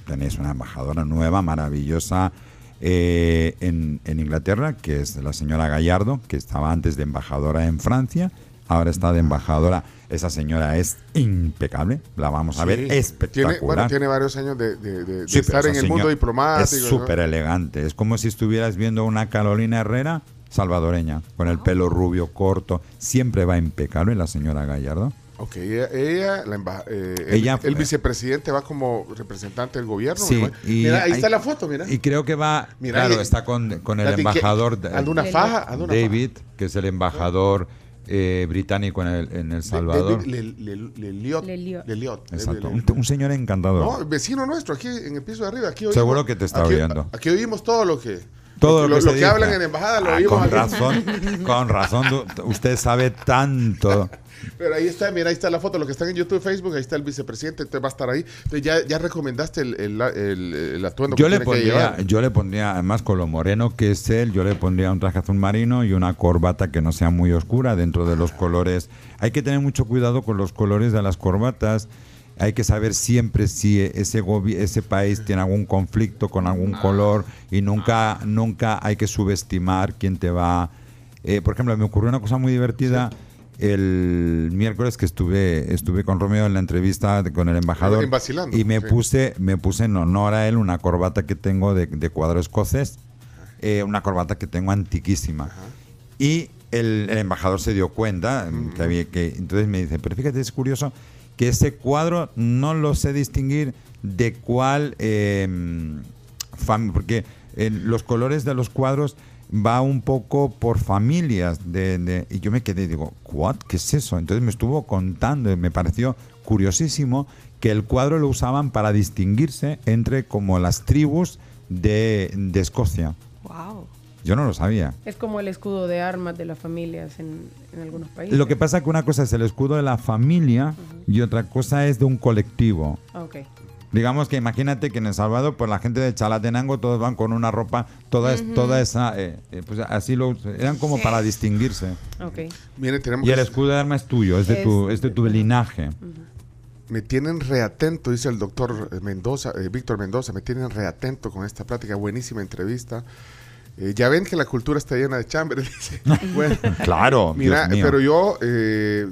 tenéis una embajadora nueva, maravillosa eh, en, en Inglaterra, que es la señora Gallardo, que estaba antes de embajadora en Francia, ahora está de embajadora. Esa señora es impecable, la vamos a ver espectacular. Tiene, bueno, tiene varios años de, de- de- de Sí, pero estar en el mundo diplomático. Es ¿no? súper elegante. Es como si estuvieras viendo una Carolina Herrera salvadoreña, con el pelo rubio corto. Siempre va impecable la señora Gallardo. Ok, ella, ella, la emba- eh, el- Ella- el, vicepresidente va como representante del gobierno. Sí, y mira, ahí hay- está la foto, mira. Y creo que va, Mira, claro, y- está con, con el embajador de- Anda una faja, anda una David, que es el embajador eh, británico en El, en el Salvador. Le- Le-. Exacto, un, un señor encantador. No, vecino nuestro, aquí en el piso de arriba. Aquí oímos- Seguro que te está aquí- oyendo. Aquí oímos todo lo que. Todo lo, lo que, lo se que hablan en embajada lo Ah, oímos Con aquí. razón, con razón, usted sabe tanto. Pero ahí está, mira, ahí está la foto. Los que están en YouTube y Facebook, ahí está el vicepresidente, te va a estar ahí. Entonces ya, ya recomendaste el, el, el- el atuendo Yo que le, tiene que pondría, llevar. yo le pondría, además con lo moreno que es él, yo le pondría un traje azul marino y una corbata que no sea muy oscura dentro de los colores. Hay que tener mucho cuidado con los colores de las corbatas. Hay que saber siempre si ese, ese país tiene algún conflicto con algún color y nunca, nunca hay que subestimar quién te va. Eh, por ejemplo, me ocurrió una cosa muy divertida. El miércoles que estuve estuve con Romeo en la entrevista con el embajador En y me sí. puse me puse en honor a él una corbata que tengo de, de cuadro escocés, eh, una corbata que tengo antiquísima. Y el, el embajador se dio cuenta que había que entonces me dice, pero fíjate es curioso que ese cuadro no lo sé distinguir de cuál eh, fam- porque en los colores de los cuadros va un poco por familias de, de- y yo me quedé y digo what qué es eso entonces me estuvo contando y me pareció curiosísimo que el cuadro lo usaban para distinguirse entre como las tribus de, de Escocia Wow. yo no lo sabía Es como el escudo de armas de las familias en, en algunos países. lo que pasa es que una cosa es el escudo de la familia y otra cosa es de un colectivo Ok. Digamos que imagínate que en El Salvador, pues la gente de Chalatenango todos van con una ropa, toda, es- Ujú. toda esa, eh, eh, pues así lo eran como Sí. para distinguirse. Ok. Miren, tenemos Y el que- escudo de arma es tuyo, es de tu, Es- de tu linaje. Me tienen reatento, dice el doctor Mendoza, eh, Víctor Mendoza, me tienen reatento con esta plática, buenísima entrevista. Eh, ya ven que la cultura está llena de chambres, dice. Bueno, Claro, mira, Dios mío. pero yo eh,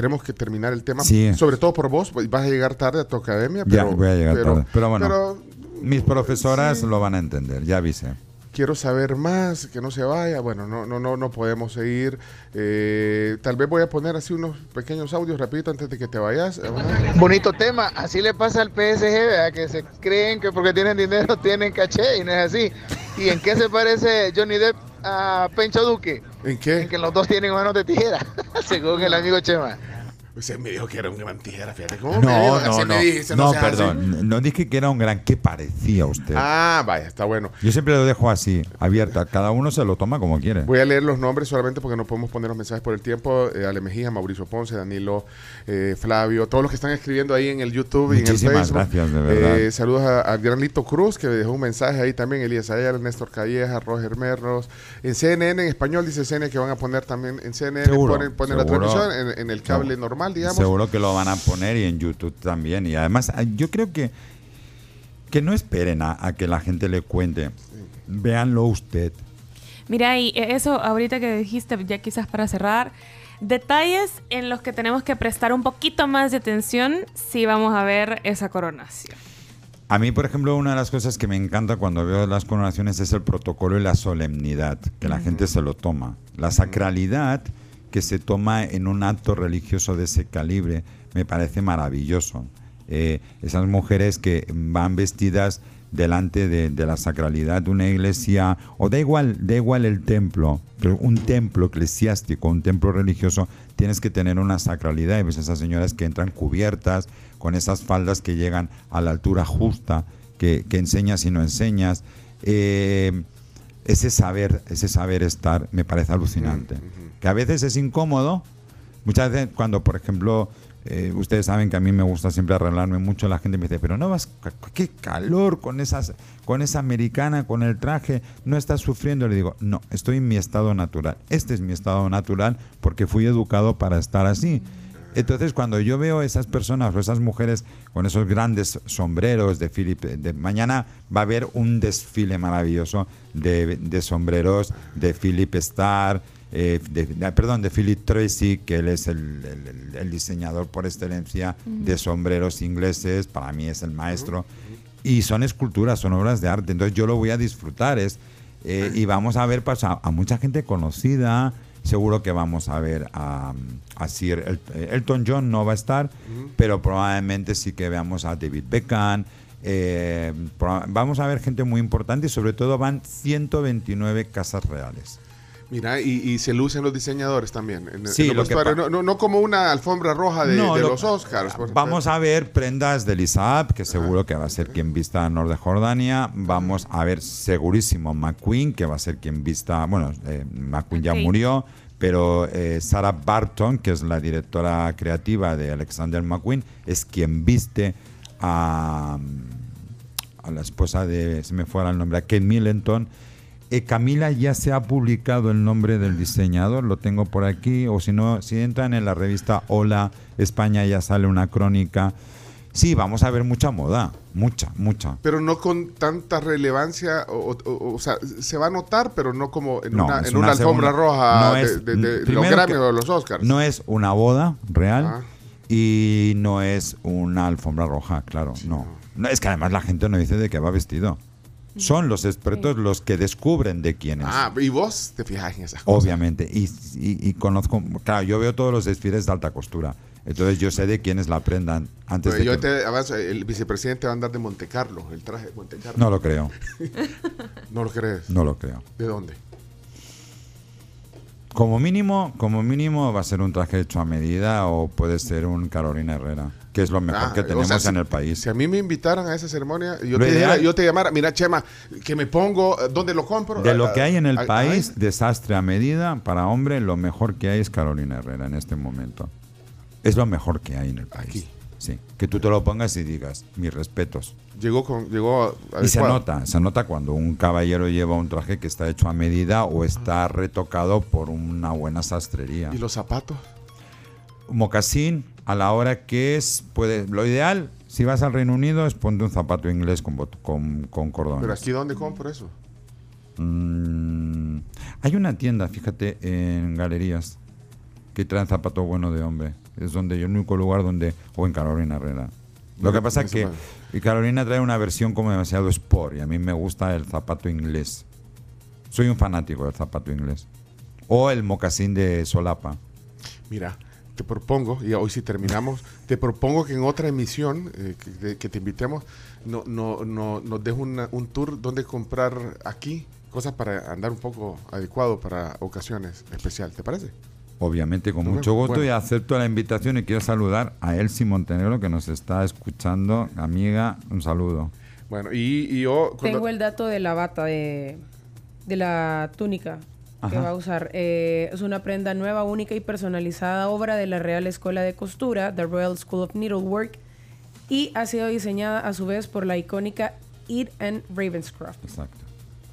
tenemos que terminar el tema, Sí. sobre todo por vos, vas a llegar tarde a tu academia, ya pero, voy a llegar pero- tarde. Pero bueno, pero mis profesoras lo van a entender, ya avisé. quiero saber más, que no se vaya. Bueno, no, no, no, no podemos seguir. Eh, tal vez voy a poner así unos pequeños audios rapidito antes de que te vayas. Bonito tema, así le pasa al PSG, ¿verdad? que se creen que porque tienen dinero tienen caché y no es así. ¿Y en qué se parece Johnny Depp a Pencho Duque? ¿En qué? En que los dos tienen manos de tijera, según el amigo Chema. Usted me dijo que era un gran tijera, fíjate. ¿Cómo me? No, no, no, no, así. perdón, no dije que era un gran, que parecía usted. Ah, vaya, está bueno. Yo siempre lo dejo así, abierta, cada uno se lo toma como quiere. Voy a leer los nombres solamente porque no podemos poner los mensajes por el tiempo. Eh, Ale Mejía, Mauricio Ponce, Danilo, eh, Flavio, todos los que están escribiendo ahí en el YouTube y en el Muchísimas Facebook. gracias, de verdad. Eh, saludos a- al gran Lito Cruz, que dejó un mensaje ahí también. Elías Ayala, Néstor Calleja, Roger Merros. En CNN, en español, dice CNN que van a poner también en CNN. Seguro, ponen ponen la transmisión en, en el cable normal, digamos. Seguro que lo van a poner y en YouTube también. Y además, ah, yo creo que, que no esperen a, a que la gente le cuente. Véanlo usted. Mira, y eso ahorita que dijiste, ya quizás para cerrar, detalles en los que tenemos que prestar un poquito más de atención si vamos a ver esa coronación. A mí, por ejemplo, una de las cosas que me encanta cuando veo las coronaciones es el protocolo y la solemnidad, que la gente se lo toma. La sacralidad que se toma en un acto religioso de ese calibre me parece maravilloso. Eh, esas mujeres que van vestidas delante de, de la sacralidad de una iglesia, o da igual, da igual el templo, pero un templo eclesiástico, un templo religioso, tienes que tener una sacralidad. Y ves esas señoras que entran cubiertas, con esas faldas que llegan a la altura justa, que, que enseñas y no enseñas. Eh, ese saber, ese saber estar me parece alucinante. Que a veces es incómodo. Muchas veces cuando, por ejemplo, eh, ustedes saben que a mí me gusta siempre arreglarme mucho, la gente me dice, pero no vas, qué calor con, esas, con esa americana, con el traje, no estás sufriendo. Le digo, no, estoy en mi estado natural. Este es mi estado natural porque fui educado para estar así. Entonces, cuando yo veo esas personas o esas mujeres con esos grandes sombreros de Philip, de, mañana va a haber un desfile maravilloso de, de sombreros de Philip Starr, eh, de- de- perdón, de Philip Tracy, que él es el, el- el- el diseñador por excelencia de sombreros ingleses, para mí es el maestro. Y son esculturas, son obras de arte, entonces yo lo voy a disfrutar. Es, eh, y vamos a ver pues, a, a mucha gente conocida, seguro que vamos a ver a, a Sir El- eh, Elton John, no va a estar, pero probablemente sí que veamos a David Beckham. eh, vamos a ver gente muy importante y sobre todo van 129 casas reales. Mira, y, y se lucen los diseñadores también. En, Sí, en que no, no, no como una alfombra roja de, No, de lo- los Oscars. Vamos a ver prendas de Lisa que seguro que va a ser quien vista a Nor de Jordania. Vamos a ver segurísimo McQueen, que va a ser quien vista. Bueno, eh, McQueen ya murió, pero eh, Sarah Barton, que es la directora creativa de Alexander McQueen, es quien viste a, a la esposa de. Se me fuera el nombre, a Kate Middleton. Eh, Camila ya se ha publicado el nombre del diseñador, lo tengo por aquí, o si no, si entran en la revista Hola España ya sale una crónica. Sí, vamos a ver mucha moda, mucha, mucha. Pero no con tanta relevancia, o, o- o- o sea, se va a notar, pero no como en No, una, es en una alfombra roja no de, es- de- de los Grammy o los Oscars. No es una boda real Ah. y no es una alfombra roja, claro, no. No, Es que además la gente no dice de qué va vestido. Son los expertos los que descubren de quién es. Ah, y vos te fijas en esas cosas. Obviamente. Y, y- y conozco, claro, yo veo todos los desfiles de alta costura. Entonces yo sé de quiénes la prendan antes Pero de yo que... te avanzo, el vicepresidente va a andar de Monte Carlo, el traje de Monte Carlo. No lo creo. ¿No lo crees? No lo creo. ¿De dónde? Como mínimo, como mínimo va a ser un traje hecho a medida o puede ser un Carolina Herrera, que es lo mejor Ah, que o tenemos sea, si- en el país. Si a mí me invitaran a esa ceremonia, yo Lo te, dijera- yo te llamara, mira, Chema, que me pongo, eh, ¿dónde lo compro? De lo que hay en el país, desastre a medida, para hombre, lo mejor que hay es Carolina Herrera en este momento. Es lo mejor que hay en el país. Sí, que tú te lo pongas y digas, mis respetos. Llegó con, llegó Y se nota, se nota cuando un caballero lleva un traje que está hecho a medida o está retocado por una buena sastrería. ¿Y los zapatos? Mocasín, a la hora que es, puede, lo ideal, si vas al Reino Unido, es ponte un zapato inglés con, con, con cordones. Pero aquí, ¿dónde compro eso? Mm, hay una tienda, fíjate, en galerías que traen zapato bueno de hombre. Es donde yo, el único lugar donde, o en Carolina Herrera. Lo que pasa es que y Carolina trae una versión como demasiado sport y a mí me gusta el zapato inglés. Soy un fanático del zapato inglés. O el mocasín de solapa. Mira, te propongo, y hoy si terminamos, te propongo que en otra emisión eh, que, de- que te invitemos, no, no, no, nos des una- un tour donde comprar aquí cosas para andar un poco adecuado para ocasiones especiales. ¿Te parece? Obviamente, con mucho gusto bueno. y acepto la invitación y quiero saludar a Elsie Montenegro que nos está escuchando. Amiga, un saludo. Bueno, y, y yo... cuando- Tengo el dato de la bata, de, de la túnica que va a usar. Eh, es una prenda nueva, única y personalizada, obra de la Real Escuela de Costura, The Royal School of Needlework, y ha sido diseñada a su vez por la icónica Ed and Ravenscroft. Exacto.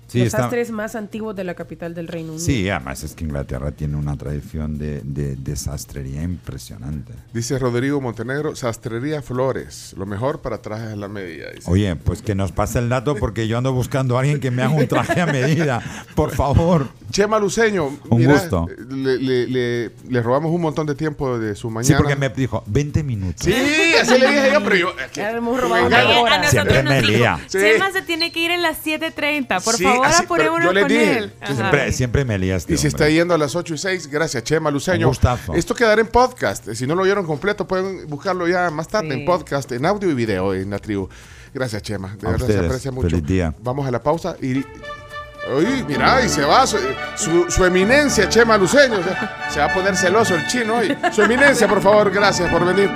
Sí, los está- sastres más antiguos de la capital del Reino Unido. Sí, además es que Inglaterra tiene una tradición de, de, de sastrería impresionante. Dice Rodrigo Montenegro, Sastrería Flores, lo mejor para trajes a la medida. dice. Oye, pues que nos pase el dato porque yo ando buscando a alguien que me haga un traje a medida. Por favor. Chema Luceño, Un mira, gusto. Le, le- le- le robamos un montón de tiempo de su mañana. Sí, porque me dijo 20 minutos. Sí, así le dije yo, pero yo... es que- hemos robado una Oye, a nosotros Siempre nos me dijo, lía. Sí. Chema se tiene que ir en las 7.30. Por Sí, favor, así, apurémonos pero yo le con dije. Siempre, siempre me lías. Y se está yendo a las 8 y 6. Gracias, Chema Luceño. Esto quedará en podcast. Si no lo vieron completo, pueden buscarlo ya más tarde Sí. en podcast, en audio y video en la tribu. Gracias, Chema. De A verdad se ustedes. aprecia mucho. Feliz día. Vamos a la pausa y. Uy, mira, y se va su, su- su eminencia, Chema Luceño. O sea, se va a poner celoso el chino hoy. Su eminencia, por favor, gracias por venir.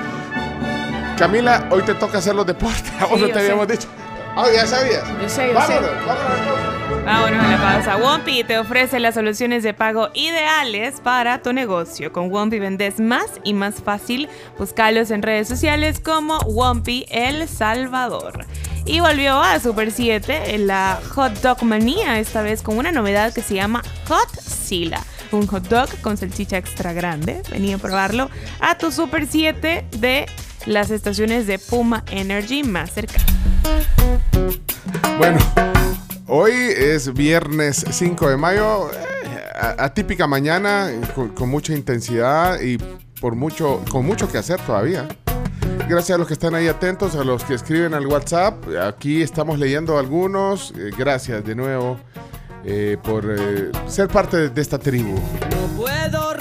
Camila, hoy te toca hacer los deportes. A vos Sí, no te sé. habíamos dicho. Ah, ya sabías. Yo sé, yo vámonos, sé. vámonos a la pausa. Vámonos a la pausa. Wompi te ofrece las soluciones de pago ideales para tu negocio. Con Wompi vendes más y más fácil. Búscalos en redes sociales como Wompi El Salvador. Y volvió a Super 7 en la Hot Dog Manía, esta vez con una novedad que se llama Hot Sila. Un hot dog con salchicha extra grande. Vení a probarlo a tu Super 7 de las estaciones de Puma Energy más cerca. Bueno, hoy es viernes 5 de mayo, eh, atípica mañana, con, con mucha intensidad y por mucho, con mucho que hacer todavía. Gracias a los que están ahí atentos, a los que escriben al WhatsApp. Aquí estamos leyendo algunos. eh, gracias de nuevo eh, por eh, ser parte de, de esta tribu. No puedo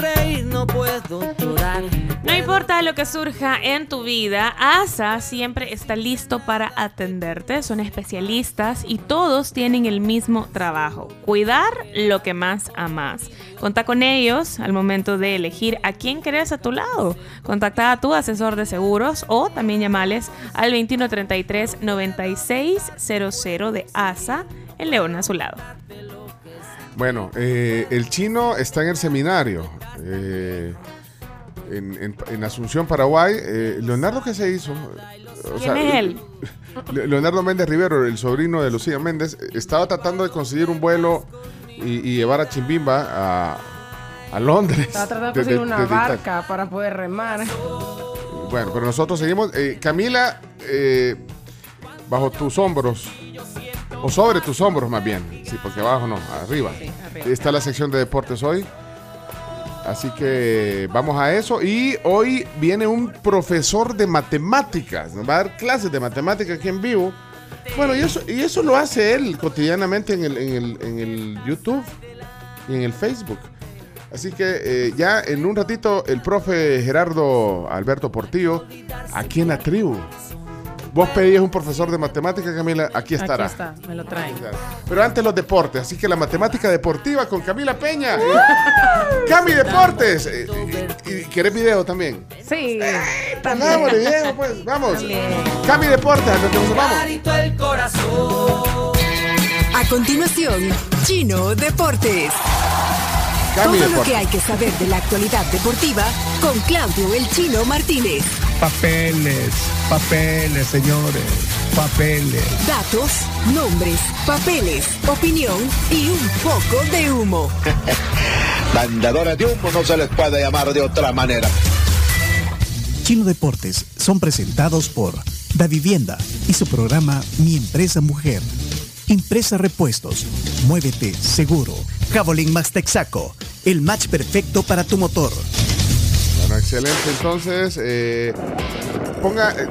no puedo. No importa lo que surja en tu vida, ASA siempre está listo para atenderte. Son especialistas y todos tienen el mismo trabajo, cuidar lo que más amas. Conta con ellos al momento de elegir a quién querés a tu lado. Contacta a tu asesor de seguros o también llamales al 2133 9600 de ASA en León a su lado. Bueno, eh, el chino está en el seminario. eh, en, en- en Asunción, Paraguay. Eh, Leonardo, ¿qué se hizo? O ¿Quién es él? Le- Leonardo Méndez Rivero, el sobrino de Lucía Méndez, estaba tratando de conseguir un vuelo y, y llevar a Chimbimba a, a Londres. Estaba tratando de conseguir una de barca para poder remar. Bueno, pero nosotros seguimos. Eh, Camila, eh, bajo tus hombros, o sobre tus hombros más bien, sí, porque abajo no, arriba. arriba. Está la sección de deportes hoy. Así que vamos a eso. Y hoy viene un profesor de matemáticas. Nos va a dar clases de matemáticas aquí en vivo. Bueno, y eso, y eso lo hace él cotidianamente en el, en el, en el YouTube y en el Facebook. Así que eh, ya en un ratito el profe Gerardo Alberto Portillo, aquí en la tribu. Vos pedías un profesor de matemáticas, Camila, aquí estará. Aquí está, me lo traen. Pero antes los deportes, así que la matemática deportiva con Camila Peña. Cami Deportes. Eh, y, y- ¿Quieres video también? Sí. Video, pues, vamos. Cami Deportes. A continuación, Chino Deportes. Todo lo que hay que saber de la actualidad deportiva con Claudio El Chino Martínez. Papeles, papeles, señores, papeles. Datos, nombres, papeles, opinión y un poco de humo. Vendedores de humo no se les puede llamar de otra manera. Chino Deportes son presentados por Da Vivienda y su programa Mi Empresa Mujer. Impresa Repuestos. Muévete seguro. Javelin Max Texaco. El match perfecto para tu motor. Bueno, excelente. Entonces, eh, ponga, eh,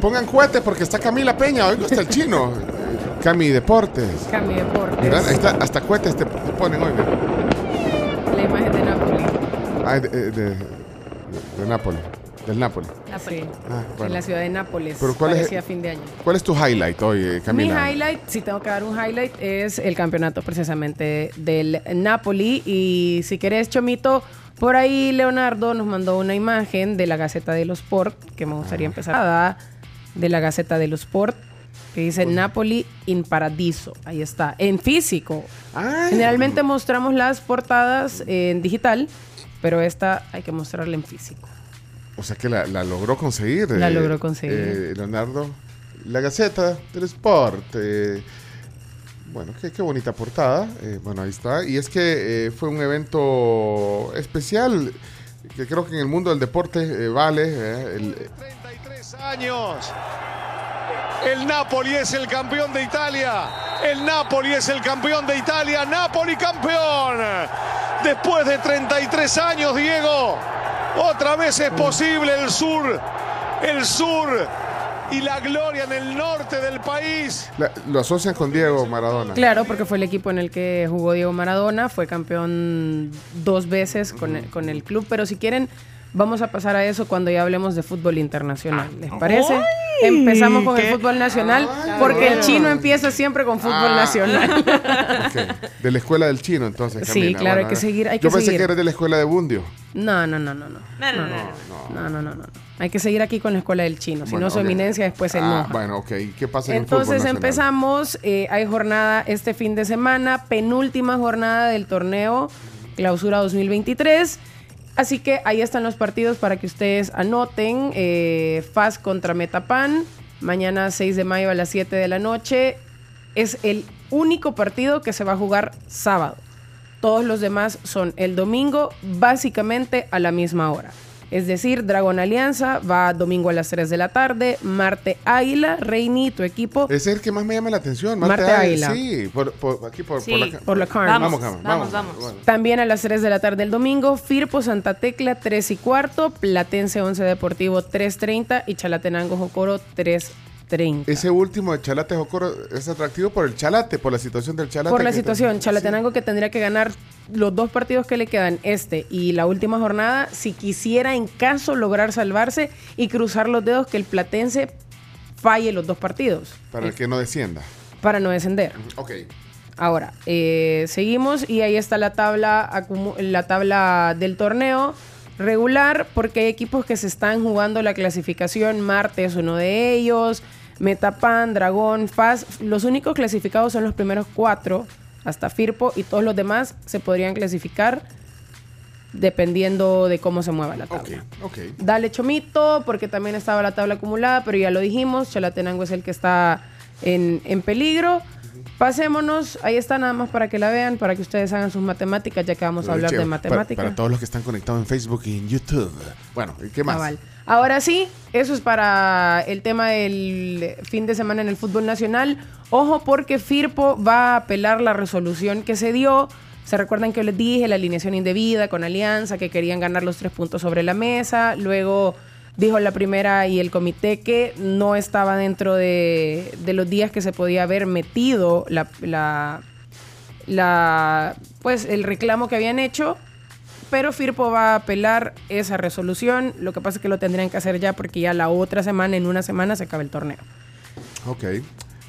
pongan cohetes porque está Camila Peña. Hoy no está el chino. Eh, Cami Deportes. Cami Deportes. Mira, ahí está, hasta cohetes te, te ponen hoy. La imagen de Napoli. Ah, de, de, de- de Nápoles. Del Nápoles. Sí. Ah, bueno. En la ciudad de Nápoles. Pero ¿cuál es- fin de año. ¿Cuál es tu highlight hoy, eh, Mi Camila? highlight, si tengo que dar un highlight, es el campeonato precisamente del Napoli. Y si querés, Chomito, por ahí Leonardo nos mandó una imagen de la Gaceta de los Sport, que me gustaría empezar a dar, de la Gaceta de los Sport, que dice Napoli in Paradiso. Ahí está, en físico. Generalmente mostramos las portadas en digital, pero esta hay que mostrarla en físico. O sea que la, la logró conseguir. La eh, logró conseguir. eh, Leonardo. La Gaceta del Sport. eh, bueno, qué, qué bonita portada. eh, bueno, ahí está. Y es que eh, fue un evento especial que creo que en el mundo del deporte eh, vale. eh, el- años. El Napoli es el campeón de Italia. El Napoli es el campeón de Italia. Napoli campeón. Después de 33 años, Diego. Otra vez es posible el sur. El sur. Y la gloria en el norte del país. la- lo asocian con Diego Maradona. Claro, porque fue el equipo en el que jugó Diego Maradona, fue campeón dos veces con el, con el club, pero si quieren, vamos a pasar a eso cuando ya hablemos de fútbol internacional. ¿Les parece? ¡Ay! Empezamos con el ¡Qué- fútbol nacional, Ay, porque el chino empieza siempre con fútbol Ah. nacional. Ok, De la escuela del chino, entonces. Sí, Camila. claro, hay que seguir, hay Yo que pensé seguir. que eres de la escuela de Bundio. No, no, no, no, no. No, no, no. No, no, no, no. Hay que seguir aquí con la escuela del chino, si Bueno, no su eminencia después se Ah, enoja. bueno, ok. ¿Qué pasa en Entonces empezamos, eh, hay jornada este fin de semana, penúltima jornada del torneo Clausura 2023. Así que ahí están los partidos para que ustedes anoten. Eh, FAS contra Metapan, mañana 6 de mayo a las 7 de la noche. Es el único partido que se va a jugar sábado. Todos los demás son el domingo, básicamente a la misma hora. Es decir, Dragón Alianza va domingo a las 3 de la tarde, Marte Águila, Reini, tu equipo. Ese es el que más me llama la atención. Marte Marte Águila. Sí, por, por- aquí por, Sí, por la, por la. Vamos, Vamos, vamos, vamos. Bueno. También a las 3 de la tarde el domingo, Firpo Santa Tecla 3 y cuarto, Platense 11 Deportivo 3.30 y Chalatenango Jocoro 30. Ese último de Chalate Jocoro es atractivo por el Chalate, por la situación del Chalate. Por la situación, Chalatenango que tendría que ganar los dos partidos que le quedan, este y la última jornada, si quisiera en caso lograr salvarse y cruzar los dedos que el Platense falle los dos partidos Para que no descienda. para no descender. Ok. Ahora, eh, seguimos y ahí está la tabla, la tabla del torneo regular, porque hay equipos que se están jugando la clasificación. Marte es uno de ellos, Metapan, Dragón, Faz. Los únicos clasificados son los primeros cuatro, hasta Firpo, y todos los demás se podrían clasificar dependiendo de cómo se mueva la tabla. Ok. Dale Chomito, porque también estaba la tabla acumulada, pero ya lo dijimos, Chalatenango es el que está en, en peligro. Pasémonos, ahí está nada más para que la vean, para que ustedes hagan sus matemáticas, ya que vamos a hablar de matemáticas. Para, todos los que están conectados en Facebook y en YouTube. Bueno, ¿y qué más? Cabal. Ahora sí, eso es para el tema del fin de semana en el fútbol nacional. Ojo porque Firpo va a apelar la resolución que se dio. Se recuerdan que les dije la alineación indebida con Alianza, que querían ganar los tres puntos sobre la mesa. Luego dijo la primera y el comité que no estaba dentro de, de los días que se podía haber metido la, la, la- pues el reclamo que habían hecho pero Firpo va a apelar esa resolución. Lo que pasa es que lo tendrían que hacer ya porque ya la otra semana, en una semana, se acaba el torneo. Ok.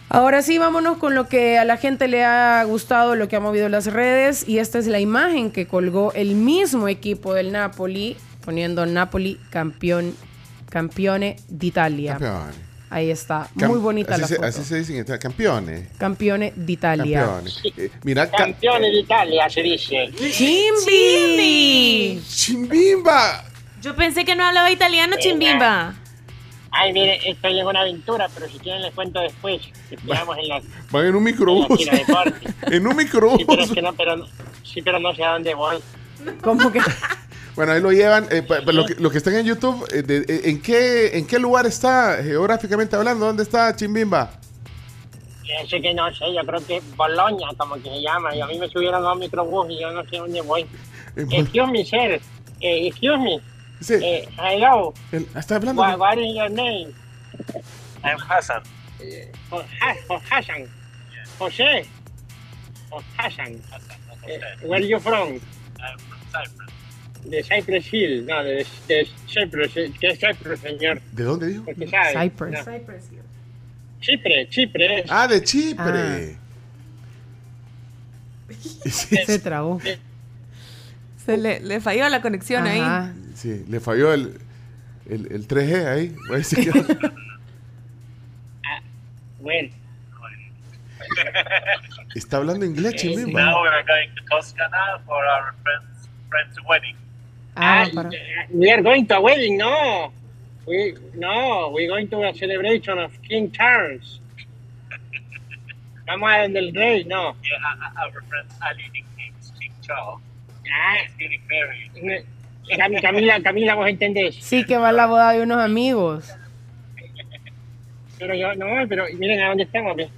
Ahora sí, vámonos con lo que a la gente le ha gustado, lo que ha movido las redes. Y esta es la imagen que colgó el mismo equipo del Napoli, poniendo Napoli campeón, campione d'Italia. Campeón. Ahí está, Cam- muy bonita así la se, foto. Así se dicen, está- campeones. Campione d'Italia. Campeones. Eh, mira, ca- Campeones de Italia se dice. ¡Chimbi! ¡Chimbimba! Yo pensé que no hablaba italiano, Chimbimba. Ay, mire, estoy en una aventura, pero si quieren les cuento después. Esperamos en la, Van en un microbús. de en un Sí, pero es microbús. que no, pero no- sí, pero no sé a dónde voy. ¿Cómo que? Bueno, ahí lo llevan. eh, pa- pa- lo, que, lo que están en YouTube, eh, de- eh, ¿en, qué, ¿en qué lugar está geográficamente hablando? ¿Dónde está Chimbimba? Ese que no sé, yo creo que Boloña, como que se llama. Y a mí me subieron a un microbús y yo no sé dónde voy. Excuse me, sir. Eh, excuse me. Sí. Eh, hello. El- está hablando. What, what is your name? I'm Hassan. Oh, oh, Hassan. José. Oh, Hassan. Eh, where are you from? I'm from Cyprus. De Cypress Hill. No, de, de Cyprus. eh, ¿Qué es Cyprus, señor? ¿De dónde dijo? Porque sabe. Cyprus. No. Chipre, Chipre. es. Ah, de Chipre. Se trabó. Se le, le falló la conexión Ajá. ahí. Sí, le falló el, el, el 3G ahí. Quedó. Bueno. Está hablando inglés. Now we are going to Toscana for our friend's, friend's wedding. Ah, Ah, we are going to a wedding, no. We no, we're going to a celebration of King Charles. Vamos a donde el rey, no. Yeah, uh, uh, our friend Ali nicknames King Charles. Ah, He's getting married. Cam- Camila, Camila, vos entendés. Sí, que va a la boda de unos amigos. Pero yo, no, pero miren a dónde estamos. ve.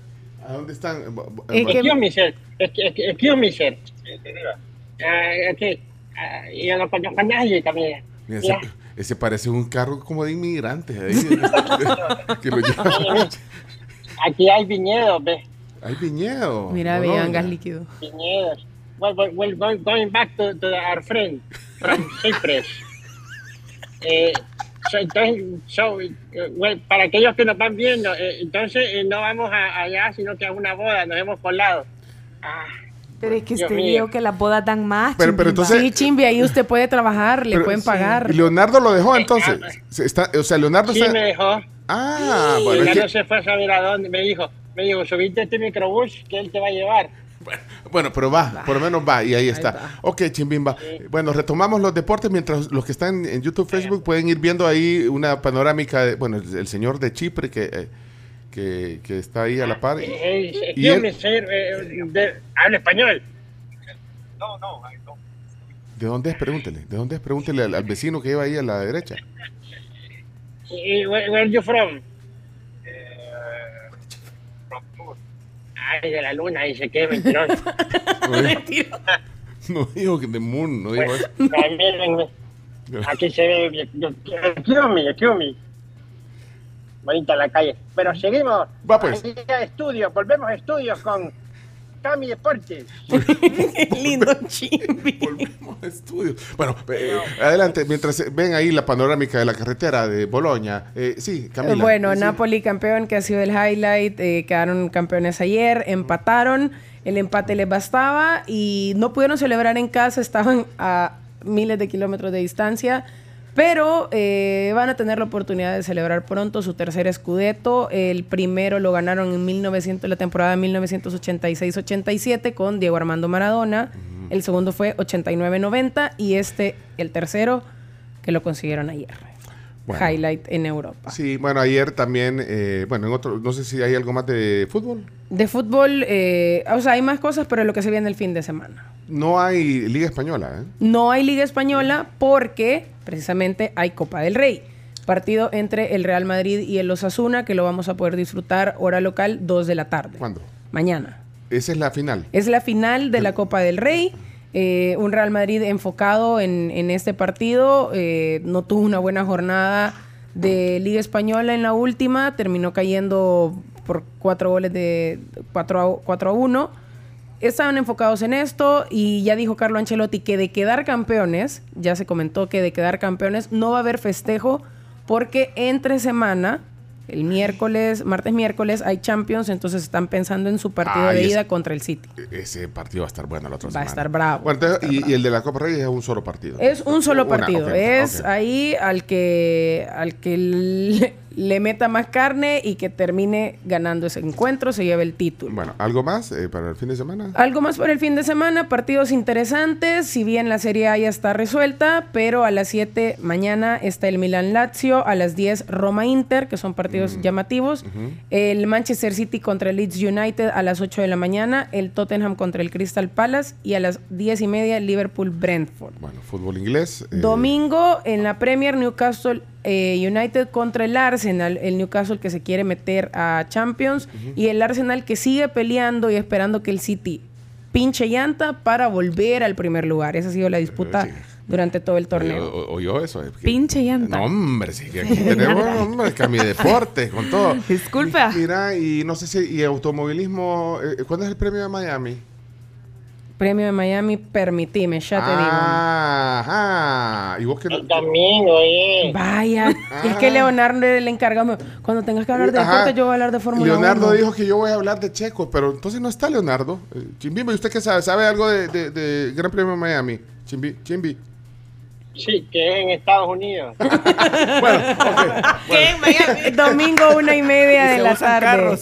¿A dónde están? Es que- Excuse me, sir. Ex- ex- Excuse me, sir. Ah, ok. Ah, yo no conozco a nadie, Camila. Mira, ese, ese parece un carro como de inmigrantes. Ahí, que lo. Aquí hay viñedos, ve. Hay viñedo. Mira, vean gas líquido. Viñedos. Well, well, well, going, going back to, to our friend from Cyprus. Eh, so, entonces, so, eh, well, para aquellos que nos van viendo, eh, entonces eh, no vamos a, allá, sino que a una boda, nos hemos colado. Ah, Pero es que Dios usted mío. dijo que las bodas dan más. Pero- pero Chimbimba. entonces- Sí, Chimbi, ahí usted puede trabajar, le Pero- pueden pagar. Y Leonardo lo dejó entonces. Se está, o sea, Leonardo sí está. me dejó. Ah, y bueno, es ya que- no se fue a saber a dónde. Me dijo, me dijo, subiste este microbús que él te va a llevar. Bueno, pero va, por lo menos va, y ahí está. Ok, Chimbimba. Bueno, retomamos los deportes mientras los que están en YouTube, Facebook pueden ir viendo ahí una panorámica de, bueno, el, el señor de Chipre que, eh, que, que está ahí a la par. Eh, Y él- eh, de- habla español. No, no, don't. ¿De dónde es? Pregúntele. ¿De dónde es? Pregúntele al, al vecino que lleva ahí a la derecha. Eh, where, where you from? Ay, de la luna, dice que mentiroso. No dijo que de Moon, no dijo Pues, eso. aquí se ve. Me, excuse me. Bonita la calle. Pero seguimos. Va, pues. A estudios, volvemos a estudios con Cami Deportes. Lindo chimbi. Estudios. Bueno, eh, adelante, mientras ven ahí la panorámica de la carretera de Boloña. Eh, sí, Camila. Bueno, Sí. Napoli campeón, que ha sido el highlight. eh, quedaron campeones ayer, empataron. El empate les bastaba y no pudieron celebrar en casa, estaban a miles de kilómetros de distancia. Pero eh, van a tener la oportunidad de celebrar pronto su tercer scudetto. El primero lo ganaron en 1900, la temporada 1986-87 con Diego Armando Maradona. El segundo fue 89-90 y este, el tercero, que lo consiguieron ayer. Bueno. Highlight en Europa. Sí, bueno, ayer también, eh, bueno, en otro, no sé si hay algo más de fútbol. De fútbol, eh, o sea, hay más cosas, pero lo que se viene el fin de semana. No hay Liga Española, ¿eh? No hay Liga Española porque precisamente hay Copa del Rey. Partido entre el Real Madrid y el Osasuna que lo vamos a poder disfrutar hora local 2 de la tarde. ¿Cuándo? Mañana. Esa es la final. Es la final de la Copa del Rey. Eh, un Real Madrid enfocado en, en este partido. eh, no tuvo una buena jornada de Liga Española en la última. Terminó cayendo por cuatro goles de 4 a, 4 a 1. Estaban enfocados en esto y ya dijo Carlo Ancelotti que de quedar campeones, ya se comentó que de quedar campeones no va a haber festejo porque entre semana, el miércoles, martes, miércoles, hay Champions, entonces están pensando en su partido de ida contra el City. Ese partido va a estar bueno la otra Va a estar bravo. Bueno, entonces, y, y el de la Copa Rey es un solo partido. Es un solo Una, partido. es ahí al que al que le, le meta más carne y que termine ganando ese encuentro, se lleve el título. Bueno, ¿algo más eh, para el fin de semana? Algo más para el fin de semana, partidos interesantes, si bien la Serie A ya está resuelta, pero a las 7 mañana está el Milan Lazio, a las 10 Roma Inter, que son partidos Mm. llamativos, el Manchester City contra el Leeds United a las 8 de la mañana, el Tottenham contra el Crystal Palace y a las 10 y media Liverpool Brentford. Bueno, fútbol inglés. eh, Domingo en la Premier Newcastle eh, United contra el Arsenal, el Newcastle que se quiere meter a Champions y el Arsenal que sigue peleando y esperando que el City pinche llanta para volver al primer lugar. Esa ha sido la disputa durante todo el torneo. o- ¿Oyó eso? que- Pinche llanta. No, hombre, sí, que aquí tenemos, hombre, Cami Deportes, con todo. Disculpa. Mira, y no sé si, y automovilismo, eh, ¿cuándo es el premio de Miami? Premio de Miami, permitime, ya te Ah, Ajá. ¿Y vos qué? El domingo, oye. digo. Vaya, es que Leonardo le encargamos. Cuando tengas que hablar de Ajá. deporte, yo voy a hablar de Fórmula 1. Leonardo dijo que yo voy a hablar de Checo, pero entonces no está Leonardo. Eh, Chimbimba, ¿y usted qué sabe? ¿Sabe algo de, de- de Gran Premio de Miami? Chimbi, Chimbi. Sí, que es en Estados Unidos. Domingo, una y media de la tarde.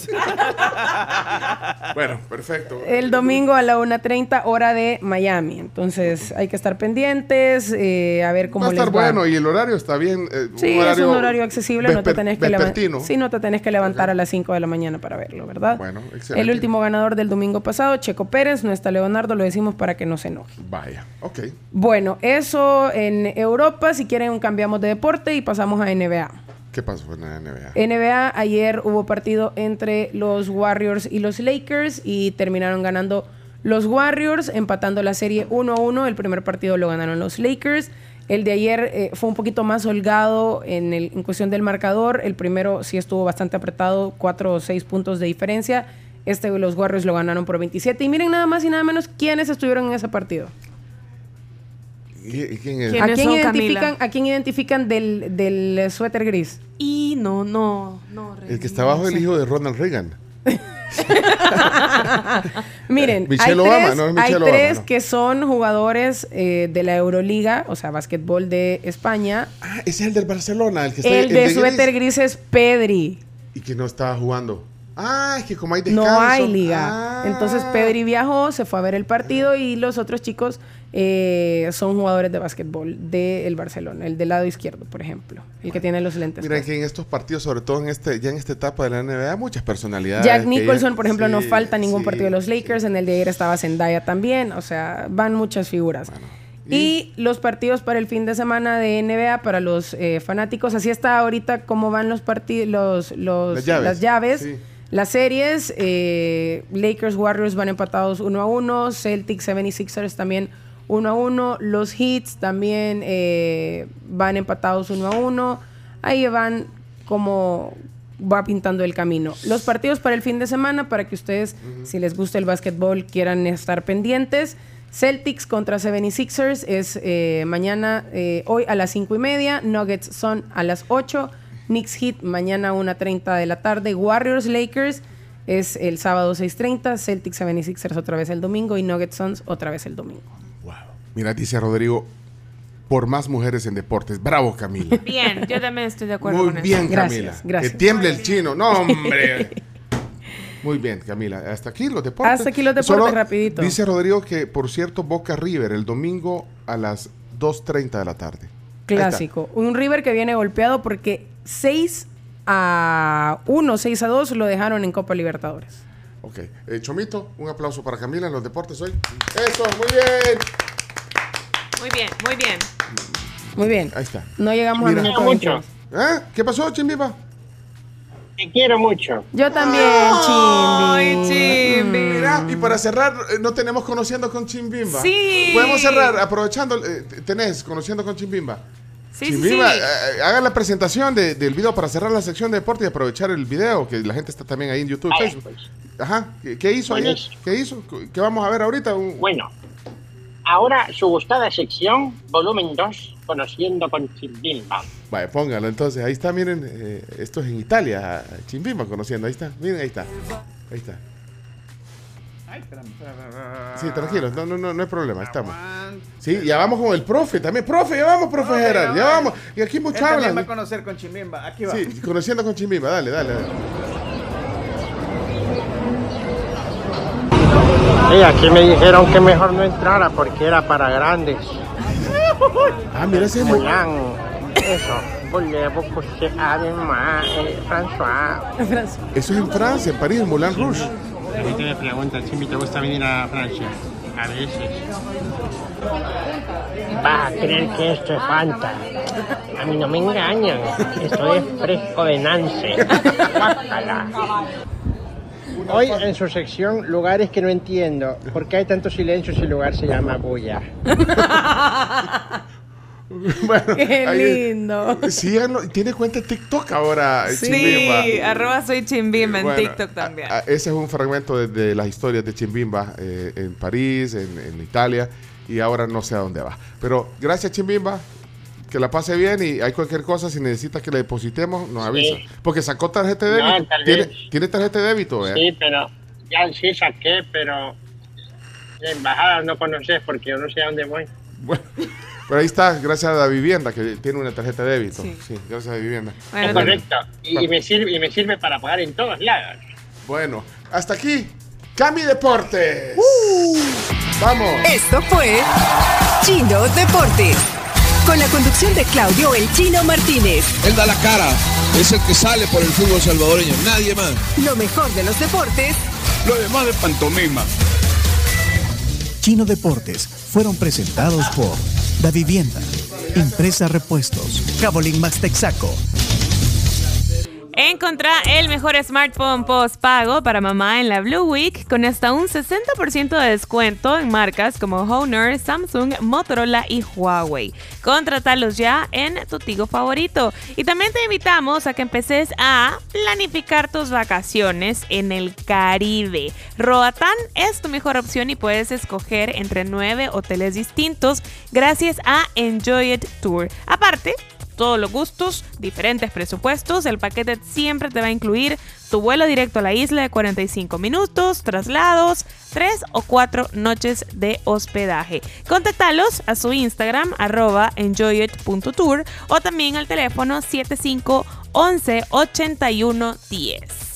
Bueno, perfecto. El domingo a la 1.30 hora de Miami. Entonces hay que estar pendientes, eh, a ver cómo Va a les estar va. bueno y el horario está bien. eh, Sí, es un horario accesible, no te tenés que levantar. Sí, no te tenés que levantar a las 5 de la mañana para verlo, ¿verdad? Bueno, excelente. El último ganador del domingo pasado, Checo Pérez, no está Leonardo, lo decimos para que no se enoje. Vaya, ok. Bueno, eso en Europa, si quieren cambiamos de deporte y pasamos a NBA. ¿Qué pasó en la NBA? NBA, ayer hubo partido entre los Warriors y los Lakers y terminaron ganando los Warriors, empatando la serie 1 a 1. El primer partido lo ganaron los Lakers. El de ayer eh, fue un poquito más holgado en, el- en cuestión del marcador. El primero sí estuvo bastante apretado, 4 o 6 puntos de diferencia. Este los Warriors lo ganaron por 27. Y miren nada más y nada menos quiénes estuvieron en ese partido. ¿Y- y quién es? ¿A quién, son, identifican, Camila? ¿A quién identifican del, del suéter gris? Y no, no, no. El que está abajo el hijo de Ronald Reagan. Miren, Michelle hay Obama, tres, no es hay Obama, tres no. que son jugadores eh, de la Euroliga, o sea, básquetbol de España. Ah, ese es el del Barcelona, el que está el, de gris, suéter gris es Pedri. Y que no estaba jugando. Ah, es que como hay No descanso. hay liga. Entonces Pedri viajó, se fue a ver el partido y los otros chicos eh, son jugadores de básquetbol del Barcelona, el del lado izquierdo, por ejemplo, el que tiene los lentes. Mira que en estos partidos, sobre todo en este, ya en esta etapa de la NBA, muchas personalidades. Jack Nicholson, ya- por ejemplo, no falta ningún sí. partido de los Lakers. En el de ayer estaba Zendaya también. O sea, van muchas figuras. y... los partidos para el fin de semana de NBA para los eh, fanáticos. Así está ahorita cómo van los partidos, los, los- Las llaves, las llaves. sí. Las series, eh, Lakers Warriors van empatados 1 a 1, Celtics 76ers también 1 a 1, los Heats también eh, van empatados 1 a 1. Ahí van como va pintando el camino. Los partidos para el fin de semana, para que ustedes, si les gusta el básquetbol, quieran estar pendientes. Celtics contra 76ers es eh, mañana, eh, hoy a las 5 y media. Nuggets son a las 8. Knicks Heat mañana a 1.30 de la tarde. Warriors Lakers es el sábado 6.30. Celtics 76ers otra vez el domingo. Y Nuggets Suns otra vez el domingo. Mira, dice Rodrigo, por más mujeres en deportes. Bravo, Camila. Bien, yo también estoy de acuerdo Muy con bien, eso. Camila. gracias. Que tiemble el chino. No, hombre. Muy bien, Camila. Hasta aquí los deportes. Hasta aquí los deportes, rapidito. Dice Rodrigo que, por cierto, Boca River el domingo a las 2.30 de la tarde. Clásico. Un River que viene golpeado porque 6 a 1, 6 a 2 lo dejaron en Copa Libertadores. Ok. Eh, Chomito, un aplauso para Camila en los deportes hoy. Eso, muy bien. Muy bien, muy bien. Muy bien. Ahí está. No llegamos Mira. a minuto Mucho. 22. ¿Eh? ¿Qué pasó, Chimbiba? Te quiero mucho. Yo también, Chimbi. Mm. Mira, y para cerrar, eh, no tenemos Conociendo con Chimbimba. Sí. Podemos cerrar aprovechando, eh, tenés Conociendo con Chimbimba. Sí, sí, Chimbimba, sí. eh, haga la presentación de- del video para cerrar la sección de deporte y aprovechar el video, que la gente está también ahí en YouTube, Vaya, Facebook. pues. Ajá, ¿qué, qué hizo ayer? ¿Qué hizo? ¿Qué vamos a ver ahorita? Un- Bueno, ahora su gustada sección, volumen 2, conociendo con Chimbimba. Vaya, póngalo entonces. Ahí está, miren, eh, esto es en Italia, Chimbimba conociendo, ahí está, miren, ahí está. Ahí está. Sí, tranquilos, no, no, no, no hay problema, estamos. Sí, ya vamos con el profe también. Profe, ya vamos, profe Profe, Gerard, ya vamos. Y aquí Él también va a hablan. conocer con Chimbimba. Aquí va. Sí, conociendo con Chimbimba, dale, dale, dale. Y aquí me dijeron que mejor no entrara porque era para grandes. Ah, mira ese mo- Mulan, eso. Moi, eh, François? Eso es en Francia, en París, en Moulin Rouge. La gente me pregunta, Chimbi, ¿te gusta venir a Francia? A veces. Vas a creer que esto es Fanta. A mí no me engañan. Esto es fresco de Nance. Hoy en su sección Lugares que no entiendo. ¿Por qué hay tanto silencio si el lugar se llama Bulla? Bueno, Qué ahí- lindo. Síganlo. Tiene cuenta de TikTok ahora, Sí, Chimbimba. arroba soy Chimbimba en Bueno, TikTok también. a- a- ese es un fragmento de, de las historias de Chimbimba eh, en París, en, en Italia, y ahora no sé a dónde va. Pero gracias, Chimbimba. Que la pase bien y hay cualquier cosa, si necesita que le depositemos, nos avisa. Porque sacó tarjeta de No, débito. tal ¿Tiene, vez. ¿Tiene tarjeta de débito? eh? Sí, pero ya sí saqué, pero la embajada no conoces porque yo no sé a dónde voy. Pero ahí está, gracias a la vivienda, que tiene una tarjeta de débito. Sí. Sí, gracias a la vivienda. es correcto. Y, y me sirve, y me sirve para pagar en todos lados. Bueno, hasta aquí, Cami Deportes. Vamos. Esto fue Chino Deportes. Con la conducción de Claudio El Chino Martínez. Él da la cara, es el que sale por el fútbol salvadoreño, nadie más. Lo mejor de los deportes Lo demás de pantomima. Chino Deportes fueron presentados por Da Vivienda, Impresa Repuestos, Cabolín Max Texaco, Encontrá el mejor smartphone post-pago para mamá en la Blue Week con hasta un 60% de descuento en marcas como Honor, Samsung, Motorola y Huawei. Contratalos ya en tu Tigo favorito. Y también te invitamos a que empeces a planificar tus vacaciones en el Caribe. Roatán es tu mejor opción y puedes escoger entre nueve hoteles distintos gracias a Enjoy It Tour. Aparte, todos los gustos, diferentes presupuestos. El paquete siempre te va a incluir tu vuelo directo a la isla de 45 minutos, traslados, 3 o 4 noches de hospedaje. Contáctalos a su Instagram, arroba enjoyit.tour o también al teléfono 75 11 81 10.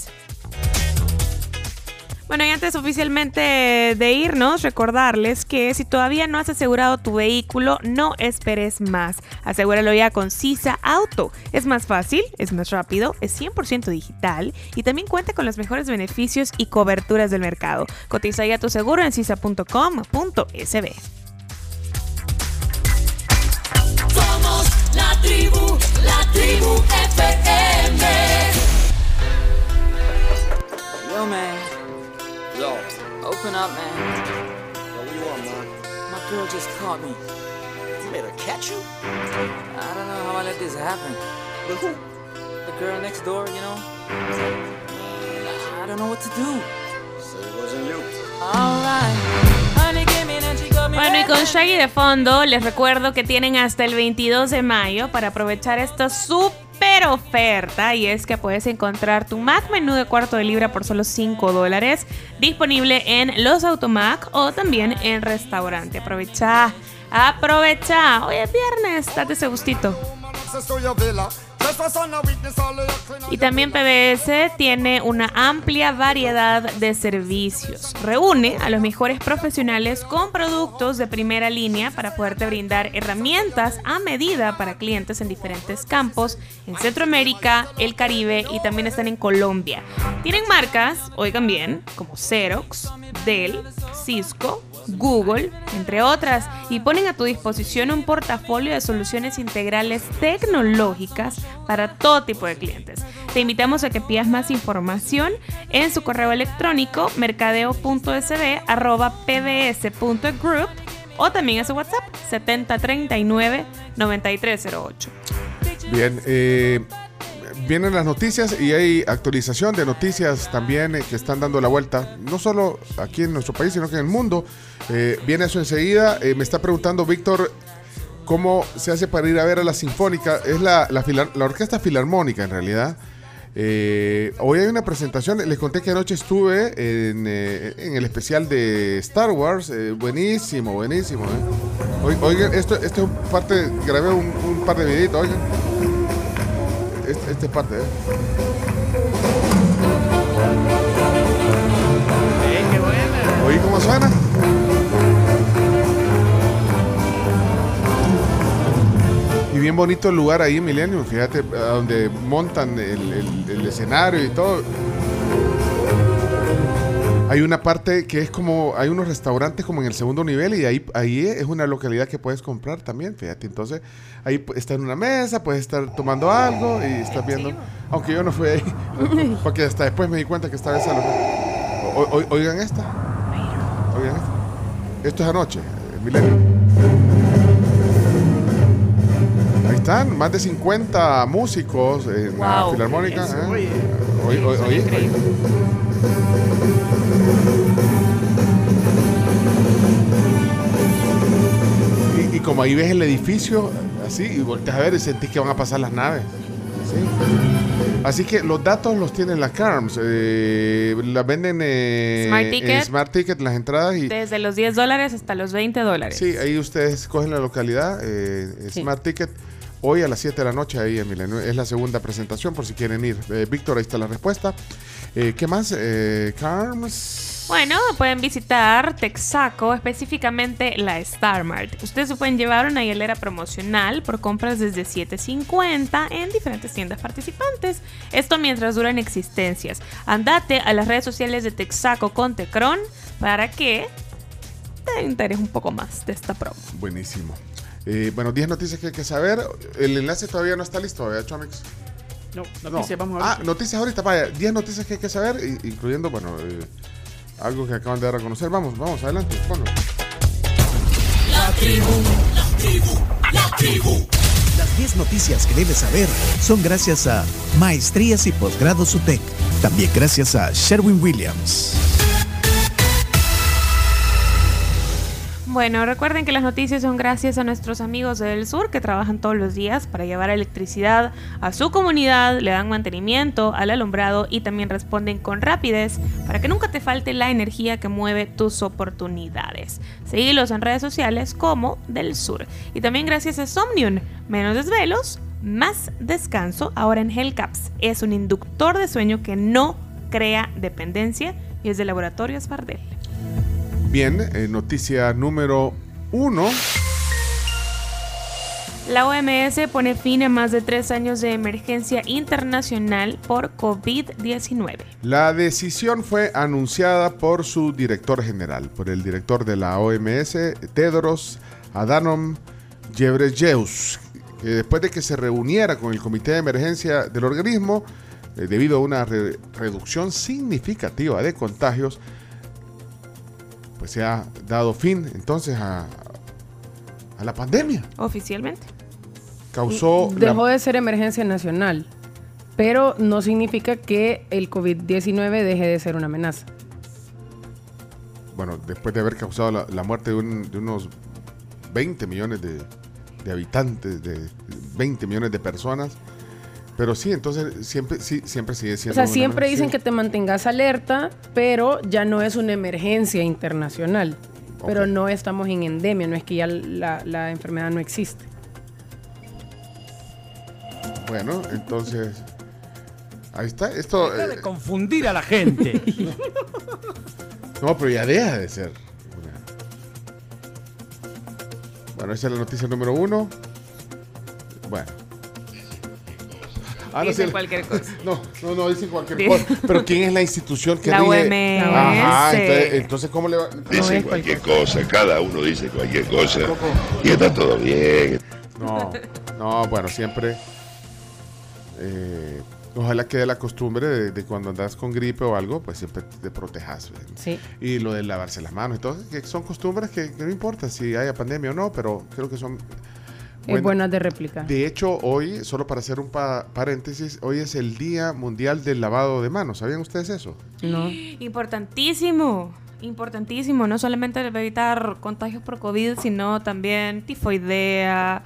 Bueno, y antes oficialmente de irnos, recordarles que si todavía no has asegurado tu vehículo, no esperes más. Asegúralo ya con Sisa Auto. Es más fácil, es más rápido, es 100% digital y también cuenta con los mejores beneficios y coberturas del mercado. Cotiza ya tu seguro en sisa.com.sb. Somos la tribu, la tribu FM. Yo, man. Yo. Open up, man. Yo, what you want, man? My girl just caught me. You made her catch you? I don't know how I let this happen. With who? The girl next door, you know? I don't know what to do. So it wasn't you. Alright. Bueno, y con. Shaggy de fondo, les recuerdo que tienen hasta el 22 de mayo para aprovechar esta super oferta. Y es que puedes encontrar tu Mac menú de cuarto de libra por solo 5 dólares, disponible en los Automac o también en restaurante. Aprovecha, aprovecha. Hoy es viernes, date ese gustito. Y también PBS tiene una amplia variedad de servicios. Reúne a los mejores profesionales con productos de primera línea para poderte brindar herramientas a medida para clientes en diferentes campos en Centroamérica, el Caribe y también están en Colombia. Tienen marcas, oigan bien, como Xerox, Dell, Cisco, Google, entre otras, y ponen a tu disposición un portafolio de soluciones integrales tecnológicas para todo tipo de clientes. Te invitamos a que pidas más información en su correo electrónico mercadeo.sb.pbs.group o también a su WhatsApp 7039-9308. Bien, eh, vienen las noticias y hay actualización de noticias también eh, que están dando la vuelta, no solo aquí en nuestro país, sino que en el mundo. Eh, viene eso enseguida. Eh, me está preguntando Víctor cómo se hace para ir a ver a la Sinfónica. Es la, la, filar- la Orquesta Filarmónica en realidad. Eh, hoy hay una presentación, les conté que anoche estuve en, eh, en el especial de Star Wars, eh, buenísimo, buenísimo. Oi- Oigan, esto, esto es un parte, grabé un, un par de videitos, oigan. Este, este es parte, ¿eh? ¿Oí cómo suena? Bien bonito el lugar ahí en Millennium, fíjate, donde montan el, el- el escenario y todo. Hay una parte que es como, hay unos restaurantes como en el segundo nivel y ahí, ahí es una localidad que puedes comprar también, fíjate. Entonces, ahí está en una mesa, puedes estar tomando algo y estás viendo. Aunque yo no fui ahí, porque hasta después me di cuenta que estaba esa o- oigan esta. Oigan esta. Esto es anoche, eh, Milenio. Están, más de 50 músicos en la filarmónica. Eso, ¿eh? oye. Oí- Y, y como ahí ves el edificio, así, y volteas a ver y sentís que van a pasar las naves. ¿sí? Así que los datos los tienen las CARMS. eh, las venden eh, Smart en Ticket. Smart Ticket, las entradas. Y, Desde los 10 dólares hasta los 20 dólares. Sí, ahí ustedes cogen la localidad, eh, Smart Ticket. Hoy a las 7 de la noche ahí en Milenio. Es la segunda presentación por si quieren ir. Eh, Víctor, ahí está la respuesta. Eh, ¿Qué más? Eh, Carms. Bueno, pueden visitar Texaco, específicamente la Star Mart. Ustedes se pueden llevar una hielera promocional por compras desde 7.50 en diferentes tiendas participantes. Esto mientras duran existencias. Andate a las redes sociales de Texaco con Tecron para que te enteres un poco más de esta promo. Buenísimo. Eh, bueno, 10 noticias que hay que saber. El enlace todavía no está listo, ¿verdad, Chomix? No, noticias, vamos a ver. Ah, noticias ahorita, vaya. 10 noticias que hay que saber, incluyendo, bueno, eh, algo que acaban de dar a conocer. Vamos, vamos, adelante. ponlo. La tribu, la tribu, la tribu. Las 10 noticias que debes saber son gracias a Maestrías y Posgrados UTEC. También gracias a Sherwin Williams. Bueno, recuerden que las noticias son gracias a nuestros amigos del sur que trabajan todos los días para llevar electricidad a su comunidad, le dan mantenimiento al alumbrado y también responden con rapidez para que nunca te falte la energía que mueve tus oportunidades. Seguilos en redes sociales como del sur. Y también gracias a Somnium, menos desvelos, más descanso. Ahora en Hellcaps es un inductor de sueño que no crea dependencia y es de Laboratorios Fardel. Bien, eh, noticia número uno. La OMS pone fin a más de tres años de emergencia internacional por COVID-19. La decisión fue anunciada por su director general, por el director de la OMS, Tedros Adhanom Ghebreyesus, que después de que se reuniera con el comité de emergencia del organismo, eh, debido a una re- reducción significativa de contagios, pues se ha dado fin entonces a, a la pandemia. Oficialmente. Causó la- Dejó de ser emergencia nacional. pero no significa que el COVID-19 deje de ser una amenaza. Bueno, después de haber causado la, la muerte de, un- de unos 20 millones de, de habitantes, de 20 millones de personas. Pero sí, entonces siempre, sí, siempre sigue O siendo. sea, una siempre dicen que te mantengas alerta, pero ya no es una emergencia internacional. Pero no estamos en endemia, no es que ya la, la enfermedad no existe. Bueno, entonces. Ahí está. Esto. Deja de eh, confundir a la gente. no, pero ya deja de ser. una- Bueno, esa es la noticia número uno. Bueno. Ah, Dicen sí, cualquier cosa. No, no, no, dicen cualquier cosa. Pero ¿quién es la institución que La rige? OMS. Ajá, entonces, entonces, ¿cómo le va? Dicen cualquier cosa, cada uno dice cualquier cosa y está todo bien. No, no, bueno, siempre. eh, ojalá quede la costumbre de, de cuando andas con gripe o algo, pues siempre te protejas. Sí. Y lo de lavarse las manos todo, que son costumbres que, que no importa si haya pandemia o no, pero creo que son. Es buenas. buena de réplica. De hecho, hoy, solo para hacer un pa- paréntesis, hoy es el Día Mundial del Lavado de Manos. ¿Sabían ustedes eso? No. Importantísimo, importantísimo. No solamente debe evitar contagios por COVID, sino también tifoidea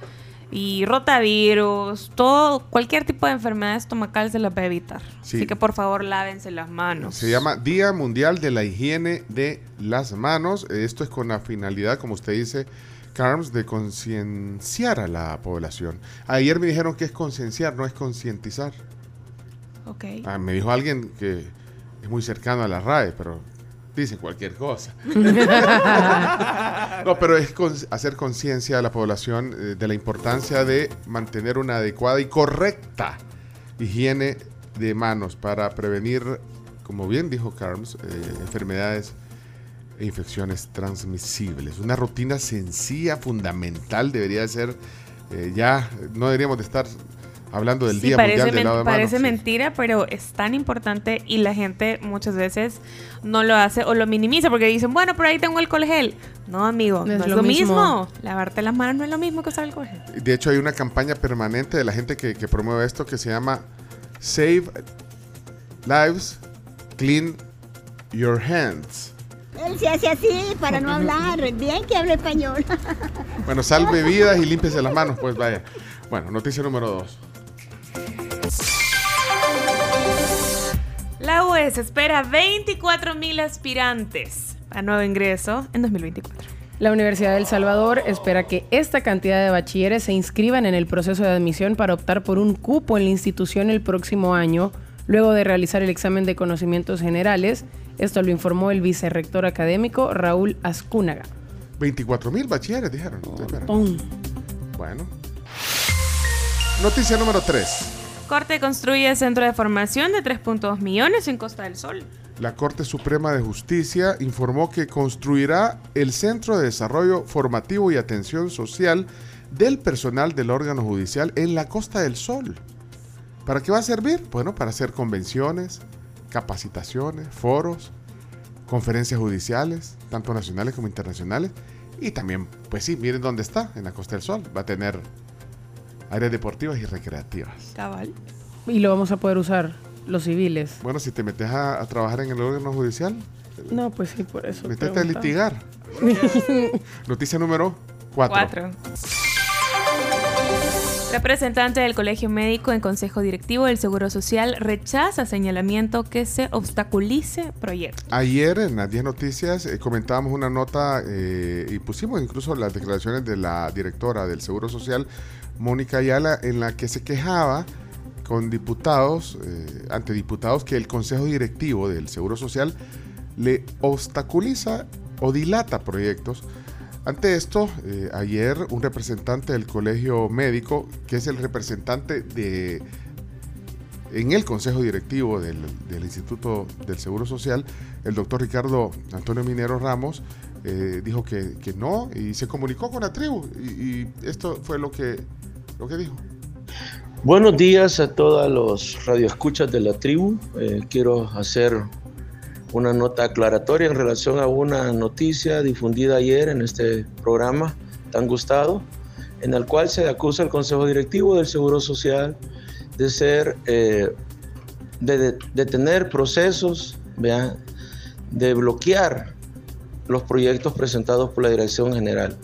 y rotavirus. Todo, cualquier tipo de enfermedad estomacal se la puede evitar. Sí. Así que por favor lávense las manos. Se llama Día Mundial de la Higiene de las Manos. Esto es con la finalidad, como usted dice, Carms, de concienciar a la población. Ayer me dijeron que es concienciar, no es concientizar. Ok. Ah, me dijo alguien que es muy cercano a la RAE, pero dice cualquier cosa. no, pero es con- hacer conciencia a la población eh, de la importancia de mantener una adecuada y correcta higiene de manos para prevenir, como bien dijo Carms, eh, enfermedades e infecciones transmisibles. Una rutina sencilla, fundamental, debería ser eh, ya, no deberíamos de estar hablando del Sí, Día parece, Mundial del Lavado de Manos. parece mentira, pero es tan importante y la gente muchas veces no lo hace o lo minimiza porque dicen, bueno, pero ahí tengo alcohol gel. No, amigo, no, es lo mismo. Lavarte las manos no es lo mismo que usar alcohol gel. De hecho, hay una campaña permanente de la gente que, que promueve esto que se llama Save Lives, Clean Your Hands. Él se hace así para no hablar. Bien que hable español. Bueno, salve vidas y límpiese las manos, pues vaya. Bueno, noticia número dos. La UES espera 24 mil aspirantes a nuevo ingreso en 2024. La Universidad de El Salvador espera que esta cantidad de bachilleres se inscriban en el proceso de admisión para optar por un cupo en la institución el próximo año, luego de realizar el examen de conocimientos generales. Esto lo informó el vicerrector académico Raúl Azcúnaga. 24 mil bachilleres, dijeron. Pum. Bueno. Noticia número 3. Corte construye centro de formación de 3.2 millones en Costa del Sol. La Corte Suprema de Justicia informó que construirá el Centro de Desarrollo Formativo y Atención Social del personal del órgano judicial en la Costa del Sol. ¿Para qué va a servir? Bueno, para hacer convenciones, capacitaciones, foros, conferencias judiciales, tanto nacionales como internacionales. Y también, pues sí, miren dónde está, en la Costa del Sol. Va a tener áreas deportivas y recreativas. Cabal. Y lo vamos a poder usar los civiles. Bueno, si te metes a, a trabajar en el órgano judicial, No, pues sí, por eso. Métete a litigar. Noticia número 4. Cuatro. Representante del Colegio Médico en Consejo Directivo del Seguro Social rechaza señalamiento que se obstaculice proyecto. Ayer en las 10 noticias eh, comentábamos una nota eh, y pusimos incluso las declaraciones de la directora del Seguro Social, Mónica Ayala, en la que se quejaba con diputados, eh, ante diputados, que el Consejo Directivo del Seguro Social le obstaculiza o dilata proyectos. Ante esto, eh, ayer un representante del Colegio Médico, que es el representante de en el Consejo Directivo del, Instituto del Seguro Social, el doctor Ricardo Antonio Minero Ramos eh, dijo que, que no y se comunicó con la tribu y, y esto fue lo que, lo que dijo. Buenos días a todos los radioescuchas de la tribu. Eh, quiero hacer una nota aclaratoria en relación a una noticia difundida ayer en este programa tan gustado, en el cual se acusa al Consejo Directivo del Seguro Social de ser, eh, de, de- tener procesos, ¿vea? de bloquear los proyectos presentados por la Dirección General.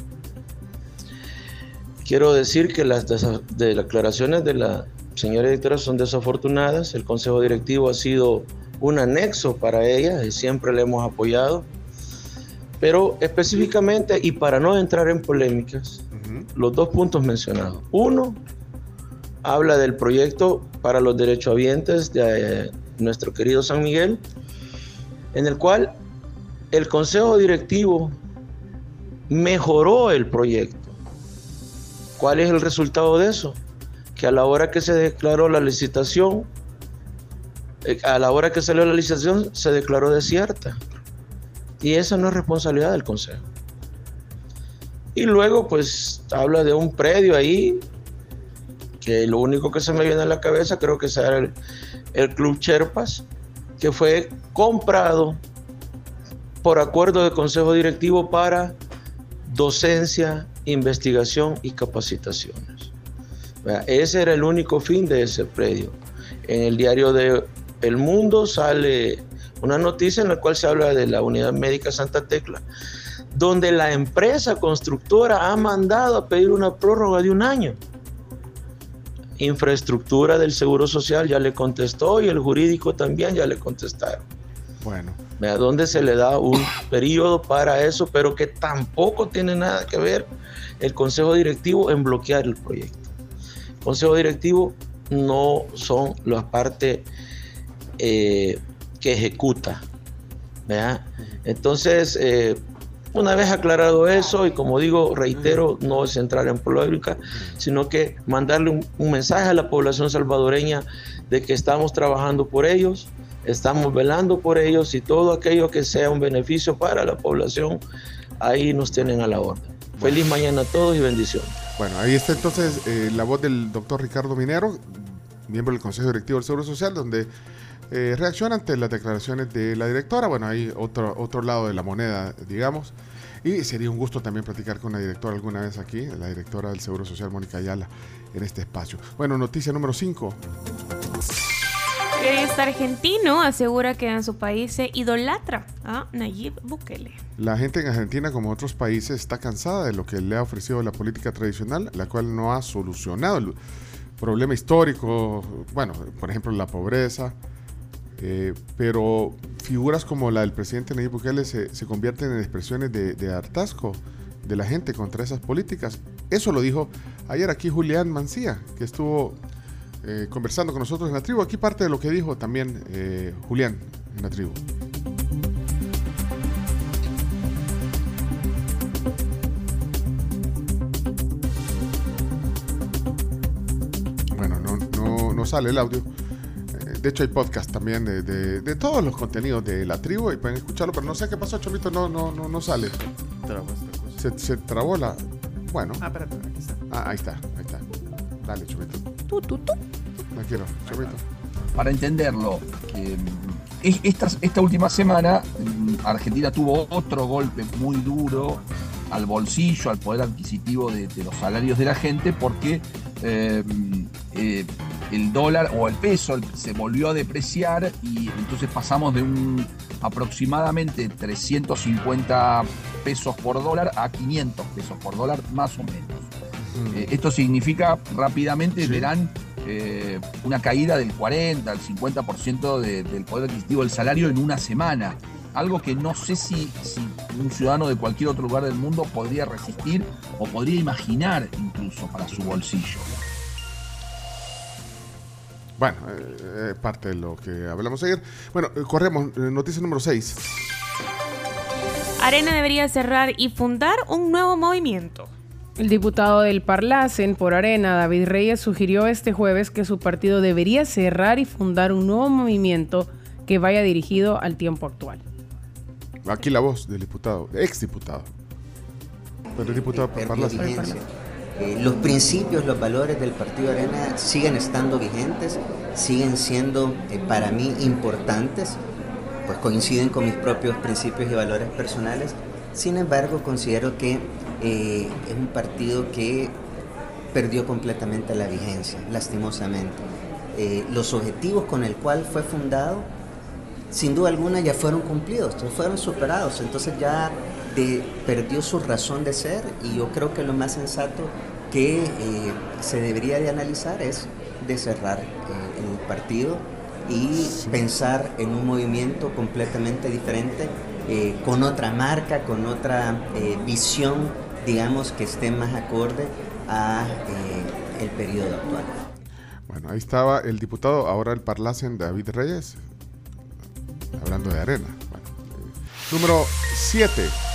Quiero decir que las de- declaraciones de la señora directora son desafortunadas. El Consejo Directivo ha sido un anexo para ella y siempre le hemos apoyado. Pero específicamente, y para no entrar en polémicas, los dos puntos mencionados. Uno, habla del proyecto para los derechohabientes de eh, nuestro querido San Miguel, en el cual el Consejo Directivo mejoró el proyecto. ¿Cuál es el resultado de eso? Que a la hora que se declaró la licitación, a la hora que salió la licitación, se declaró desierta. Y esa no es responsabilidad del Consejo. Y luego, pues, habla de un predio ahí, que lo único que se me viene a la cabeza creo que será el, el Club Cherpas, que fue comprado por acuerdo de Consejo Directivo para docencia, investigación y capacitaciones. Ese era el único fin de ese predio. En el diario de El Mundo sale una noticia en la cual se habla de la Unidad Médica Santa Tecla, donde la empresa constructora ha mandado a pedir una prórroga de un año. Infraestructura del Seguro Social ya le contestó y el jurídico también ya le contestaron. Bueno. Vea, donde se le da un periodo para eso, pero que tampoco tiene nada que ver el Consejo Directivo en bloquear el proyecto. El Consejo Directivo no son la parte eh, que ejecuta. Entonces, eh, una vez aclarado eso, y como digo, reitero, no es entrar en polémica, sino que mandarle un, un mensaje a la población salvadoreña de que estamos trabajando por ellos, estamos velando por ellos y todo aquello que sea un beneficio para la población, ahí nos tienen a la orden. Feliz mañana a todos y bendiciones. Bueno, ahí está entonces eh, la voz del doctor Ricardo Minero, miembro del Consejo Directivo del Seguro Social, donde eh, reacciona ante las declaraciones de la directora. Bueno, hay otro, otro lado de la moneda, digamos. Y sería un gusto también platicar con la directora alguna vez aquí, la directora del Seguro Social, Mónica Ayala, en este espacio. Bueno, noticia número 5. Este argentino asegura que en su país se idolatra a Nayib Bukele. La gente en Argentina, como otros países, está cansada de lo que le ha ofrecido la política tradicional, la cual no ha solucionado el problema histórico, bueno, por ejemplo, la pobreza, eh, pero figuras como la del presidente Nayib Bukele se, convierten en expresiones de, de hartazgo de la gente contra esas políticas. Eso lo dijo ayer aquí Julián Mancía, que estuvo eh, conversando con nosotros en la tribu. Aquí parte de lo que dijo también eh, Julián en la tribu. Bueno, no, no, no sale el audio. De hecho, hay podcast también de, de- de todos los contenidos de la tribu y pueden escucharlo, pero no sé qué pasó, Chomito, no, no, no, no sale. Se, se trabó la. Bueno. Ah, espérate, aquí está. Ah, ahí está, ahí está. Dale, Chomito. Tú, tú, tú. No quiero, Chomito. para entenderlo, que, mm, es- esta, esta última semana mm, Argentina tuvo otro golpe muy duro al bolsillo, al poder adquisitivo de, de los salarios de la gente, porque eh, eh, el dólar o el peso se volvió a depreciar y entonces pasamos de un aproximadamente 350 pesos por dólar a 500 pesos por dólar, más o menos. Eh, esto significa rápidamente, verán, eh, una caída del 40 al 50% de- del poder adquisitivo del salario en una semana. Algo que no sé si, si un ciudadano de cualquier otro lugar del mundo podría resistir o podría imaginar incluso para su bolsillo. Bueno, eh, eh, parte de lo que hablamos ayer. Bueno, eh, corremos. eh, noticia número 6. Arena debería cerrar y fundar un nuevo movimiento. El diputado del Parlacen por Arena, David Reyes, sugirió este jueves que su partido debería cerrar y fundar un nuevo movimiento que vaya dirigido al tiempo actual. Aquí la voz del diputado, ex diputado. Pero el diputado perdió Parlacen. Eh, los principios, los valores del Partido Arena siguen estando vigentes, siguen siendo eh, para mí importantes, pues coinciden con mis propios principios y valores personales. Sin embargo, considero que eh, es un partido que perdió completamente la vigencia, lastimosamente. eh, los objetivos con el cual fue fundado, sin duda alguna ya fueron cumplidos, fueron superados, entonces ya perdió su razón de ser y yo creo que lo más sensato que eh, se debería de analizar es de cerrar eh, el partido y pensar en un movimiento completamente diferente, eh, con otra marca, con otra visión, digamos, que esté más acorde a el periodo actual. Bueno, ahí estaba el diputado, ahora el Parlacen David Reyes, hablando de arena. Número 7.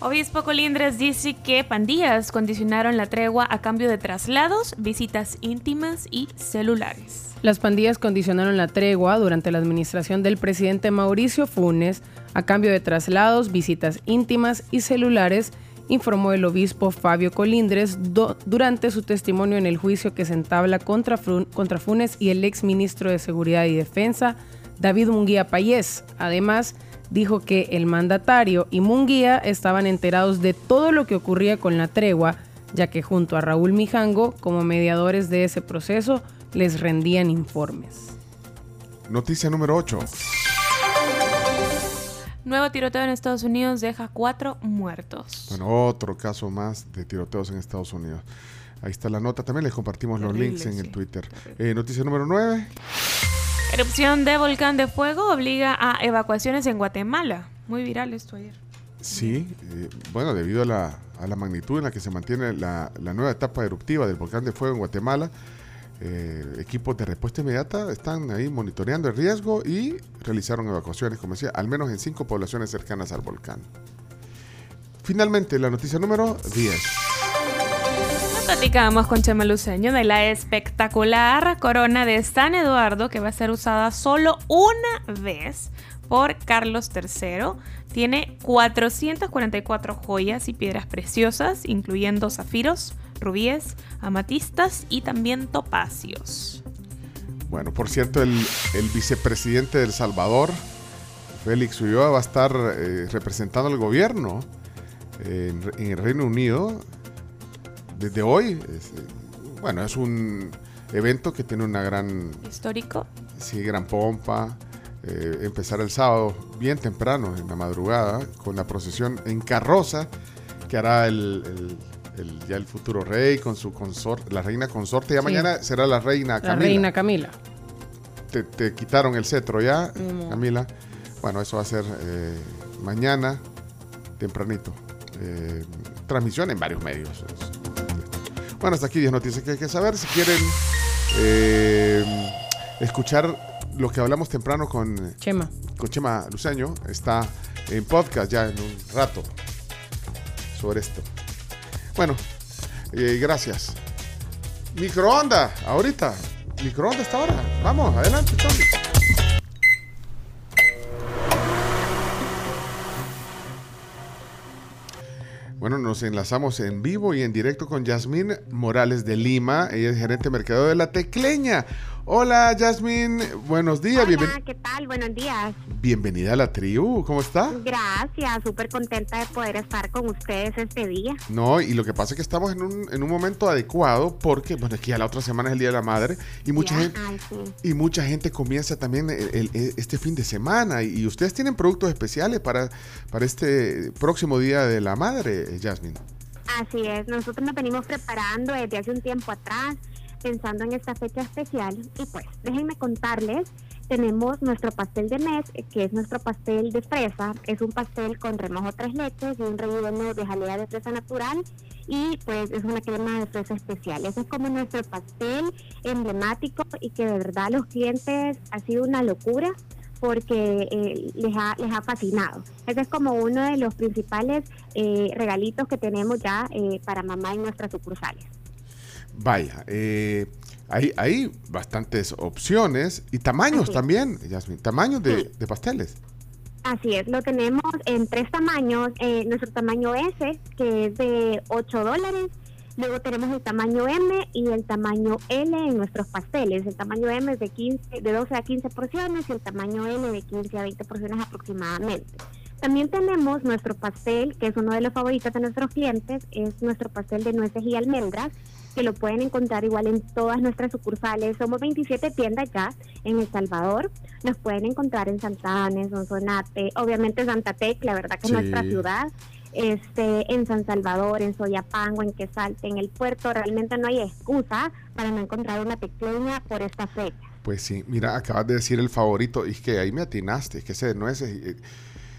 Obispo Colindres dice que pandillas condicionaron la tregua a cambio de traslados, visitas íntimas y celulares. Las pandillas condicionaron la tregua durante la administración del presidente Mauricio Funes a cambio de traslados, visitas íntimas y celulares, informó el obispo Fabio Colindres durante su testimonio en el juicio que se entabla contra, contra Funes y el ex ministro de Seguridad y Defensa, David Munguía Payés. Además, dijo que el mandatario y Munguía estaban enterados de todo lo que ocurría con la tregua, ya que junto a Raúl Mijango, como mediadores de ese proceso, les rendían informes. Noticia número 8. Nuevo tiroteo en Estados Unidos deja cuatro muertos. Bueno, otro caso más de tiroteos en Estados Unidos. Ahí está la nota. También les compartimos los links en el. Twitter. Eh, noticia número 9. Erupción de volcán de fuego obliga a evacuaciones en Guatemala. Muy viral esto ayer. Sí, eh, bueno, debido a la, a la magnitud en la que se mantiene la, la nueva etapa eruptiva del volcán de fuego en Guatemala, eh, equipos de respuesta inmediata están ahí monitoreando el riesgo y realizaron evacuaciones, como decía, al menos en cinco poblaciones cercanas al volcán. Finalmente, la noticia número 10. Nos platicamos con Chema Luceño de la espectacular corona de San Eduardo que va a ser usada solo una vez por Carlos III. Tiene 444 joyas y piedras preciosas, incluyendo zafiros, rubíes, amatistas y también topacios. Bueno, por cierto, el, vicepresidente de El Salvador, Félix Ulloa, va a estar eh, representando al gobierno en el Reino Unido desde hoy. Es, eh, bueno, es un evento que tiene una gran, Histórico. sí, gran pompa. Eh, empezar el sábado bien temprano, en la madrugada, con la procesión en carroza que hará el, el- el- ya el futuro rey con su consorte, la reina consorte. Ya Sí. mañana será la reina La Camila reina Camila. te, te quitaron el cetro ya. Camila. Bueno, eso va a ser eh, mañana, tempranito. Eh, transmisión en varios medios. Bueno, hasta aquí 10 noticias que hay que saber. Si quieren eh, escuchar lo que hablamos temprano con Chema. con Chema Luceño, está en podcast ya en un rato sobre esto. Bueno, eh, gracias. Microonda, ahorita. Microonda esta hora. Vamos, adelante, Tommy. Bueno, nos enlazamos en vivo y en directo con Yasmín Morales de Lima. Ella es gerente de mercado de La Tecleña. Hola, Yasmín. Buenos días. Hola, ¿qué tal? Buenos días. bienvenida a la tribu. ¿Cómo está? Gracias, súper contenta de poder estar con ustedes este día. No, y lo que pasa es que estamos en un, en un momento adecuado porque, bueno, es que ya la otra semana es el Día de la Madre y mucha Ya, gente... ay, sí. Y mucha gente comienza también el- el- el- este fin de semana y, ustedes tienen productos especiales para, para este próximo Día de la Madre, Jasmine. Así es, nosotros nos venimos preparando desde hace un tiempo atrás, pensando en esta fecha especial. Y pues, déjenme contarles, tenemos nuestro pastel de mes, eh, que es nuestro pastel de fresa. Es un pastel con remojo tres leches y un relleno de jalea de fresa natural. Y pues es una crema de fresa especial. Ese es como nuestro pastel emblemático y que de verdad los clientes ha sido una locura porque eh, les, ha, les ha fascinado. Ese es como uno de los principales eh, regalitos que tenemos ya eh, para mamá en nuestras sucursales. Vaya, eh, hay, hay bastantes opciones y tamaños Así también, Jasmine, tamaños de, de pasteles. Así es, lo tenemos en tres tamaños. eh, nuestro tamaño S, que es de 8 dólares. Luego tenemos el tamaño M y el tamaño L en nuestros pasteles. El tamaño M es de, 15, de 12 a 15 porciones y el tamaño L de 15 a 20 porciones aproximadamente. También tenemos nuestro pastel, que es uno de los favoritos de nuestros clientes, es nuestro pastel de nueces y almendras, que lo pueden encontrar igual en todas nuestras sucursales. Somos 27 tiendas ya en El Salvador. Nos pueden encontrar en Santa Ana, en Sonsonate, obviamente Santa Tecla, ¿verdad? Que es nuestra ciudad. Este, en San Salvador, en Soyapango, en Quesalte, en el puerto, realmente no hay excusa para no encontrar una tecleña por esta fecha. Pues sí, mira, acabas de decir el favorito y es que ahí me atinaste, es que ese de nueces.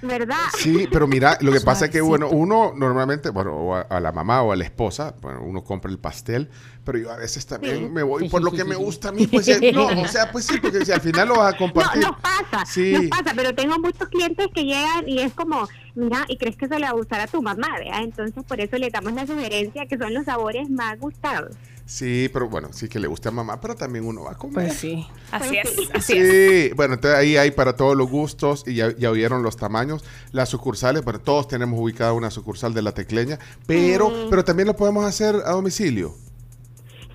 ¿Verdad? Sí, pero mira, lo que pasa es que, bueno, uno normalmente, bueno, o a, a la mamá o a la esposa, bueno, uno compra el pastel, pero yo a veces también Sí. me voy por lo que me gusta a mí, pues no, o sea, pues sí, porque si al final lo vas a compartir. No, nos pasa, Sí. nos pasa, pero tengo muchos clientes que llegan y es como, mira, y crees que se le va a gustar a tu mamá, ¿verdad? Entonces por eso le damos la sugerencia que son los sabores más gustados. Sí, pero bueno, sí que le gusta a mamá, pero también uno va a comer. Pues sí. Así es, sí. es. Bueno, entonces ahí hay para todos los gustos y ya, ya oyeron los tamaños. Las sucursales, bueno, todos tenemos ubicada una sucursal de la tecleña, pero, Mm. pero también lo podemos hacer a domicilio.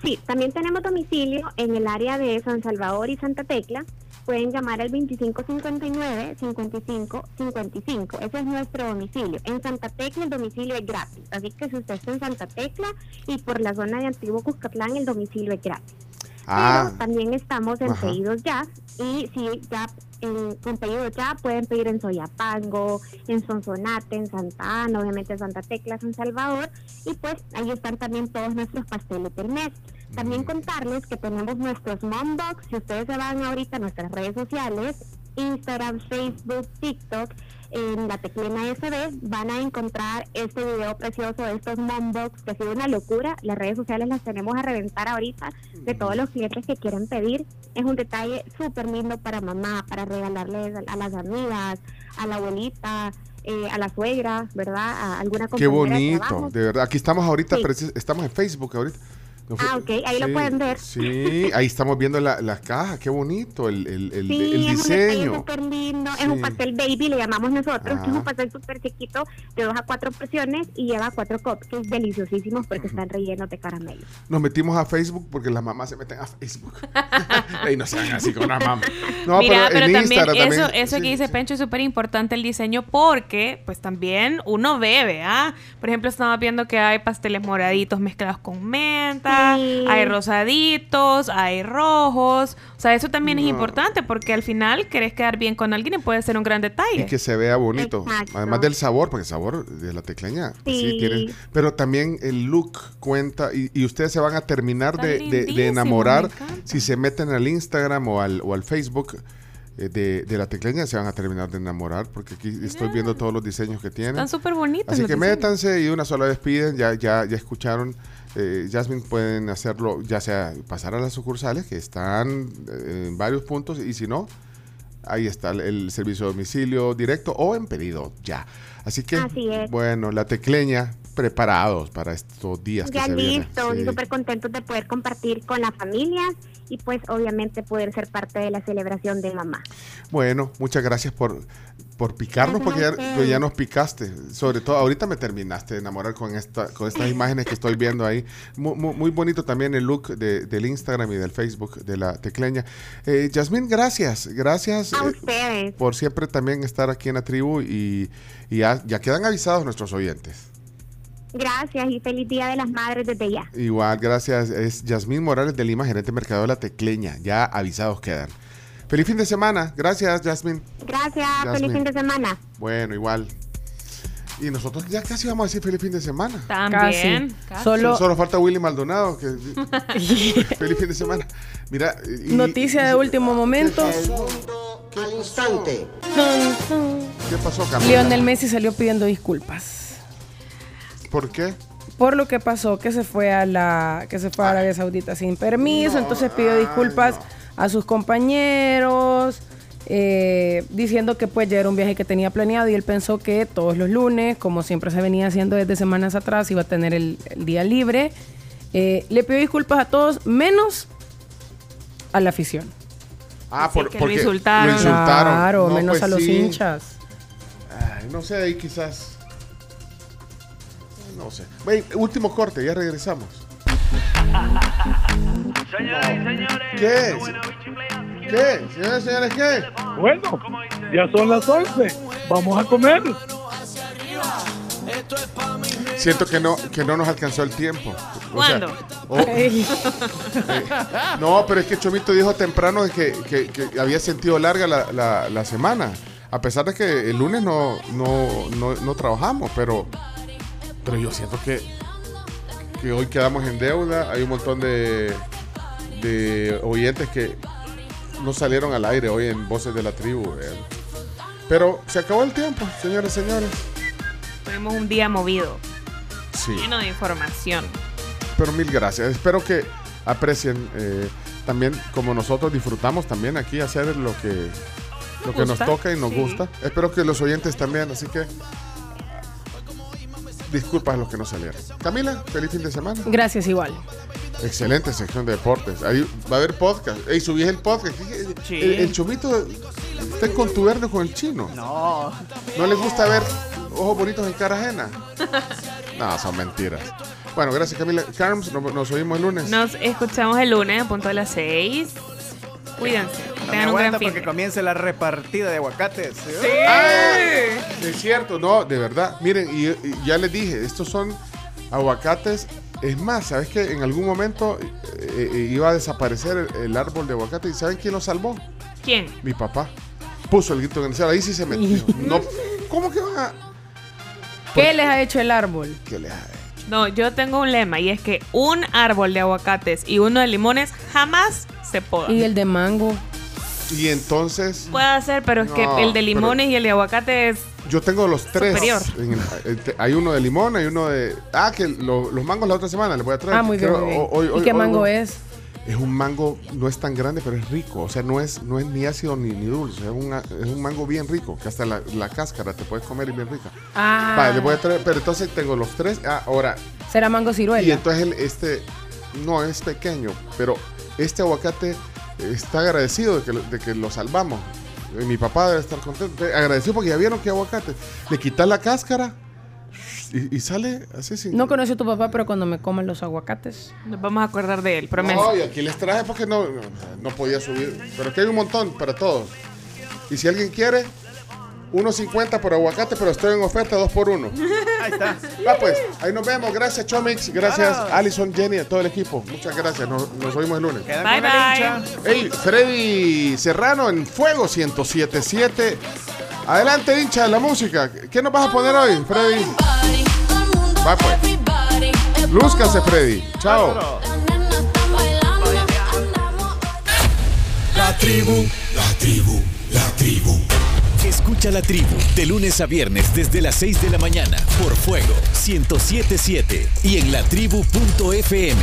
Sí, también tenemos domicilio en el área de San Salvador y Santa Tecla. Pueden llamar al 2559-5555. Ese es nuestro domicilio. En Santa Tecla el domicilio es gratis. Así que si usted está en Santa Tecla y por la zona de Antiguo Cuscatlán, el domicilio es gratis. Ah, Pero también estamos en Ajá. pedidos ya. Y si ya en, con pedidos ya pueden pedir en Soyapango, en Sonsonate, en Santa Ana, obviamente en Santa Tecla, San Salvador. Y pues ahí están también todos nuestros pasteles del mes. También contarles que tenemos nuestros mom box. Si ustedes se van ahorita a nuestras redes sociales, Instagram, Facebook, TikTok, en la teclena SB, van a encontrar este video precioso de estos mom box que ha sido una locura. Las redes sociales las tenemos a reventar ahorita de todos los clientes que quieren pedir. Es un detalle súper lindo para mamá, para regalarles a, las amigas, a la abuelita, eh, a la suegra, ¿verdad? A alguna qué compañera de bonito, de verdad. Aquí estamos ahorita, Sí. estamos en Facebook ahorita. No fue- Ah, ok, ahí lo pueden ver. Sí, ahí estamos viendo la- las cajas, qué bonito el, el, el- Sí, el es un detalle diseño. súper lindo. Es Sí. un pastel baby, le llamamos nosotros, que es Ah. un pastel súper chiquito de dos a cuatro porciones y lleva cuatro cupcakes deliciosísimos porque están rellenos de caramelo. Nos metimos a Facebook porque las mamás se meten a Facebook. y no sean así con las mamás. No, Mira, pero, pero, en también Instagram eso, también. eso sí, que dice sí. Pencho es súper importante el diseño porque pues también uno bebe, ¿ah? Por ejemplo, estamos viendo que hay pasteles moraditos mezclados con menta, Sí. hay rosaditos, hay rojos. O sea, eso también es importante porque al final querés quedar bien con alguien y puede ser un gran Y detalle. que se vea bonito. Exacto. Además del sabor, porque el sabor de la tecleña. pues sí, Sí. tiene- pero también el look cuenta. Y, y ustedes se van a terminar de, de- de lindísimo, enamorar si se meten al Instagram o al, o al Facebook. eh, De, de la tecleña se van a terminar de enamorar porque aquí estoy viendo todos los diseños que tienen. Están súper bonitos. Así que diseños. métanse y una sola vez piden, ya, ya, ya escucharon. Eh, Jasmine pueden hacerlo, ya sea pasar a las sucursales que están eh, en varios puntos y si no, ahí está el, servicio de domicilio directo o en pedido ya. Así que, Así bueno, la tecleña preparados para estos días que Ya se vienen. y Sí. súper contentos de poder compartir con las familias y pues obviamente poder ser parte de la celebración de mamá. Bueno, muchas gracias por, por picarnos, porque ya, pues ya nos picaste. Sobre todo, ahorita me terminaste de enamorar con, esta, con estas imágenes que estoy viendo ahí. Mu- mu- Muy, bonito también el look de- del Instagram y del Facebook de la tecleña. Eh, Yasmín, gracias. Gracias A eh, ustedes. por siempre también estar aquí en la tribu y, y ya, ya quedan avisados nuestros oyentes. Gracias y feliz Día de las Madres desde ya. Igual, gracias. Es Yasmín Morales de Lima, gerente de mercado de la tecleña. Ya avisados quedan. Feliz fin de semana. Gracias, Yasmín. Gracias, feliz fin de semana. Bueno, igual. Y nosotros ya casi vamos a decir feliz fin de semana. También. Casi. casi. Solo Solo falta Willy Maldonado. Que, feliz fin de semana. Mira. y- noticia de último momento. Al instante. ¿Qué pasó, Camila? Lionel Messi salió pidiendo disculpas ¿Por qué? por lo que pasó que se fue a la que se fue a Arabia Saudita sin permiso, entonces pidió disculpas a sus compañeros eh, diciendo que pues ya era un viaje que tenía planeado y él pensó que todos los lunes, como siempre se venía haciendo desde semanas atrás, iba a tener el, el día libre. Eh, le pidió disculpas a todos menos a la afición. Ah, por, que lo porque insultaron. Lo insultaron. Claro, No, menos pues a los sí. hinchas. Ay, no sé, ahí quizás. No sé. Ven, último corte, ya regresamos. ¿Qué? ¿Qué? Señoras y señores, ¿qué? Bueno, ya son las 11. Vamos a comer. Esto es pa' mi siento que no, que no nos alcanzó el tiempo. O sea, ¿Cuándo? o- eh, no, pero es que Chomito dijo temprano de que, que- que había sentido larga la, la- la semana. A pesar de que el lunes no, no, no, no trabajamos, pero, pero yo siento que, que hoy quedamos en deuda. Hay un montón de, de oyentes que no salieron al aire hoy en Voces de la Tribu. Pero se acabó el tiempo, señores y señores. Tuvimos un día movido, Sí. lleno de información. Pero mil gracias. Espero que aprecien eh, también como nosotros disfrutamos también aquí hacer lo que lo que nos toca y nos sí. gusta. Espero que los oyentes también, así que disculpas a los que no salieron. Camila, feliz fin de semana. Gracias igual. Excelente sección de deportes. Ahí va a haber podcast. Ey, subí el podcast. Sí. El, el chomito está en contubernio con el chino. No. ¿No les gusta ver ojos bonitos en cara ajena? No, son mentiras. Bueno, gracias Camila. Carms, nos, nos oímos el lunes. Nos escuchamos el lunes a punto de las 6. Cuídense. No me Tengan un gran aguanta porque comience la repartida de aguacates. ¡Ay! Es cierto, no, de verdad. Miren, y, y ya les dije, estos son aguacates. Es más, ¿sabes que En algún momento eh, eh, iba a desaparecer el, el árbol de aguacate. ¿Y saben quién lo salvó? ¿Quién? Mi papá. Puso el grito en el cielo. Ahí sí se metió. No, ¿Cómo que van a.? ¿Qué les ha hecho el árbol? ¿Qué les ha No, yo tengo un lema y es que un árbol de aguacates y uno de limones jamás se poda. Y el de mango. Y entonces. Puede ser, pero es que el de pero- limones y el de aguacate es. Yo tengo los tres. En el- eh, hay uno de limón, hay uno de. Ah, que lo- los mangos la otra semana les voy a traer. Ah, muy bien, Creo- muy bien. o- hoy- ¿Y qué hoy mango es? Es un mango, no es tan grande, pero es rico. O sea, no es, no es ni ácido ni, ni dulce. Es un, es un mango bien rico, que hasta la, la cáscara te puedes comer y bien rica. Ah. Vale, les voy a traer. Pero entonces tengo los tres. Ah, ahora. Será mango ciruela. Y entonces el- este. No es pequeño, pero este aguacate está agradecido de que, de que lo salvamos. Eh, Mi papá debe estar contento. Agradecido porque ya vieron que aguacate. Le quitas la cáscara y, y sale así sin. No conocí a tu papá, pero cuando me coman los aguacates. Nos vamos a acordar de él, promesa. No, y aquí les traje porque no, no, no podía subir. Pero aquí hay un montón para todos. Y si alguien quiere, 1.50 por aguacate, pero estoy en oferta 2 por 1 Ahí está. Va pues, ahí nos vemos. Gracias Chomix, gracias Vámonos. Alison, Jenny, a todo el equipo. Muchas gracias, nos, nos oímos el lunes. Quedan Bye, bye. Hey, Freddy Serrano en Fuego 1077. Adelante, hincha de la música. ¿Qué nos vas a poner hoy, Freddy? Va pues. Lúzcase, Freddy. Chao. La tribu, la tribu, la tribu. Escucha la tribu de lunes a viernes desde las 6 de la mañana por Fuego 1077 y en latribu.fm.